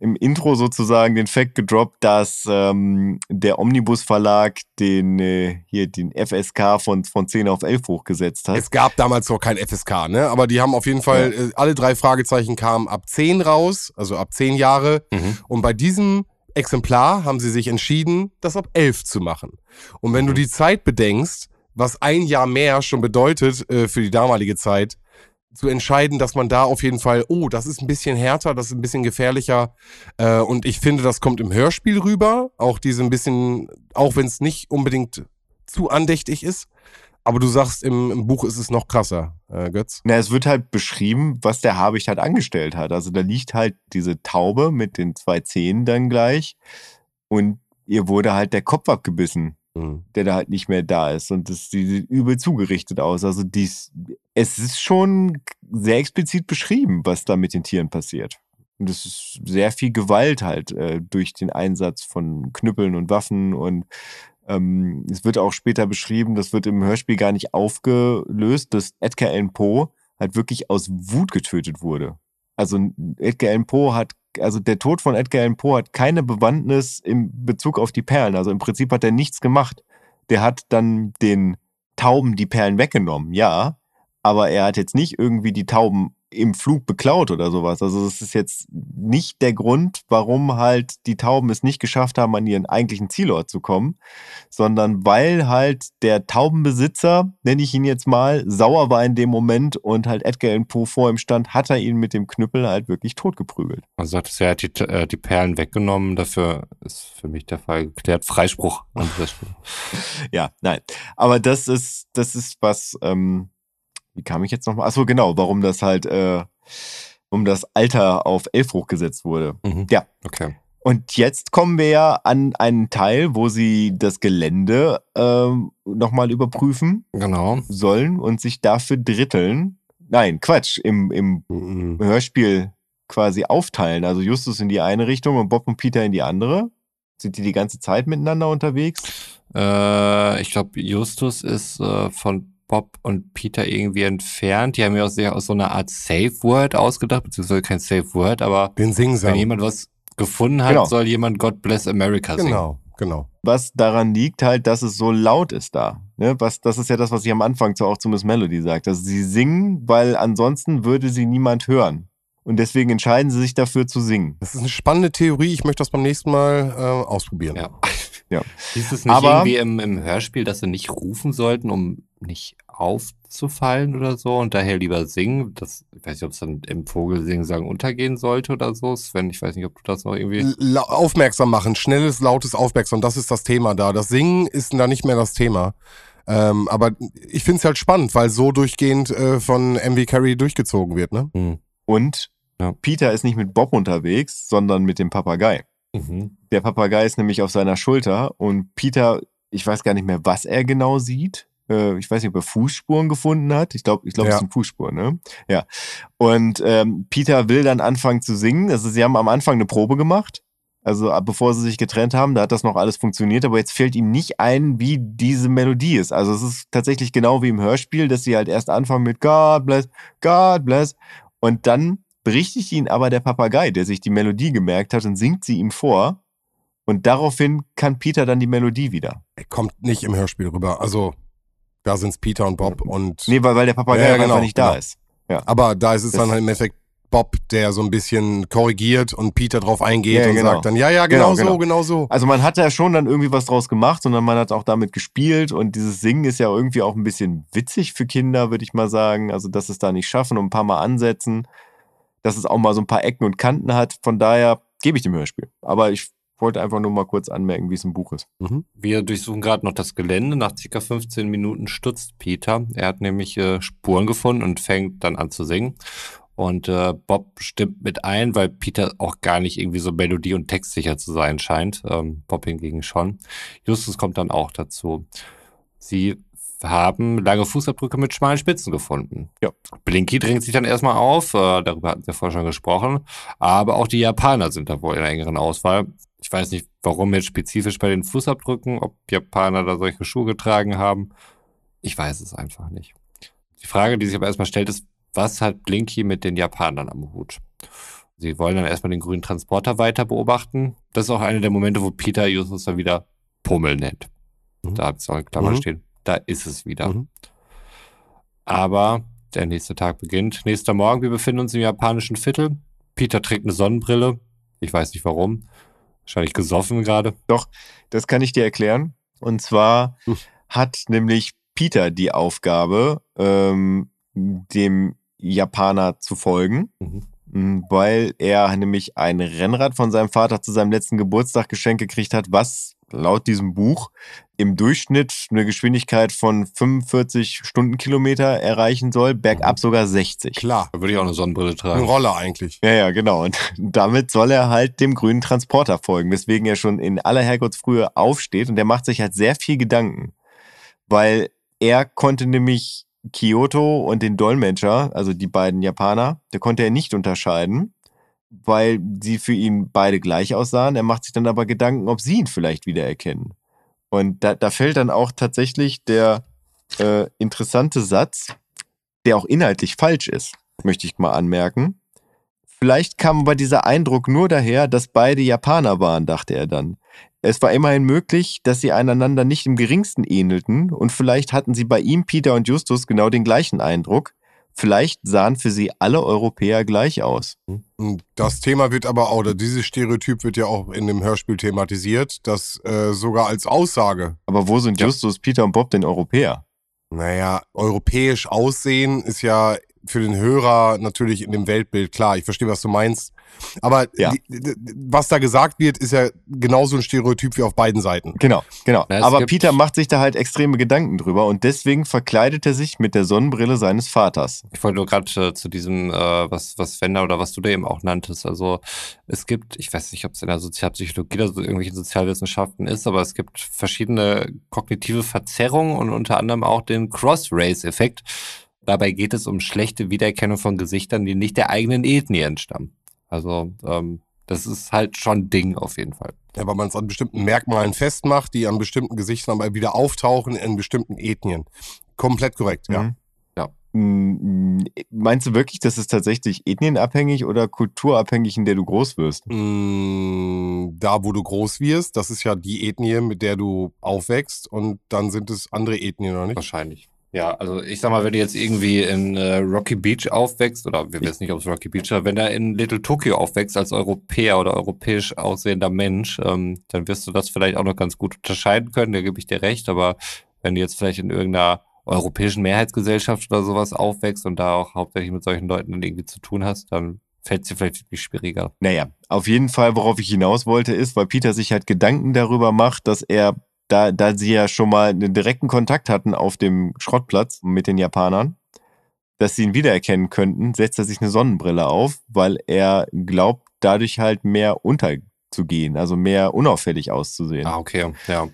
im Intro sozusagen den Fact gedroppt, dass ähm, der Omnibus Verlag den äh, hier den FSK von, von 10 auf 11 hochgesetzt hat. es gab damals noch kein FSK, ne? Aber die haben auf jeden Fall, äh, alle drei Fragezeichen kamen ab 10 raus, also ab 10 Jahre. Mhm. Und bei diesem Exemplar haben sie sich entschieden, das ab 11 zu machen. Und wenn du die Zeit bedenkst, was ein Jahr mehr schon bedeutet äh, für die damalige Zeit, zu entscheiden, dass man da auf jeden Fall, oh, das ist ein bisschen härter, das ist ein bisschen gefährlicher. Äh, und ich finde, das kommt im Hörspiel rüber. Auch diese ein bisschen, auch wenn es nicht unbedingt zu andächtig ist. Aber du sagst, im, im Buch ist es noch krasser, äh, Götz. Na, es wird halt beschrieben, was der Habicht halt angestellt hat. Also da liegt halt diese Taube mit den zwei Zähnen dann gleich und ihr wurde halt der Kopf abgebissen, Mhm. der da halt nicht mehr da ist und das die sieht übel zugerichtet aus. Also dies, es ist schon sehr explizit beschrieben, was da mit den Tieren passiert. Und es ist sehr viel Gewalt halt äh, durch den Einsatz von Knüppeln und Waffen und ähm, es wird auch später beschrieben, das wird im Hörspiel gar nicht aufgelöst, dass Edgar Allan Poe halt wirklich aus Wut getötet wurde. Also Edgar Allan Poe hat, also der Tod von Edgar Allan Poe hat keine Bewandtnis im Bezug auf die Perlen. Also im Prinzip hat er nichts gemacht. Der hat dann den Tauben die Perlen weggenommen, ja, aber er hat jetzt nicht irgendwie die Tauben im Flug beklaut oder sowas. Also das ist jetzt nicht der Grund, warum halt die Tauben es nicht geschafft haben, an ihren eigentlichen Zielort zu kommen, sondern weil halt der Taubenbesitzer, nenne ich ihn jetzt mal, sauer war in dem Moment und halt Edgar Allan Poe vor ihm stand, hat er ihn mit dem Knüppel halt wirklich totgeprügelt. Man sagt es er hat die, äh, die Perlen weggenommen. Dafür ist für mich der Fall geklärt. Freispruch. Ja, nein. Aber das ist, das ist was, ähm, wie kam ich jetzt nochmal? Achso, genau, warum das halt, äh, um das Alter auf elf hochgesetzt wurde. Mhm. Ja. Okay. Und jetzt kommen wir ja an einen Teil, wo sie das Gelände ähm, nochmal überprüfen Genau. sollen und sich dafür dritteln. Nein, Quatsch, im, im Mhm. Hörspiel quasi aufteilen. Also Justus in die eine Richtung und Bob und Peter in die andere. Sind die die ganze Zeit miteinander unterwegs? Äh, ich glaube, Justus ist äh, von Bob und Peter irgendwie entfernt. Die haben ja auch sehr aus so einer Art Safe Word ausgedacht, beziehungsweise kein Safe Word, aber Den wenn jemand was gefunden hat, Genau. soll jemand God Bless America singen. Genau, genau. was daran liegt halt, dass es so laut ist da. Ne? Was, das ist ja das, was ich am Anfang zu, auch zu Miss Melody sagt. Also sie singen, weil ansonsten würde sie niemand hören. Und deswegen entscheiden sie sich dafür zu singen. Das ist eine spannende Theorie. Ich möchte das beim nächsten Mal äh, ausprobieren. Ja. Ja. Hieß es nicht Aber- irgendwie im, im Hörspiel, dass sie nicht rufen sollten, um nicht aufzufallen oder so und daher lieber singen? Das, ich weiß nicht, ob es dann im Vogelsingen sagen untergehen sollte oder so. Sven, ich weiß nicht, ob du das noch irgendwie. La aufmerksam machen, schnelles, lautes Aufmerksam, das ist das Thema da. Das Singen ist da nicht mehr das Thema. Ähm, aber ich finde es halt spannend, weil so durchgehend äh, von MV Carey durchgezogen wird, ne? Hm. Und Ja. Peter ist nicht mit Bob unterwegs, sondern mit dem Papagei. Mhm. Der Papagei ist nämlich auf seiner Schulter und Peter, ich weiß gar nicht mehr, was er genau sieht. Äh, Ich weiß nicht, ob er Fußspuren gefunden hat. Ich glaube, ich glaube, Ja. es sind Fußspuren, ne? Ja. Und ähm, Peter will dann anfangen zu singen. Also sie haben am Anfang eine Probe gemacht. Also bevor sie sich getrennt haben, da hat das noch alles funktioniert, aber jetzt fällt ihm nicht ein, wie diese Melodie ist. Also es ist tatsächlich genau wie im Hörspiel, dass sie halt erst anfangen mit God bless, God bless und dann berichtigt ihn aber der Papagei, der sich die Melodie gemerkt hat und singt sie ihm vor und daraufhin kann Peter dann die Melodie wieder. Er kommt nicht im Hörspiel rüber. Also, da sind's Peter und Bob und. Nee, weil, weil der Papagei Ja, ja, einfach genau, nicht da genau. ist. Aber da ist es Das- dann halt im Endeffekt Bob, der so ein bisschen korrigiert und Peter drauf eingeht Ja, und genau. sagt dann, ja, ja, genau, Genau, genau. so, genau so. Also man hat da schon dann irgendwie was draus gemacht, sondern man hat auch damit gespielt und dieses Singen ist ja irgendwie auch ein bisschen witzig für Kinder, würde ich mal sagen. Also dass es da nicht schaffen und ein paar Mal ansetzen, dass es auch mal so ein paar Ecken und Kanten hat. Von daher gebe ich dem Hörspiel. Aber ich wollte einfach nur mal kurz anmerken, wie es im Buch ist. Wir durchsuchen gerade noch das Gelände. Nach circa 15 Minuten stutzt Peter. Er hat nämlich äh, Spuren gefunden und fängt dann an zu singen. Und äh, Bob stimmt mit ein, weil Peter auch gar nicht irgendwie so melodie- und textsicher zu sein scheint. Ähm, Bob hingegen schon. Justus kommt dann auch dazu. Sie haben lange Fußabdrücke mit schmalen Spitzen gefunden. Ja. Blinky drängt sich dann erstmal auf, äh, darüber hatten wir vorher schon gesprochen. Aber auch die Japaner sind da wohl in einer engeren Auswahl. Ich weiß nicht, warum jetzt spezifisch bei den Fußabdrücken, ob Japaner da solche Schuhe getragen haben. Ich weiß es einfach nicht. Die Frage, die sich aber erstmal stellt, ist, was hat Blinky mit den Japanern am Hut? Sie wollen dann erstmal den grünen Transporter weiter beobachten. Das ist auch einer der Momente, wo Peter Justus dann wieder Pummel nennt. Mhm. Da hat es auch in Klammern Mhm. stehen. Da ist es wieder. Mhm. Aber der nächste Tag beginnt. Nächster Morgen, wir befinden uns im japanischen Viertel. Peter trägt eine Sonnenbrille. Ich weiß nicht warum. Wahrscheinlich gesoffen gerade. Das kann ich dir erklären. Und zwar Hm. hat nämlich Peter die Aufgabe, ähm, dem Japaner zu folgen, Mhm. m, weil er nämlich ein Rennrad von seinem Vater zu seinem letzten Geburtstag geschenkt gekriegt hat, was laut diesem Buch im Durchschnitt eine Geschwindigkeit von 45 Stundenkilometer erreichen soll, bergab sogar 60. Klar, Da würde ich auch eine Sonnenbrille eine tragen. Rolle eigentlich. Ja, ja, genau. Und damit soll er halt dem grünen Transporter folgen, weswegen er schon in aller Herrgottsfrühe aufsteht und der macht sich halt sehr viel Gedanken, weil er konnte nämlich Kyoto und den Dolmetscher, also die beiden Japaner, der konnte er nicht unterscheiden, weil sie für ihn beide gleich aussahen. Er macht sich dann aber Gedanken, ob sie ihn vielleicht wiedererkennen. Und da, da fällt dann auch tatsächlich der äh, interessante Satz, der auch inhaltlich falsch ist, möchte ich mal anmerken. Vielleicht kam aber dieser Eindruck nur daher, dass beide Japaner waren, dachte er dann. Es war immerhin möglich, dass sie einander nicht im geringsten ähnelten und vielleicht hatten sie bei ihm, Peter und Justus, genau den gleichen Eindruck. Vielleicht sahen für sie alle Europäer gleich aus. Und Das Thema wird aber auch, oder dieses Stereotyp wird ja auch in dem Hörspiel thematisiert, das äh, sogar als Aussage, Aber wo sind Ja. Justus, Peter und Bob denn Europäer? naja, europäisch aussehen ist ja für den Hörer natürlich in dem Weltbild klar. Ich verstehe, was du meinst. Aber Ja. die, die, was da gesagt wird, ist ja genauso ein Stereotyp wie auf beiden Seiten. Genau, genau. Na, Aber Peter macht sich da halt extreme Gedanken drüber und deswegen verkleidet er sich mit der Sonnenbrille seines Vaters. Ich wollte nur gerade äh, zu diesem, äh, was, was Wender oder was du da eben auch nanntest. Also es gibt, ich weiß nicht, ob es in der Sozialpsychologie oder so irgendwelchen Sozialwissenschaften ist, aber es gibt verschiedene kognitive Verzerrungen und unter anderem auch den Cross-Race-Effekt. Dabei geht es um schlechte Wiedererkennung von Gesichtern, die nicht der eigenen Ethnie entstammen. Also ähm, das ist halt schon ein Ding auf jeden Fall. Ja, weil man es an bestimmten Merkmalen festmacht, die an bestimmten Gesichtern aber wieder auftauchen in bestimmten Ethnien. Komplett korrekt, ja. Mhm. Ja. Mm, Meinst du wirklich, das ist tatsächlich ethnienabhängig oder kulturabhängig, in der du groß wirst? Mm, Da, wo du groß wirst, das ist ja die Ethnie, mit der du aufwächst und dann sind es andere Ethnien, oder nicht? Wahrscheinlich. Ja, also ich sag mal, wenn du jetzt irgendwie in äh, Rocky Beach aufwächst, oder wir wissen nicht, ob es Rocky Beach ist, wenn du in Little Tokyo aufwächst als Europäer oder europäisch aussehender Mensch, ähm, dann wirst du das vielleicht auch noch ganz gut unterscheiden können, da gebe ich dir recht, aber wenn du jetzt vielleicht in irgendeiner europäischen Mehrheitsgesellschaft oder sowas aufwächst und da auch hauptsächlich mit solchen Leuten dann irgendwie zu tun hast, dann fällt es dir vielleicht wirklich schwieriger. Naja, auf jeden Fall, worauf ich hinaus wollte, ist, weil Peter sich halt Gedanken darüber macht, dass er, da, da sie ja schon mal einen direkten Kontakt hatten auf dem Schrottplatz mit den Japanern, dass sie ihn wiedererkennen könnten, setzt er sich eine Sonnenbrille auf, weil er glaubt, dadurch halt mehr unter, zu gehen, also mehr unauffällig auszusehen. Ah, okay, ja.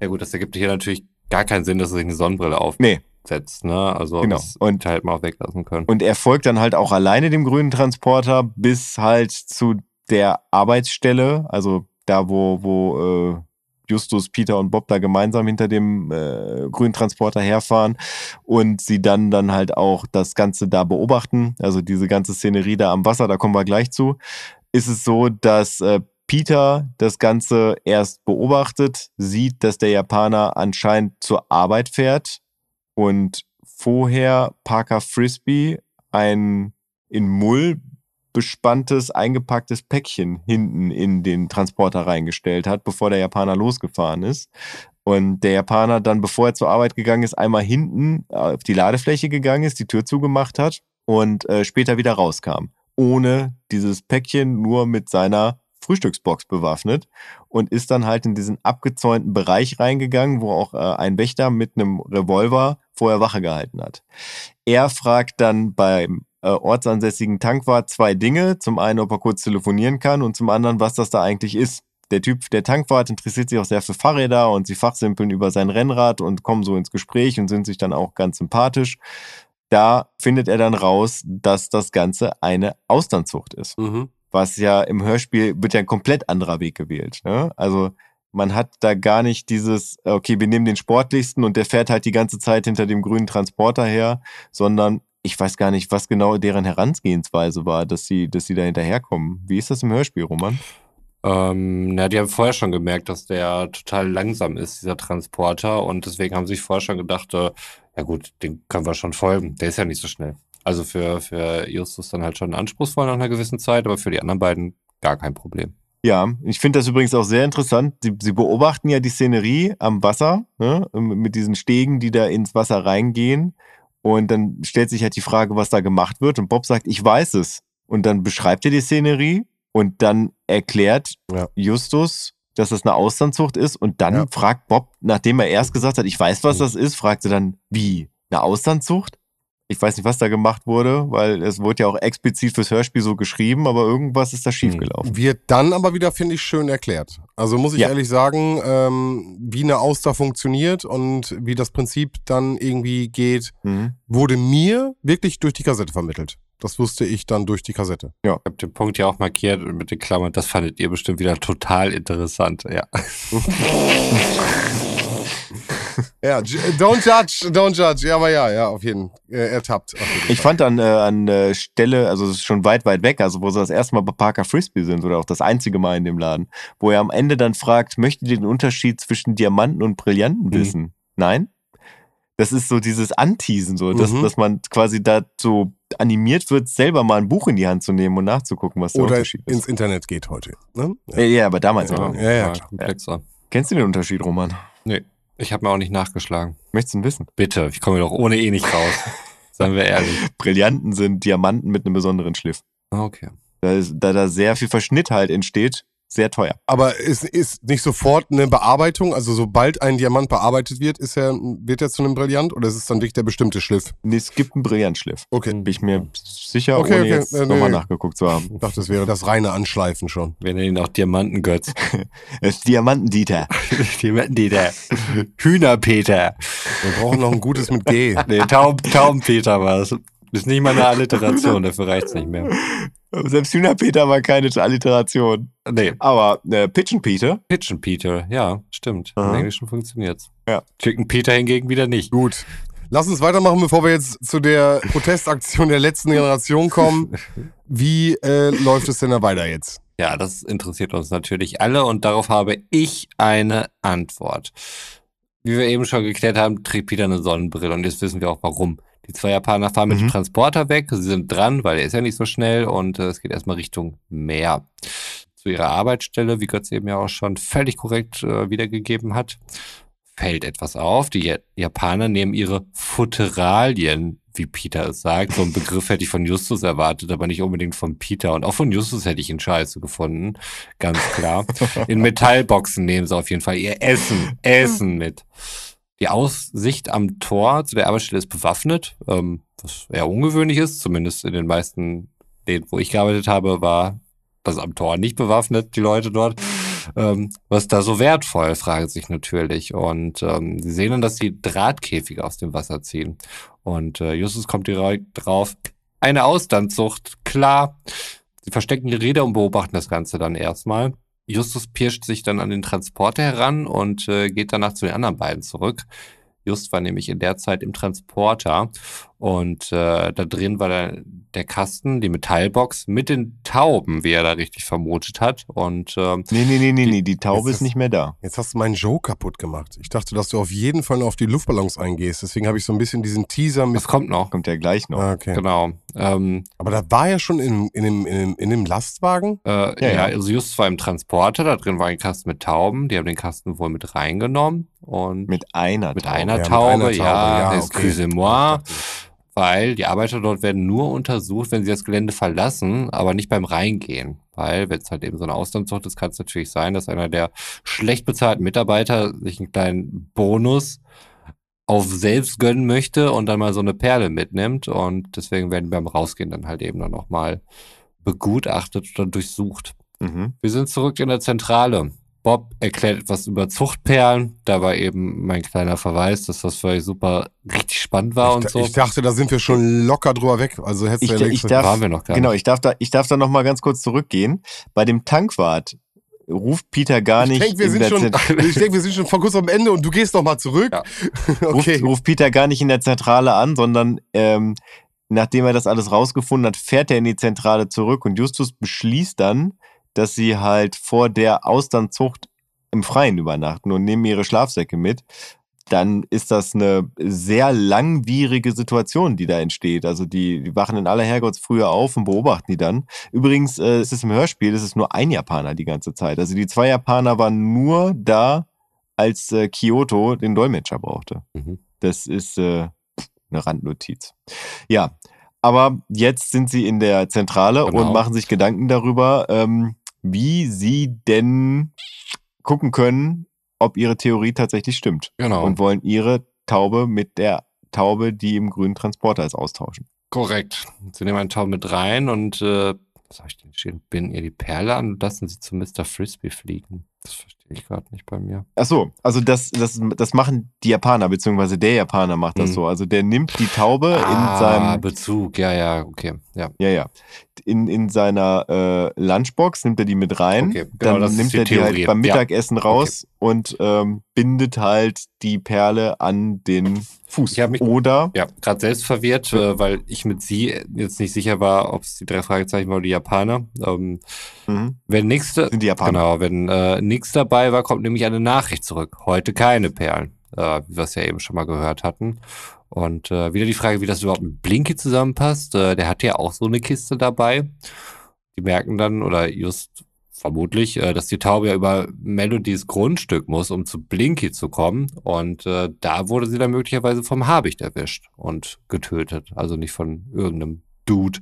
Ja gut, das ergibt hier natürlich gar keinen Sinn, dass er sich eine Sonnenbrille Nee, aufsetzt, ne? Also Genau. das Und- halt mal weglassen können. Und er folgt dann halt auch alleine dem grünen Transporter bis halt zu der Arbeitsstelle, also da, wo, wo äh, Justus, Peter und Bob da gemeinsam hinter dem äh, grünen Transporter herfahren und sie dann dann halt auch das Ganze da beobachten, also diese ganze Szenerie da am Wasser, da kommen wir gleich zu, ist es so, dass äh, Peter das Ganze erst beobachtet, sieht, dass der Japaner anscheinend zur Arbeit fährt und vorher Parker Frisbee ein in Mull bespanntes, eingepacktes Päckchen hinten in den Transporter reingestellt hat, bevor der Japaner losgefahren ist. Und der Japaner dann, bevor er zur Arbeit gegangen ist, einmal hinten auf die Ladefläche gegangen ist, die Tür zugemacht hat und äh, später wieder rauskam. Ohne dieses Päckchen, nur mit seiner Frühstücksbox bewaffnet und ist dann halt in diesen abgezäunten Bereich reingegangen, wo auch äh, ein Wächter mit einem Revolver vorher Wache gehalten hat. Er fragt dann beim äh, ortsansässigen Tankwart zwei Dinge. Zum einen, ob er kurz telefonieren kann und zum anderen, was das da eigentlich ist. Der Typ, der Tankwart, interessiert sich auch sehr für Fahrräder und sie fachsimpeln über sein Rennrad und kommen so ins Gespräch und sind sich dann auch ganz sympathisch. Da findet er dann raus, dass das Ganze eine Austernzucht ist Mhm. was ja im Hörspiel wird ja ein komplett anderer Weg gewählt. Ne? Also man hat da gar nicht dieses, okay, wir nehmen den sportlichsten und der fährt halt die ganze Zeit hinter dem grünen Transporter her, sondern ich weiß gar nicht, was genau deren Herangehensweise war, dass sie, dass sie da hinterherkommen. Wie ist das im Hörspiel, Roman? Ähm, na, die haben vorher schon gemerkt, dass der total langsam ist, dieser Transporter. Und deswegen haben sie sich vorher schon gedacht, äh, ja gut, dem können wir schon folgen. Der ist ja nicht so schnell. Also für, für Justus dann halt schon anspruchsvoll nach einer gewissen Zeit, aber für die anderen beiden gar kein Problem. Ja, ich finde das übrigens auch sehr interessant. Sie, sie beobachten ja die Szenerie am Wasser, ne? mit diesen Stegen, die da ins Wasser reingehen. Und dann stellt sich halt die Frage, was da gemacht wird. Und Bob sagt, ich weiß es. Und dann beschreibt er die Szenerie und dann erklärt Ja. Justus, dass das eine Austernzucht ist. Und dann Ja. fragt Bob, nachdem er erst gesagt hat, ich weiß, was das ist, fragt er dann, wie? Eine Austernzucht? Ich weiß nicht, was da gemacht wurde, weil es wurde ja auch explizit fürs Hörspiel so geschrieben, aber irgendwas ist da schiefgelaufen. Wird dann aber wieder, finde ich, schön erklärt. Also muss ich Ja. ehrlich sagen, ähm, wie eine Auster funktioniert und wie das Prinzip dann irgendwie geht, Mhm. wurde mir wirklich durch die Kassette vermittelt. Das wusste ich dann durch die Kassette. Ich habe den Punkt ja auch markiert mit den Klammern. Das fandet ihr bestimmt wieder total interessant. Ja. Ja, j- don't judge, don't judge. Ja, aber ja, ja, auf jeden Fall. Äh, ertappt. Auf jeden Ich Fall. fand an, äh, an äh, Stelle, also es ist schon weit, weit weg, also wo sie das erste Mal bei Parker Frisbee sind oder auch das einzige Mal in dem Laden, wo er am Ende dann fragt, möchtet ihr den Unterschied zwischen Diamanten und Brillanten Mhm. wissen? Nein? Das ist so dieses Anteasen, so, dass, Mhm. dass man quasi da so animiert wird, selber mal ein Buch in die Hand zu nehmen und nachzugucken, was der Oder Unterschied ins ist. Internet geht heute. Ne? Ja, ja, aber damals auch. Ja, ja, war klar. komplexer. Kennst du den Unterschied, Roman? Nee, ich habe mir auch nicht nachgeschlagen. Möchtest du ihn wissen? Bitte, ich komme doch ohne eh nicht raus. Seien wir ehrlich. Brillanten sind Diamanten mit einem besonderen Schliff. Ah, Okay. Da, ist, da da sehr viel Verschnitt halt entsteht, sehr teuer. Aber es ist nicht sofort eine Bearbeitung, also sobald ein Diamant bearbeitet wird, ist er, wird er zu einem Brillant oder ist es dann wirklich der bestimmte Schliff? Nee, es gibt einen Brillantschliff. Okay. Bin ich mir sicher, Okay, ohne okay. jetzt Äh, nochmal nee. nachgeguckt zu haben. Ich dachte, das wäre das reine Anschleifen schon. Wir nennen ihn auch Diamantengötz. Es ist Diamantendieter. Diamantenpeter. Hühnerpeter. Wir brauchen noch ein gutes mit G. Nee, Taub, Taubenpeter war es. Ist nicht mal eine Alliteration, dafür reicht's nicht mehr. Selbst Hühnerpeter war keine Alliteration. Nee, Aber äh, Pigeon Peter, Pigeon Peter, ja, stimmt. Aha. Im Englischen funktioniert's. Ja. Chicken Peter hingegen wieder nicht. Gut. Lass uns weitermachen, bevor wir jetzt zu der Protestaktion der letzten Generation kommen. Wie äh, läuft es denn da weiter jetzt? Ja, das interessiert uns natürlich alle und darauf habe ich eine Antwort. Wie wir eben schon geklärt haben, trägt Peter eine Sonnenbrille und jetzt wissen wir auch warum. Die zwei Japaner fahren mit Mhm. dem Transporter weg, sie sind dran, weil er ist ja nicht so schnell und äh, es geht erstmal Richtung Meer. Zu ihrer Arbeitsstelle, wie Götz eben ja auch schon völlig korrekt äh, wiedergegeben hat, fällt etwas auf. Die Ja- Japaner nehmen ihre Futteralien, wie Peter es sagt. So einen Begriff hätte ich von Justus erwartet, aber nicht unbedingt von Peter. Und auch von Justus hätte ich ihn scheiße gefunden. Ganz klar. In Metallboxen nehmen sie auf jeden Fall ihr Essen, Essen mit. Die Aussicht am Tor zu der Arbeitsstelle ist bewaffnet, ähm, was eher ungewöhnlich ist. Zumindest in den meisten Läden, wo ich gearbeitet habe, war das am Tor nicht bewaffnet, die Leute dort. Ähm, was da so wertvoll, fragen sich natürlich. Und ähm, sie sehen dann, dass sie Drahtkäfige aus dem Wasser ziehen. Und äh, Justus kommt direkt drauf, eine Auslandzucht, klar. Sie verstecken die Räder und beobachten das Ganze dann erstmal. Justus pirscht sich dann an den Transporter heran und äh, geht danach zu den anderen beiden zurück. Just war nämlich in der Zeit im Transporter und äh, da drin war der, der Kasten, die Metallbox mit den Tauben, wie er da richtig vermutet hat. Und ähm, Nee, nee, nee, nee, nee, die Taube ist ist- nicht mehr da. Jetzt hast du meinen Joke kaputt gemacht. Ich dachte, dass du auf jeden Fall noch auf die Luftballons eingehst. Deswegen habe ich so ein bisschen diesen Teaser mit. was kommt noch? Kommt ja gleich noch. Ah, okay. Genau. Ähm, Aber da war ja schon in, in, dem, in, dem, in dem Lastwagen. äh, ja, Ja, ja. also Just war im Transporter, da drin war ein Kasten mit Tauben, die haben den Kasten wohl mit reingenommen und Mit einer Mit Taube. einer mit Taube, einer ja, okay. excusez-moi. Weil die Arbeiter dort werden nur untersucht, wenn sie das Gelände verlassen, aber nicht beim Reingehen. Weil, wenn es halt eben so eine Auslandszucht ist, kann es natürlich sein, dass einer der schlecht bezahlten Mitarbeiter sich einen kleinen Bonus auf selbst gönnen möchte und dann mal so eine Perle mitnimmt. Und deswegen werden die beim Rausgehen dann halt eben dann nochmal begutachtet oder durchsucht. Mhm. Wir sind zurück in der Zentrale. Bob erklärt etwas über Zuchtperlen. Da war eben mein kleiner Verweis, dass das für euch super richtig spannend war ich, und so. ich dachte, da sind wir schon locker drüber weg. Also hättest Ich, du ja ich darf, waren wir noch gar genau, nicht. ich darf da, ich darf da noch mal ganz kurz zurückgehen. Bei dem Tankwart ruft Peter gar ich nicht. denke, wir, in sind der schon- ich denk, wir sind schon vor kurzem am Ende und du gehst noch mal zurück. Ja. okay. ruft, ruft Peter gar nicht in der Zentrale an, sondern ähm, nachdem er das alles rausgefunden hat, fährt er in die Zentrale zurück und Justus beschließt dann, dass sie halt vor der Austernzucht im Freien übernachten und nehmen ihre Schlafsäcke mit. Dann ist das eine sehr langwierige Situation, die da entsteht. Also die, die wachen in aller Herrgottsfrühe auf und beobachten die dann. Übrigens äh, ist es im Hörspiel, es ist nur ein Japaner die ganze Zeit. Also die zwei Japaner waren nur da, als äh, Kyoto den Dolmetscher brauchte. Mhm. Das ist äh, eine Randnotiz. Ja, aber jetzt sind sie in der Zentrale Genau. und machen sich Gedanken darüber, ähm, wie sie denn gucken können, ob ihre Theorie tatsächlich stimmt. Genau. Und wollen ihre Taube mit der Taube, die im grünen Transporter ist, austauschen. Korrekt. Sie nehmen einen Tauben mit rein und äh, was soll ich denn stehen? Binden ihr die Perle an und lassen sie zu Mr. Frisbee fliegen. Das verstehe ich gerade nicht bei mir. Ach so, also das, das, das machen die Japaner, beziehungsweise der Japaner macht das Mhm. so. Also der nimmt die Taube in ah, seinem Bezug, ja, ja, okay. Ja, Ja, ja. In, in seiner äh, Lunchbox nimmt er die mit rein. Okay, genau, dann nimmt die er die halt beim Ja. Mittagessen raus und ähm, bindet halt die Perle an den Fuß. Ich hab mich- Oder ja gerade selbst verwirrt, äh, weil ich mit sie jetzt nicht sicher war, ob es die drei Fragezeichen war oder die Japaner. Ähm, mhm, wenn die Japaner. Genau, wenn äh, nichts dabei war, kommt nämlich eine Nachricht zurück. Heute keine Perlen, äh, wie wir es ja eben schon mal gehört hatten. Und äh, wieder die Frage, wie das überhaupt mit Blinky zusammenpasst. Äh, der hat ja auch so eine Kiste dabei. Die merken dann, oder just vermutlich, äh, dass die Taube ja über Melodies Grundstück muss, um zu Blinky zu kommen. Und äh, da wurde sie dann möglicherweise vom Habicht erwischt und getötet. Also nicht von irgendeinem Dude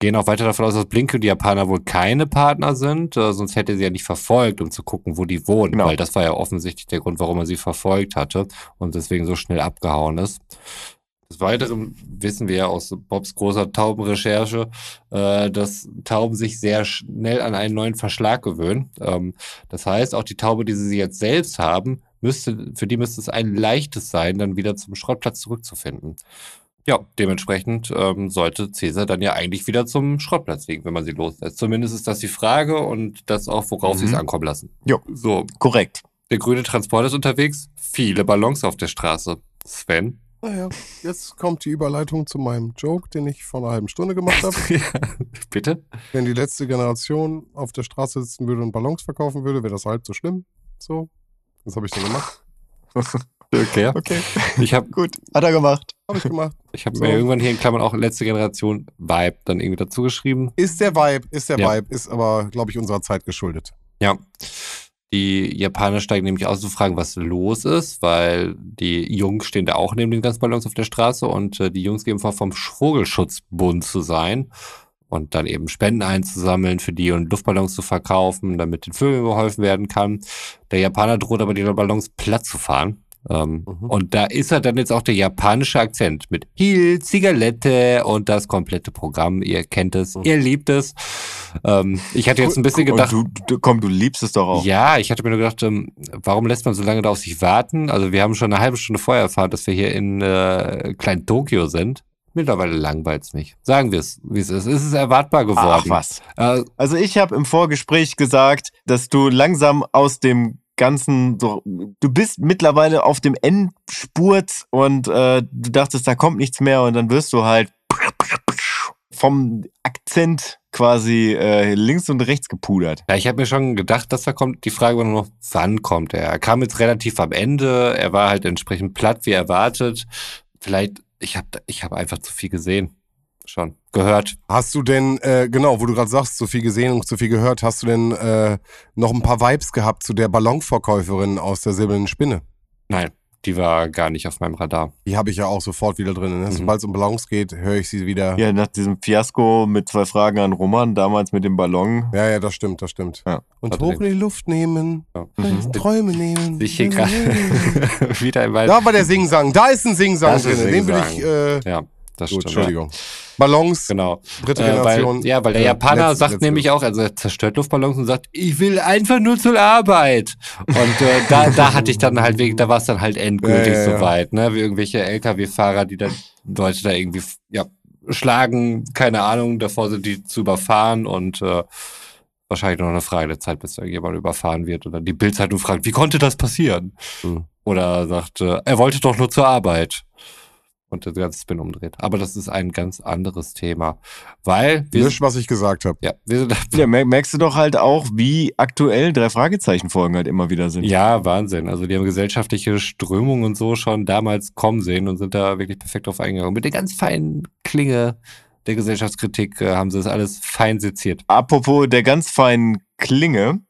gehen auch weiter davon aus, dass Blinky und die Japaner wohl keine Partner sind, äh, sonst hätte sie ja nicht verfolgt, um zu gucken, wo die wohnen, Genau. weil das war ja offensichtlich der Grund, warum er sie verfolgt hatte und deswegen so schnell abgehauen ist. Des Weiteren wissen wir ja aus Bobs großer Taubenrecherche, äh, dass Tauben sich sehr schnell an einen neuen Verschlag gewöhnen. Ähm, das heißt, auch die Taube, die sie jetzt selbst haben, müsste, für die müsste es ein leichtes sein, dann wieder zum Schrottplatz zurückzufinden. Ja, dementsprechend ähm, sollte Cäsar dann ja eigentlich wieder zum Schrottplatz fliegen, wenn man sie loslässt. Zumindest ist das die Frage und das auch, worauf Mhm. sie es ankommen lassen. Jo. So, Korrekt. der grüne Transport ist unterwegs, viele Ballons auf der Straße. Sven? Naja, jetzt kommt die Überleitung zu meinem Joke, den ich vor einer halben Stunde gemacht habe. ja, bitte? Wenn die letzte Generation auf der Straße sitzen würde und Ballons verkaufen würde, wäre das halb so schlimm. So, das habe ich dann gemacht. Okay. Okay, Ich habe gut. Hat er gemacht. Habe ich gemacht. ich hab So. mir irgendwann hier in Klammern auch letzte Generation Vibe dann irgendwie dazu geschrieben. Ist der Vibe, ist der Ja. Vibe, ist aber, glaube ich, unserer Zeit geschuldet. Ja. Die Japaner steigen nämlich aus zu fragen, was los ist, weil die Jungs stehen da auch neben den ganzen Ballons auf der Straße und äh, die Jungs geben vor, vom Vogelschutzbund zu sein und dann eben Spenden einzusammeln für die und Luftballons zu verkaufen, damit den Vögeln geholfen werden kann. Der Japaner droht aber, die Ballons platt zu fahren. Ähm, Mhm. Und da ist er dann jetzt auch der japanische Akzent mit Heel, Zigarette und das komplette Programm. Ihr kennt es, Mhm. ihr liebt es. Ähm, ich hatte jetzt ein bisschen gedacht, du, du, komm, du liebst es doch auch. ja, ich hatte mir nur gedacht, ähm, warum lässt man so lange da auf sich warten? Also wir haben schon eine halbe Stunde vorher erfahren, dass wir hier in äh, Klein Tokio sind. Mittlerweile langweilt's mich. Sagen wir es, wie es ist. Es ist erwartbar geworden. Ach was. Äh, Also ich habe im Vorgespräch gesagt, dass du langsam aus dem ganzen, so, du bist mittlerweile auf dem Endspurt und äh, du dachtest, da kommt nichts mehr und dann wirst du halt vom Akzent quasi äh, links und rechts gepudert. Ja, ich habe mir schon gedacht, dass er kommt. Die Frage war nur noch, wann kommt er? Er kam jetzt relativ am Ende. Er war halt entsprechend platt, wie erwartet. Vielleicht, ich habe ich hab einfach zu viel gesehen. Schon. Gehört. Hast du denn, äh, genau, wo du gerade sagst, so viel gesehen und so viel gehört, hast du denn äh, noch ein paar Vibes gehabt zu der Ballonverkäuferin aus der silbernen Spinne? Nein, die war gar nicht auf meinem Radar. Die habe ich ja auch sofort wieder drin. Ne? Mhm. Sobald es um Ballons geht, höre ich sie wieder. Ja, nach diesem Fiasko mit zwei Fragen an Roman, damals mit dem Ballon. Ja, ja, das stimmt, das stimmt. Ja. Und hoch in die Luft nehmen, Ja. Mhm. Träume nehmen. Ich hier gerade wieder in meinem. Da war der Singsang, da ist ein Singsang drin. Den will ich, äh, Ja, das gut, stimmt. Entschuldigung. Ballons. Genau. dritte Äh, Generation. weil, ja, weil der Japaner letzte- sagt letzte. nämlich auch, also er zerstört Luftballons und sagt, ich will einfach nur zur Arbeit. Und äh, da, da hatte ich dann halt wegen, da war es dann halt endgültig Ja, ja, ja. soweit, ne? Wie irgendwelche LKW-Fahrer, die dann Leute da irgendwie ja, schlagen, keine Ahnung, davor sind die zu überfahren und äh, wahrscheinlich noch eine Frage der Zeit, bis da jemand überfahren wird. Oder die Bildzeitung fragt, wie konnte das passieren? Hm. Oder sagt, äh, er wollte doch nur zur Arbeit. Und das ganze Spin umdreht. Aber das ist ein ganz anderes Thema. Weil wir, Lösch, was ich gesagt habe. ja, wir sind Ja, mer- merkst du doch halt auch, wie aktuell drei Fragezeichen-Folgen halt immer wieder sind. Ja, Wahnsinn. Also die haben gesellschaftliche Strömungen und so schon damals kommen sehen und sind da wirklich perfekt drauf eingegangen. Mit der ganz feinen Klinge der Gesellschaftskritik äh, haben sie das alles fein seziert. Apropos der ganz feinen Klinge,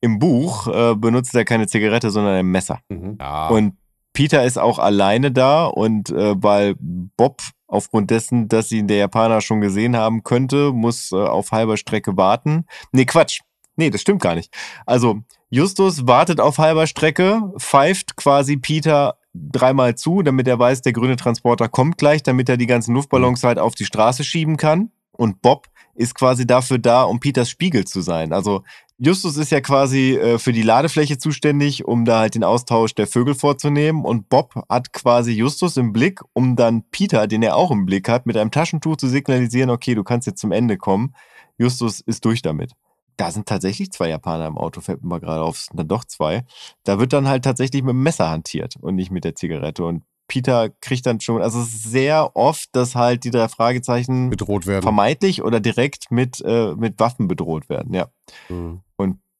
im Buch äh, benutzt er keine Zigarette, sondern ein Messer. Mhm. Ja. Und Peter ist auch alleine da und äh, weil Bob aufgrund dessen, dass ihn der Japaner schon gesehen haben könnte, muss äh, auf halber Strecke warten. Nee, Quatsch. Nee, das stimmt gar nicht. Also, Justus wartet auf halber Strecke, pfeift quasi Peter dreimal zu, damit er weiß, der grüne Transporter kommt gleich, damit er die ganzen Luftballons halt auf die Straße schieben kann. Und Bob ist quasi dafür da, um Peters Spiegel zu sein. Also Justus ist ja quasi äh, für die Ladefläche zuständig, um da halt den Austausch der Vögel vorzunehmen. Und Bob hat quasi Justus im Blick, um dann Peter, den er auch im Blick hat, mit einem Taschentuch zu signalisieren, okay, du kannst jetzt zum Ende kommen. Justus ist durch damit. Da sind tatsächlich zwei Japaner im Auto, fällt mir mal gerade auf, es sind dann doch zwei. Da wird dann halt tatsächlich mit dem Messer hantiert und nicht mit der Zigarette. Und Peter kriegt dann schon, also es ist sehr oft, dass halt die drei Fragezeichen bedroht werden. vermeintlich oder direkt mit, äh, mit Waffen bedroht werden, ja. Mhm.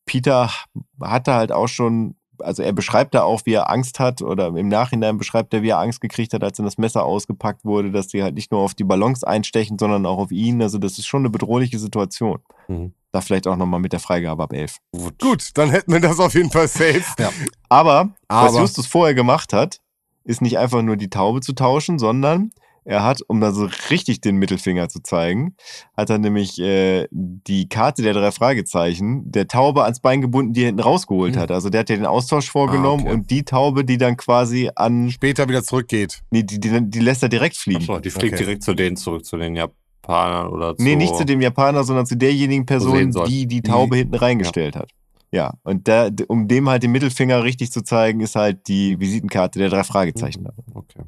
Peter hatte halt auch schon, also er beschreibt da auch, wie er Angst hat oder im Nachhinein beschreibt er, wie er Angst gekriegt hat, als dann das Messer ausgepackt wurde, dass die halt nicht nur auf die Ballons einstechen, sondern auch auf ihn. Also das ist schon eine bedrohliche Situation. Mhm. Da vielleicht auch nochmal mit der Freigabe ab 11. Gut, dann hätten wir das auf jeden Fall safe. Aber, was Aber- Justus vorher gemacht hat, ist nicht einfach nur die Taube zu tauschen, sondern er hat, um da so richtig den Mittelfinger zu zeigen, hat er nämlich äh, die Karte der drei Fragezeichen der Taube ans Bein gebunden, die er hinten rausgeholt Hm. hat. Also der hat ja den Austausch vorgenommen okay. und die Taube, die dann quasi an, Später wieder zurückgeht. nee, die, die, die lässt er direkt fliegen. Achso, die fliegt Okay. direkt zu denen zurück, zu den Japanern oder zu. Nee, nicht zu dem Japaner, sondern zu derjenigen Person, die die Taube Die- hinten reingestellt hat. Ja, und da, um dem halt den Mittelfinger richtig zu zeigen, ist halt die Visitenkarte der drei Fragezeichen. da. Okay.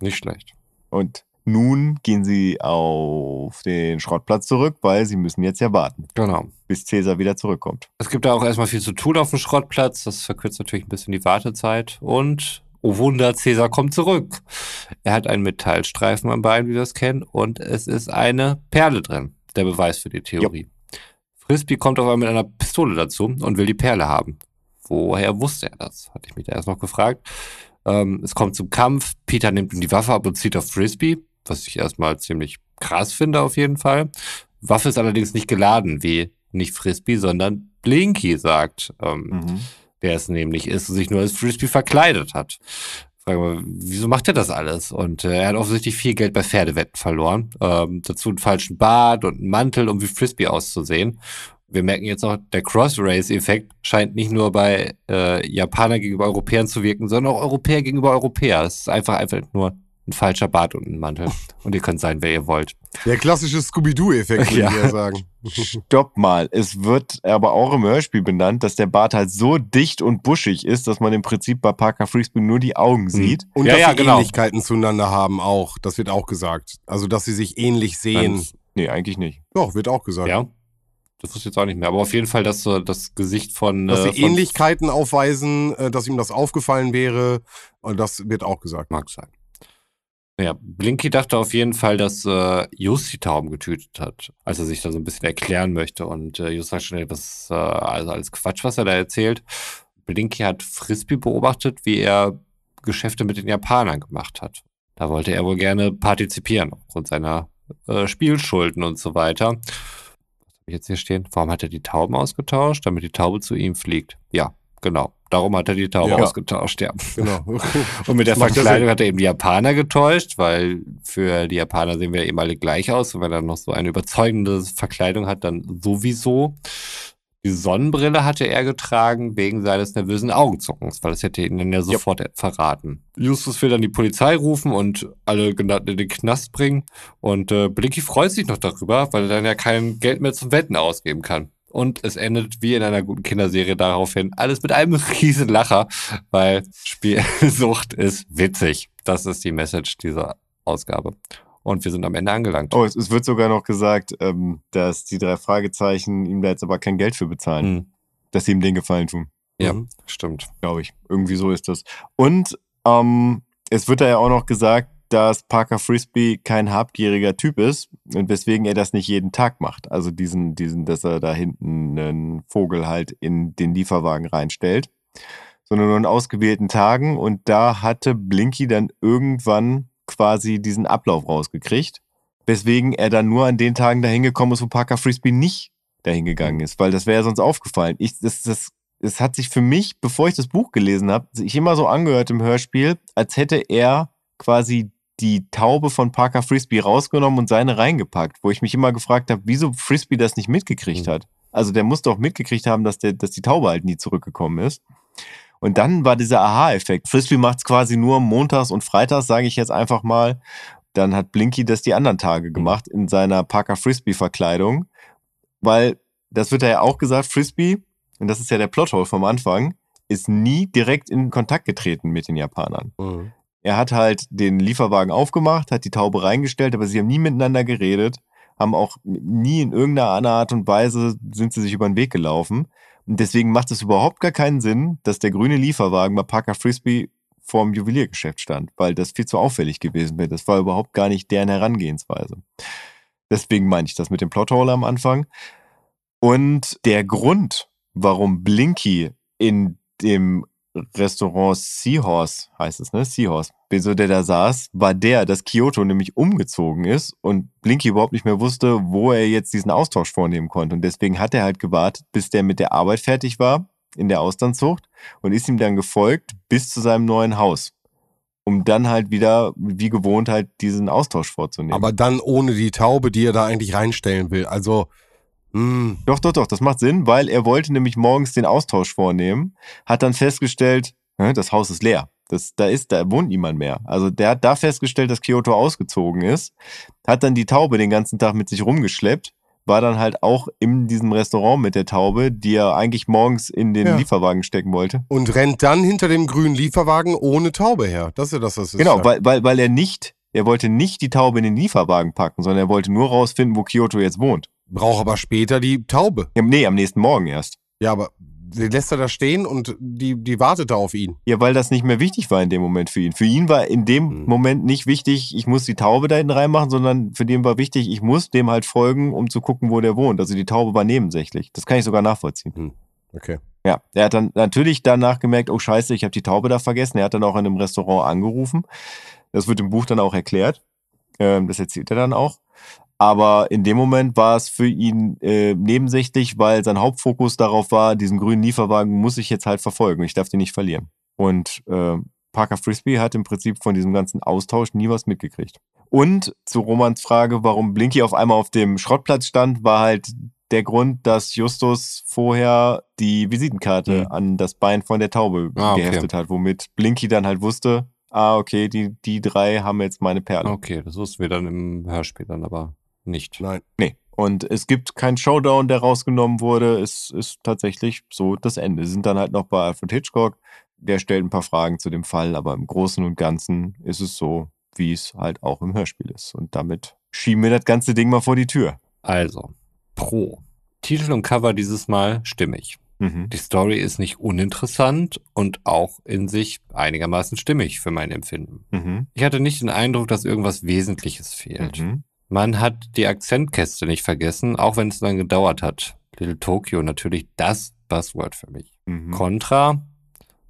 Nicht schlecht. Und nun gehen sie auf den Schrottplatz zurück, weil sie müssen jetzt ja warten, Genau. bis Cäsar wieder zurückkommt. Es gibt da auch erstmal viel zu tun auf dem Schrottplatz. Das verkürzt natürlich ein bisschen die Wartezeit. Und, oh Wunder, Cäsar kommt zurück. Er hat einen Metallstreifen am Bein, wie wir es kennen, und es ist eine Perle drin. Der Beweis für die Theorie. Frisbee kommt auf einmal mit einer Pistole dazu und will die Perle haben. Woher wusste er das? Hatte ich mich da erst noch gefragt. Ähm, es kommt zum Kampf. Peter nimmt ihm die Waffe ab und zieht auf Frisbee, was ich erstmal ziemlich krass finde, auf jeden Fall. Waffe ist allerdings nicht geladen, wie nicht Frisbee, sondern Blinky sagt, ähm, Mhm. wer es nämlich ist und sich nur als Frisbee verkleidet hat. Frage mal, wieso macht er das alles? Und äh, er hat offensichtlich viel Geld bei Pferdewetten verloren. Ähm, dazu einen falschen Bart und einen Mantel, um wie Frisbee auszusehen. wir merken jetzt auch, der Cross-Race-Effekt scheint nicht nur bei äh, Japanern gegenüber Europäern zu wirken, sondern auch Europäer gegenüber Europäer. Es ist einfach, einfach nur ein falscher Bart und ein Mantel. Und ihr könnt sein, wer ihr wollt. Der klassische Scooby-Doo-Effekt, würde Ja. ich ja sagen. Stopp mal. Es wird aber auch im Hörspiel benannt, dass der Bart halt so dicht und buschig ist, dass man im Prinzip bei Parker Frisbee nur die Augen sieht. Und Ja, dass ja, sie genau. Ähnlichkeiten zueinander haben auch. Das wird auch gesagt. Also, dass sie sich ähnlich sehen. Ganz- Nee, eigentlich nicht. Doch, wird auch gesagt. Ja. Das wusste ich jetzt auch nicht mehr. Aber auf jeden Fall, dass so das Gesicht von. Dass äh, sie von Ähnlichkeiten aufweisen, äh, dass ihm das aufgefallen wäre. Und das wird auch gesagt. Mag sein. Ja, Blinky dachte auf jeden Fall, dass äh, Just die Tauben getötet hat, als er sich da so ein bisschen erklären möchte. Und äh, Just sagt schon, ey, was äh, also alles Quatsch, was er da erzählt. Blinky hat Frisbee beobachtet, wie er Geschäfte mit den Japanern gemacht hat. Da wollte er wohl gerne partizipieren, aufgrund seiner äh, Spielschulden und so weiter. Was habe ich jetzt hier stehen? Warum hat er die Tauben ausgetauscht? Damit die Taube zu ihm fliegt. Ja, genau. Darum hat er die Taube Ja. ausgetauscht, ja. Genau. Und mit der ja Verkleidung hat er eben die Japaner getäuscht, weil für die Japaner sehen wir eben alle gleich aus. Und wenn er noch so eine überzeugende Verkleidung hat, dann sowieso. Die Sonnenbrille hatte er getragen wegen seines nervösen Augenzuckens, weil das hätte ihn dann ja sofort verraten. Justus will dann die Polizei rufen und alle genannten in den Knast bringen. Und äh, Blinky freut sich noch darüber, weil er dann ja kein Geld mehr zum Wetten ausgeben kann. Und es endet wie in einer guten Kinderserie daraufhin alles mit einem riesen Lacher, weil Spielsucht ist witzig. Das ist die Message dieser Ausgabe. Und wir sind am Ende angelangt. Oh, es, es wird sogar noch gesagt, ähm, dass die drei Fragezeichen ihm da jetzt aber kein Geld für bezahlen, Hm. dass sie ihm den Gefallen tun. Ja, Mhm. stimmt. Glaube ich. Irgendwie so ist das. Und ähm, es wird da ja auch noch gesagt, dass Parker Frisbee kein habgieriger Typ ist und weswegen er das nicht jeden Tag macht. Also diesen, diesen, dass er da hinten einen Vogel halt in den Lieferwagen reinstellt, sondern nur an ausgewählten Tagen. Und da hatte Blinky dann irgendwann quasi diesen Ablauf rausgekriegt, weswegen er dann nur an den Tagen dahin gekommen ist, wo Parker Frisbee nicht dahin gegangen ist, weil das wäre sonst aufgefallen. Ich, das, das, es hat sich für mich, bevor ich das Buch gelesen habe, sich immer so angehört im Hörspiel, als hätte er quasi die Taube von Parker Frisbee rausgenommen und seine reingepackt, wo ich mich immer gefragt habe, wieso Frisbee das nicht mitgekriegt Mhm. hat. Also der muss doch mitgekriegt haben, dass, der, dass die Taube halt nie zurückgekommen ist. Und dann war dieser Aha-Effekt. Frisbee macht es quasi nur montags und freitags, sage ich jetzt einfach mal. Dann hat Blinky das die anderen Tage gemacht in seiner Parker Frisbee-Verkleidung. Weil, das wird ja auch gesagt, Frisbee, und das ist ja der Plothole vom Anfang, ist nie direkt in Kontakt getreten mit den Japanern. Mhm. Er hat halt den Lieferwagen aufgemacht, hat die Taube reingestellt, aber sie haben nie miteinander geredet, haben auch nie in irgendeiner Art und Weise sind sie sich über den Weg gelaufen. Und deswegen macht es überhaupt gar keinen Sinn, dass der grüne Lieferwagen bei Parker Frisbee vorm Juweliergeschäft stand, weil das viel zu auffällig gewesen wäre. Das war überhaupt gar nicht deren Herangehensweise. Deswegen meine ich das mit dem Plothole am Anfang. Und der Grund, warum Blinky in dem Restaurant Seahorse heißt es, ne? Seahorse. Wieso der da saß, war der, dass Kyoto nämlich umgezogen ist und Blinky überhaupt nicht mehr wusste, wo er jetzt diesen Austausch vornehmen konnte. Und deswegen hat er halt gewartet, bis der mit der Arbeit fertig war in der Austernzucht und ist ihm dann gefolgt bis zu seinem neuen Haus. Um dann halt wieder, wie gewohnt, halt diesen Austausch vorzunehmen. Aber dann ohne die Taube, die er da eigentlich reinstellen will. Also, mh, Doch, doch, doch, das macht Sinn, weil er wollte nämlich morgens den Austausch vornehmen, hat dann festgestellt, das Haus ist leer. Das, da ist, da wohnt niemand mehr. Also der hat da festgestellt, dass Kyoto ausgezogen ist, hat dann die Taube den ganzen Tag mit sich rumgeschleppt, war dann halt auch in diesem Restaurant mit der Taube, die er eigentlich morgens in den Ja. Lieferwagen stecken wollte. und rennt dann hinter dem grünen Lieferwagen ohne Taube her. Das ist ja das, was Genau, ist. weil, weil, weil er nicht, er wollte nicht die Taube in den Lieferwagen packen, sondern er wollte nur rausfinden, wo Kyoto jetzt wohnt. Braucht aber später die Taube. Ja, nee, am nächsten Morgen erst. Ja, aber die lässt er da stehen und die, die wartet da auf ihn. Ja, weil das nicht mehr wichtig war in dem Moment für ihn. Für ihn war in dem Hm. Moment nicht wichtig, ich muss die Taube da hinten reinmachen, sondern für den war wichtig, ich muss dem halt folgen, um zu gucken, wo der wohnt. Also die Taube war nebensächlich. Das kann ich sogar nachvollziehen. Okay. Ja, er hat dann natürlich danach gemerkt, oh scheiße, ich habe die Taube da vergessen. Er hat dann auch in einem Restaurant angerufen. Das wird im Buch dann auch erklärt. Ähm, das erzählt er dann auch. Aber in dem Moment war es für ihn äh, nebensächlich, weil sein Hauptfokus darauf war, diesen grünen Lieferwagen muss ich jetzt halt verfolgen. Ich darf den nicht verlieren. Und äh, Parker Frisbee hat im Prinzip von diesem ganzen Austausch nie was mitgekriegt. Und zu Romans Frage, warum Blinky auf einmal auf dem Schrottplatz stand, war halt der Grund, dass Justus vorher die Visitenkarte Mhm. an das Bein von der Taube Ah, okay. geheftet hat, womit Blinky dann halt wusste, ah, okay, die, die drei haben jetzt meine Perle. Okay, das wussten wir dann im Hörspiel dann aber nicht. Nein. Nee. Und es gibt keinen Showdown, der rausgenommen wurde. Es ist tatsächlich so das Ende. Sie sind dann halt noch bei Alfred Hitchcock. Der stellt ein paar Fragen zu dem Fall, aber im Großen und Ganzen ist es so, wie es halt auch im Hörspiel ist. Und damit schieben wir das ganze Ding mal vor die Tür. Also, Pro. Titel und Cover dieses Mal stimmig. Mhm. Die Story ist nicht uninteressant und auch in sich einigermaßen stimmig für mein Empfinden. Mhm. Ich hatte nicht den Eindruck, dass irgendwas Wesentliches fehlt. Mhm. Man hat die Akzentkäste nicht vergessen, auch wenn es dann gedauert hat. Little Tokyo natürlich das Buzzword für mich. Mhm. Contra,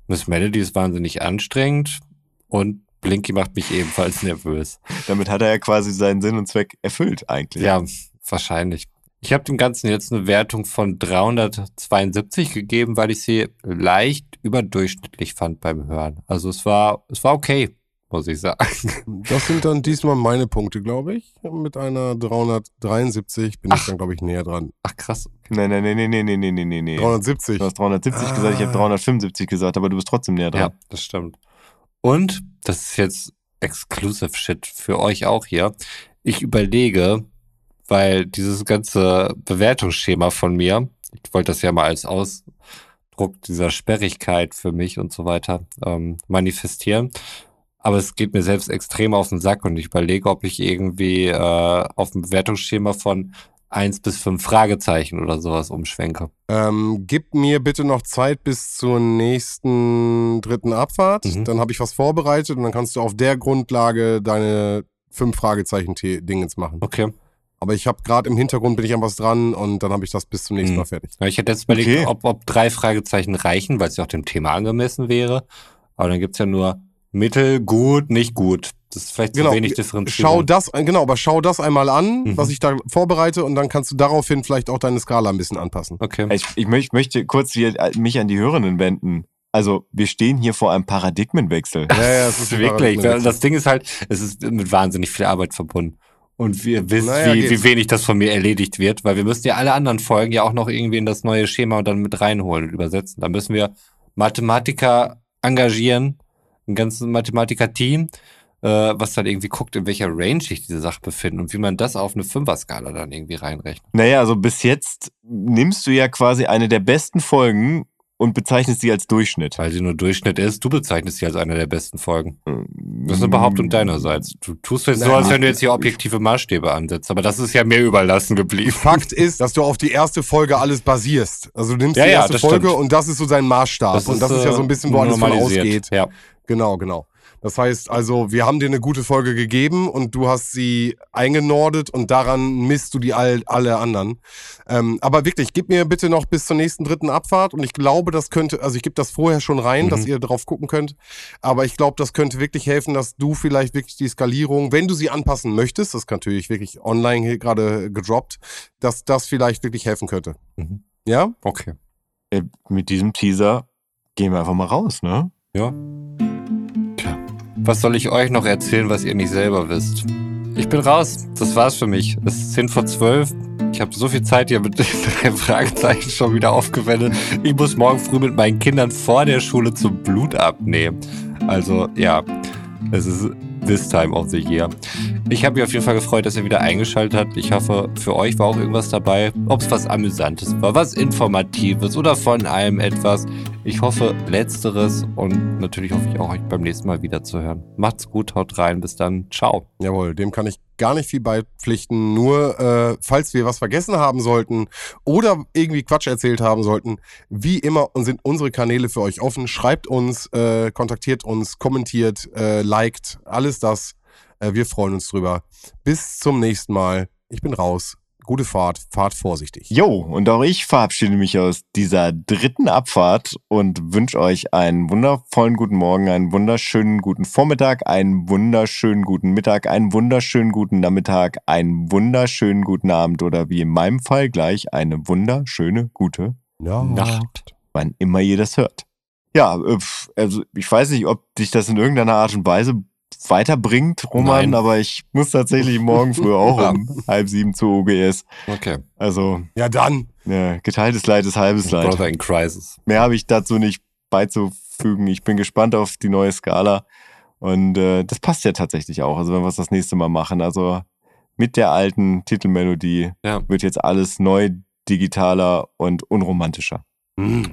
Miss Melody ist wahnsinnig anstrengend und Blinky macht mich ebenfalls nervös. Damit hat er ja quasi seinen Sinn und Zweck erfüllt eigentlich. Ja, wahrscheinlich. Ich habe dem Ganzen jetzt eine Wertung von 372 gegeben, weil ich sie leicht überdurchschnittlich fand beim Hören. Also es war, es war okay, muss ich sagen. Das sind dann diesmal meine Punkte, glaube ich. Mit einer 373 bin ich Ach. dann, glaube ich, näher dran. Ach krass. Nein, nein, nein, nein, nein, nein, nein, nein, nein. 370. Du hast 370 gesagt, ich habe Ah. 375 gesagt, aber du bist trotzdem näher dran. Ja, das stimmt. Und, das ist jetzt Exclusive Shit für euch auch hier. Ich überlege, weil dieses ganze Bewertungsschema von mir, ich wollte das ja mal als Ausdruck dieser Sperrigkeit für mich und so weiter ähm, manifestieren. Aber es geht mir selbst extrem auf den Sack und ich überlege, ob ich irgendwie äh, auf ein Bewertungsschema von eins bis fünf Fragezeichen oder sowas umschwenke. Ähm, gib mir bitte noch Zeit bis zur nächsten dritten Abfahrt. Mhm. Dann habe ich was vorbereitet und dann kannst du auf der Grundlage deine fünf Fragezeichen-Dingens machen. Okay. Aber ich habe gerade im Hintergrund bin ich an was dran und dann habe ich das bis zum nächsten Mhm. Mal fertig. Ja, ich hätte jetzt überlegt, Okay. ob, ob drei Fragezeichen reichen, weil es ja auch dem Thema angemessen wäre. Aber dann gibt's ja nur Mittel, gut, nicht gut. Das ist vielleicht Genau. zu wenig Schau Differenzierung. das, äh, genau, aber schau das einmal an, Mhm. was ich da vorbereite und dann kannst du daraufhin vielleicht auch deine Skala ein bisschen anpassen. Okay. Ich, ich, möcht, möchte kurz hier äh, mich an die Hörenden wenden. Also, wir stehen hier vor einem Paradigmenwechsel. Ja, ja, es Das ist wirklich. Das Ding ist halt, es ist mit wahnsinnig viel Arbeit verbunden. Und wir wissen, Naja, wie, wie wenig das von mir erledigt wird, weil wir müssen ja alle anderen Folgen ja auch noch irgendwie in das neue Schema und dann mit reinholen und übersetzen. Da müssen wir Mathematiker engagieren, ein ganzes Mathematiker-Team, äh, was dann irgendwie guckt, in welcher Range sich diese Sache befinden und wie man das auf eine Fünfer-Skala dann irgendwie reinrechnet. Naja, also bis jetzt nimmst du ja quasi eine der besten Folgen und bezeichnest sie als Durchschnitt. Weil sie nur Durchschnitt ist, du bezeichnest sie als eine der besten Folgen. Das ist eine Behauptung deinerseits. Du tust jetzt so, Nein, als wenn du jetzt hier objektive Maßstäbe ansetzt, aber das ist ja mir überlassen geblieben. Fakt ist, dass du auf die erste Folge alles basierst. Also du nimmst Ja, die ja, erste das Folge stimmt. und das ist so sein Maßstab. und das ist ja so ein bisschen, wo äh, alles von ausgeht. Ja. Genau, genau. Das heißt also, wir haben dir eine gute Folge gegeben und du hast sie eingenordet und daran misst du die all, alle anderen. Ähm, aber wirklich, gib mir bitte noch bis zur nächsten dritten Abfahrt und ich glaube, das könnte, also ich gebe das vorher schon rein, Mhm. dass ihr drauf gucken könnt. Aber ich glaube, das könnte wirklich helfen, dass du vielleicht wirklich die Skalierung, wenn du sie anpassen möchtest, das ist natürlich wirklich online hier gerade gedroppt, dass das vielleicht wirklich helfen könnte. Mhm. Ja? Okay. Äh, Mit diesem Teaser gehen wir einfach mal raus, ne? Ja. Was soll ich euch noch erzählen, was ihr nicht selber wisst? Ich bin raus. Das war's für mich. Es ist 10 vor 12. Ich habe so viel Zeit hier mit drei Fragezeichen schon wieder aufgewendet. Ich muss morgen früh mit meinen Kindern vor der Schule zum Blut abnehmen. Also, ja. Es ist this time of the year. Ich habe mich auf jeden Fall gefreut, dass ihr wieder eingeschaltet habt. Ich hoffe, für euch war auch irgendwas dabei. Ob es was Amüsantes war, was Informatives oder von allem etwas. Ich hoffe, letzteres und natürlich hoffe ich auch, euch beim nächsten Mal wieder zu hören. Macht's gut, haut rein, bis dann. Ciao. Jawohl, dem kann ich gar nicht viel beipflichten. Nur, äh, falls wir was vergessen haben sollten oder irgendwie Quatsch erzählt haben sollten, wie immer sind unsere Kanäle für euch offen. Schreibt uns, äh, kontaktiert uns, kommentiert, äh, liked, alles das. Äh, wir freuen uns drüber. Bis zum nächsten Mal. Ich bin raus. Gute Fahrt, fahrt vorsichtig. Jo, und auch ich verabschiede mich aus dieser dritten Abfahrt und wünsche euch einen wundervollen guten Morgen, einen wunderschönen guten Vormittag, einen wunderschönen guten Mittag, einen wunderschönen guten Nachmittag, einen wunderschönen guten Abend oder wie in meinem Fall gleich eine wunderschöne gute, Ja. Nacht. wann immer ihr das hört. Ja, äh, also ich weiß nicht, ob dich das in irgendeiner Art und Weise weiterbringt, Roman, Nein. aber ich muss tatsächlich morgen früh auch um halb sieben zu OGS. Okay. Also, Ja, dann. ja, geteiltes Leid ist halbes Leid. Brother in Crisis. Mehr habe ich dazu nicht beizufügen. Ich bin gespannt auf die neue Skala. Und äh, das passt ja tatsächlich auch. Also wenn wir es das nächste Mal machen. Also mit der alten Titelmelodie Ja. wird jetzt alles neu, digitaler und unromantischer.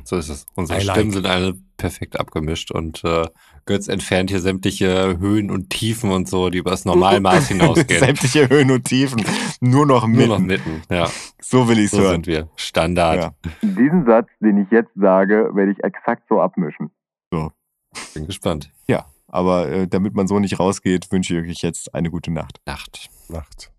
So ist es. Unsere I like. Stimmen sind alle perfekt abgemischt und äh, Götz entfernt hier sämtliche Höhen und Tiefen und so, die über das Normalmaß hinausgehen. Sämtliche Höhen und Tiefen. Nur noch Nur mitten. noch mitten. Ja, So will ich es so hören. sind wir. Standard. Ja. Diesen Satz, den ich jetzt sage, werde ich exakt so abmischen. Bin gespannt. Ja, aber äh, damit man so nicht rausgeht, wünsche ich euch jetzt eine gute Nacht. Nacht. Nacht.